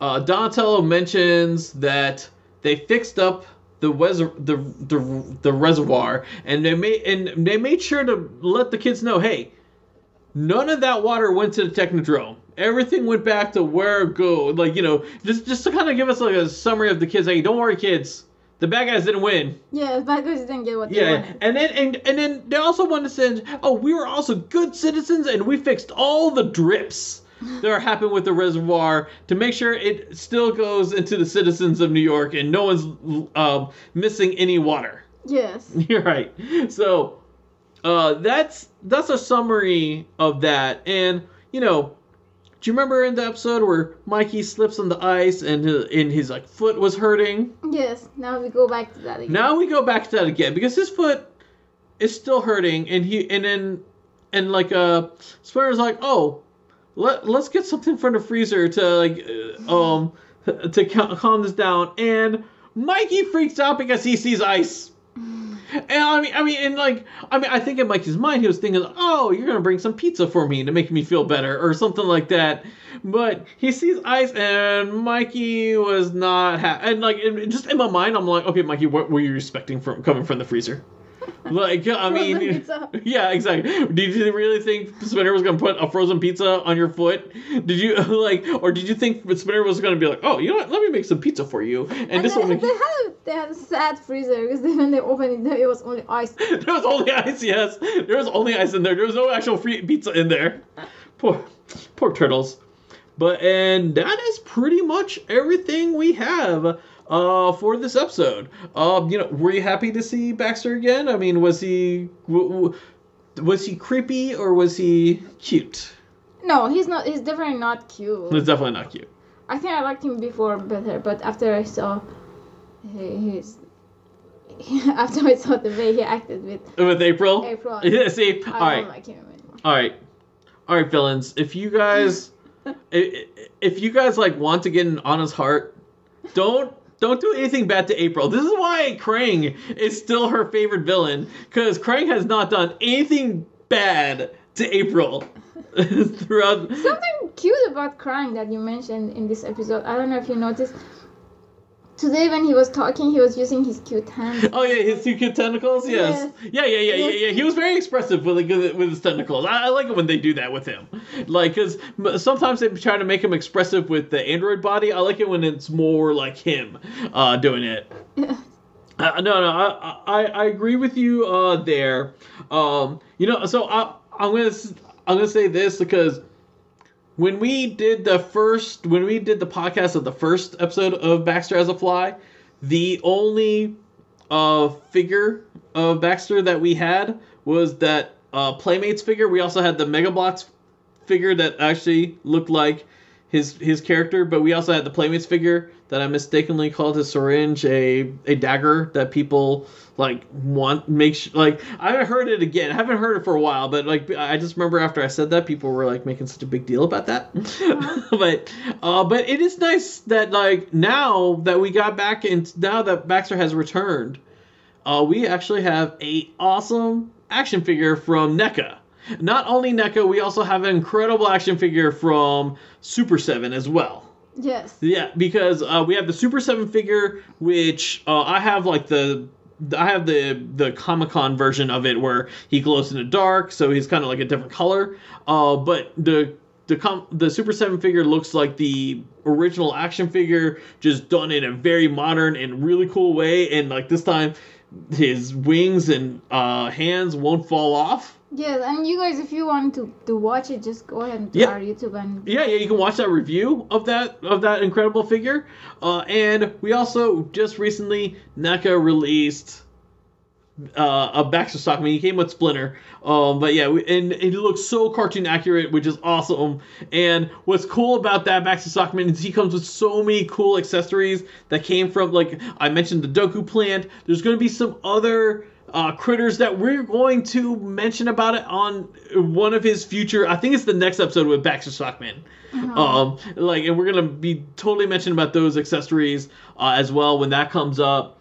Speaker 1: uh, Donatello mentions that they fixed up the, wes- the the the reservoir, and they made and they made sure to let the kids know, hey, none of that water went to the Technodrome. Everything went back to where it go. Like you know, just just to kind of give us like a summary of the kids. Hey, don't worry, kids. The bad guys didn't win.
Speaker 2: Yeah, bad guys didn't get what they
Speaker 1: Yeah,
Speaker 2: wanted.
Speaker 1: and then and and then they also wanted to send. Oh, we were also good citizens, and we fixed all the drips that are happening with the reservoir to make sure it still goes into the citizens of New York, and no one's um, missing any water.
Speaker 2: Yes. *laughs*
Speaker 1: You're right. So, uh, that's that's a summary of that, and you know. Do you remember in the episode where Mikey slips on the ice and his, and his like foot was hurting?
Speaker 2: Yes. Now we go back to that again.
Speaker 1: Now we go back to that again because his foot is still hurting, and he and then and like uh, Splinter's like, oh, let let's get something from the freezer to like uh, um to cal- calm this down, and Mikey freaks out because he sees ice. And I mean, I mean, and like, I mean, I think in Mikey's mind, he was thinking, "Oh, you're gonna bring some pizza for me to make me feel better, or something like that." But he sees ice, and Mikey was not happy. And like, in, just in my mind, I'm like, "Okay, Mikey, what were you expecting from coming from the freezer?" Like, I mean,
Speaker 2: pizza. *laughs*
Speaker 1: yeah, exactly. Did you really think Splinter was gonna put a frozen pizza on your foot? Did you *laughs* like, or did you think Splinter was gonna be like, "Oh, you know what? Let me make some pizza for you," and,
Speaker 2: And
Speaker 1: this will
Speaker 2: they,
Speaker 1: make
Speaker 2: they had a, they had a sad freezer because when they opened it, it was only ice. *laughs*
Speaker 1: there was only ice. Yes, there was only ice in there. There was no actual free pizza in there. Poor, poor turtles. But and that is pretty much everything we have uh, for this episode. Um, you know, were you happy to see Baxter again? I mean, was he w- w- was he creepy or was he cute?
Speaker 2: No, he's not. He's definitely not cute.
Speaker 1: It's definitely not cute.
Speaker 2: I think I liked him before better, but after I saw he, his *laughs* after I saw the way he acted with
Speaker 1: With April.
Speaker 2: April, *laughs*
Speaker 1: Yeah. See.
Speaker 2: I
Speaker 1: All
Speaker 2: don't
Speaker 1: right.
Speaker 2: like him anymore.
Speaker 1: All right, all right, villains. If you guys, *laughs* i- i- if you guys like want to get an honest heart, don't don't do anything bad to April. This is why Krang is still her favorite villain because Krang has not done anything bad to April *laughs* throughout.
Speaker 2: Something cute about Krang that you mentioned in this episode. I don't know if you noticed. Today when he was talking, he was using his cute hands. *laughs*
Speaker 1: Oh yeah, his two cute tentacles. Yes. Yeah, yeah, yeah, yeah, yeah. He was very expressive with with his tentacles. I, I like it when they do that with him. Like, cause sometimes they try to make him expressive with the android body. I like it when it's more like him uh, doing it. *laughs* Uh, no, no, I, I, I agree with you uh, there. Um, you know, so I, I'm gonna, I'm gonna say this because when we did the first, when we did the podcast of the first episode of Baxter as a Fly, the only uh, figure of Baxter that we had was that uh, Playmates figure. We also had the Mega Bloks figure that actually looked like his his character, but we also had the Playmates figure that I mistakenly called his syringe a a dagger that people like want make sh- like I haven't heard it again. I haven't heard it for a while, but like I just remember after I said that, people were like making such a big deal about that. *laughs* but uh, but it is nice that like now that we got back and now that Baxter has returned, uh, we actually have a awesome action figure from NECA. Not only NECA, we also have an incredible action figure from Super Seven as well.
Speaker 2: Yes.
Speaker 1: Yeah, because uh, we have the Super Seven figure, which uh, I have like the I have the the Comic Con version of it where he glows in the dark, so he's kind of like a different color. Uh, but the the com- the Super Seven figure looks like the original action figure, just done in a very modern and really cool way. And like this time, his wings and uh, hands won't fall off.
Speaker 2: Yes, and you guys, if you want to, to watch it, just go ahead to
Speaker 1: Yeah.
Speaker 2: our YouTube and
Speaker 1: Yeah, yeah, you can watch that review of that of that incredible figure. Uh, and we also just recently NECA released uh, a Baxter Stockman. He came with Splinter. Um, but yeah, we, and it looks so cartoon accurate, which is awesome. And what's cool about that Baxter Stockman is he comes with so many cool accessories that came from like I mentioned the Doku plant. There's going to be some other uh, critters that we're going to mention about it on one of his future. I think it's the next episode with Baxter Stockman. Um, like, and we're gonna be totally mentioning about those accessories uh, as well when that comes up.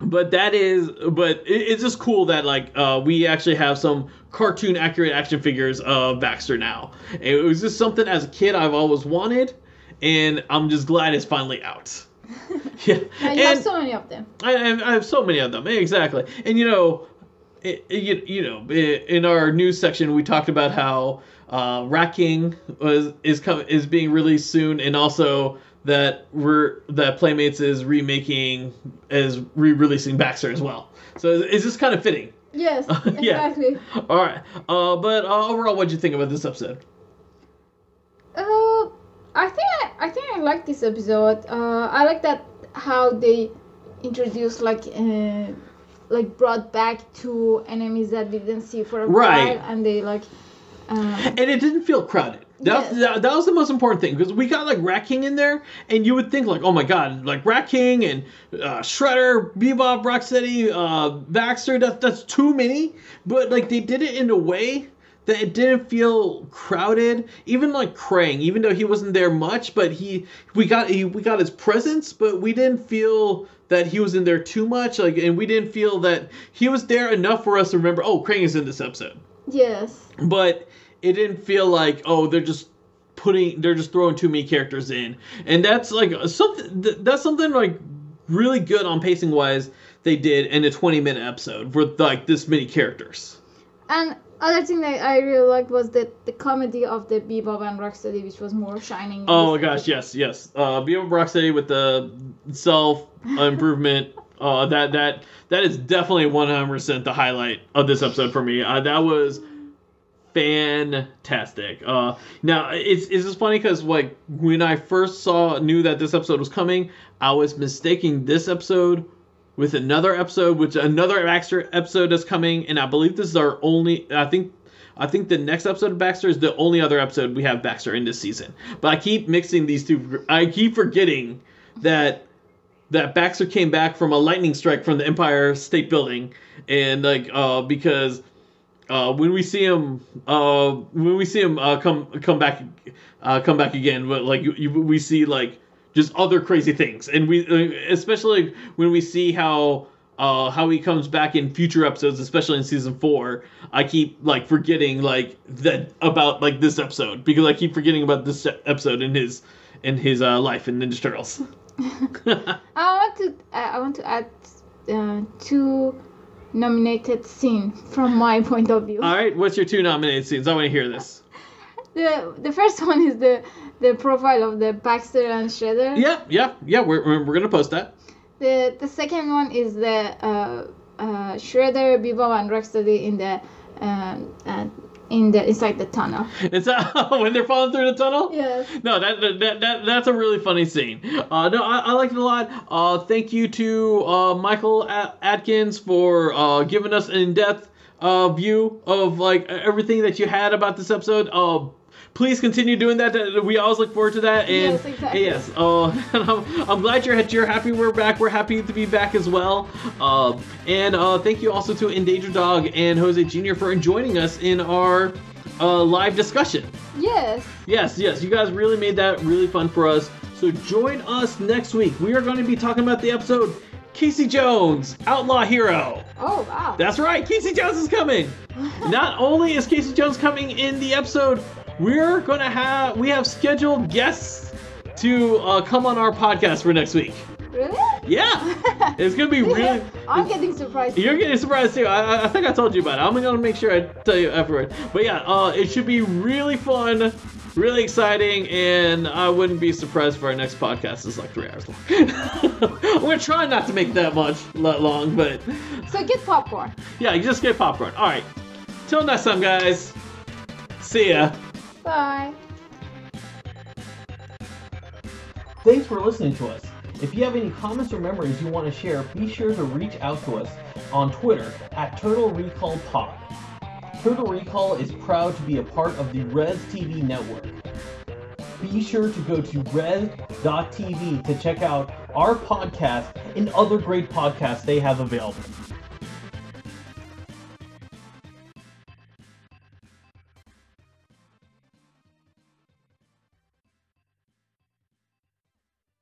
Speaker 1: But that is, but it, it's just cool that like uh, we actually have some cartoon accurate action figures of Baxter now. It was just something as a kid I've always wanted, and I'm just glad it's finally out. *laughs* yeah,
Speaker 2: and you have so many of them.
Speaker 1: I, I I have so many of them exactly, and you know, it, it- you, you know, i- in our news section we talked about how uh, Rat King was is com- is being released soon, and also that we're that Playmates is remaking is re-releasing Baxter as well. So it's, it's just kind of fitting.
Speaker 2: Yes, *laughs*
Speaker 1: Yeah.
Speaker 2: exactly.
Speaker 1: All right, uh, but uh, overall, what'd you think about this episode?
Speaker 2: Uh, I think I, I think I like this episode. Uh, I like that how they introduced like uh, like brought back two enemies that we didn't see for a
Speaker 1: Right.
Speaker 2: while, and they like. Um,
Speaker 1: and it didn't feel crowded. That,
Speaker 2: Yes.
Speaker 1: that, that was the most important thing because we got like Rat King in there, and you would think like, oh my god, like Rat King and uh, Shredder, Bebop, Rocksteady, uh, Baxter. That that's too many. But like they did it in a way that it didn't feel crowded. Even like Krang, even though he wasn't there much, but he we got he, we got his presence, but we didn't feel that he was in there too much. Like, and we didn't feel that he was there enough for us to remember. Oh, Krang is in this episode
Speaker 2: yes.
Speaker 1: but it didn't feel like oh they're just putting they're just throwing too many characters in and that's like something that's something like really good on pacing wise they did in a 20 minute episode with like this many characters
Speaker 2: And other thing that I really liked was that the comedy of the Bebop and Rocksteady, which was more shining.
Speaker 1: oh my gosh yes yes uh Bebop Rocksteady with the self improvement *laughs* uh that that that is definitely 100% the highlight of this episode for me uh, that was fantastic. Uh, now it's it's just funny because like when I first saw knew that this episode was coming, I was mistaking this episode with another episode, which another Baxter episode is coming, and I believe this is our only. I think. I think the next episode of Baxter is the only other episode we have Baxter in this season. But I keep mixing these two. I keep forgetting that that Baxter came back from a lightning strike from the Empire State Building, and like uh, because uh, when we see him, uh, when we see him uh, come come back, uh, come back again, but like you, you, we see like just other crazy things, and we uh, especially when we see how uh, how he comes back in future episodes, especially in season four. I keep like forgetting like that about like this episode because I keep forgetting about this episode in his in his uh, life in Ninja Turtles. *laughs* *laughs*
Speaker 2: I want to I want to add uh, two nominated scene from my *laughs* point of view.
Speaker 1: All right, what's your two nominated scenes? I want to hear this.
Speaker 2: The the first one is the the profile of the Baxter and Shredder.
Speaker 1: Yeah, yeah, yeah. We're, we're, we're gonna post that.
Speaker 2: The the second one is the uh, uh, Shredder, Bebop, and Rocksteady in the um, uh, in the inside the tunnel. *laughs*
Speaker 1: It's uh, *laughs* when they're falling through the tunnel.
Speaker 2: Yes.
Speaker 1: No, that, that, that that's a really funny scene. Uh, no, I, I liked it a lot. Uh, thank you to uh, Michael A- Atkins for uh, giving us an in-depth uh, view of like everything that you had about this episode. Uh, please continue doing that. We always look forward to that. And
Speaker 2: Yes, exactly.
Speaker 1: yes, *laughs* uh, I'm, I'm glad you're you're happy we're back. We're happy to be back as well. Um, and uh, thank you also to Endangered Dog and Jose Jr. for joining us in our uh, live discussion.
Speaker 2: Yes.
Speaker 1: Yes, yes, you guys really made that really fun for us. So join us next week. We are going to be talking about the episode Casey Jones, Outlaw Hero.
Speaker 2: Oh wow.
Speaker 1: That's right, Casey Jones is coming. *laughs* Not only is Casey Jones coming in the episode, we're to have we have scheduled guests to uh, come on our podcast for next week.
Speaker 2: really?
Speaker 1: Yeah, *laughs* it's to be really.
Speaker 2: I'm getting surprised.
Speaker 1: You're getting surprised too. I, I- think I told you about it. I'm gonna make sure I tell you afterward. But yeah, uh, it should be really fun, really exciting, and I wouldn't be surprised if our next podcast is like three hours long. *laughs* We're trying not to make that much lo- long, but
Speaker 2: So get popcorn.
Speaker 1: yeah, you just get popcorn. All right. Till next time, guys. See ya.
Speaker 2: Bye.
Speaker 1: Thanks for listening to us. If you have any comments or memories you want to share, be sure to reach out to us on Twitter at Turtle Recall Pod. Turtle Recall is proud to be a part of the Res TV network. Be sure to go to res.tv to check out our podcast and other great podcasts they have available.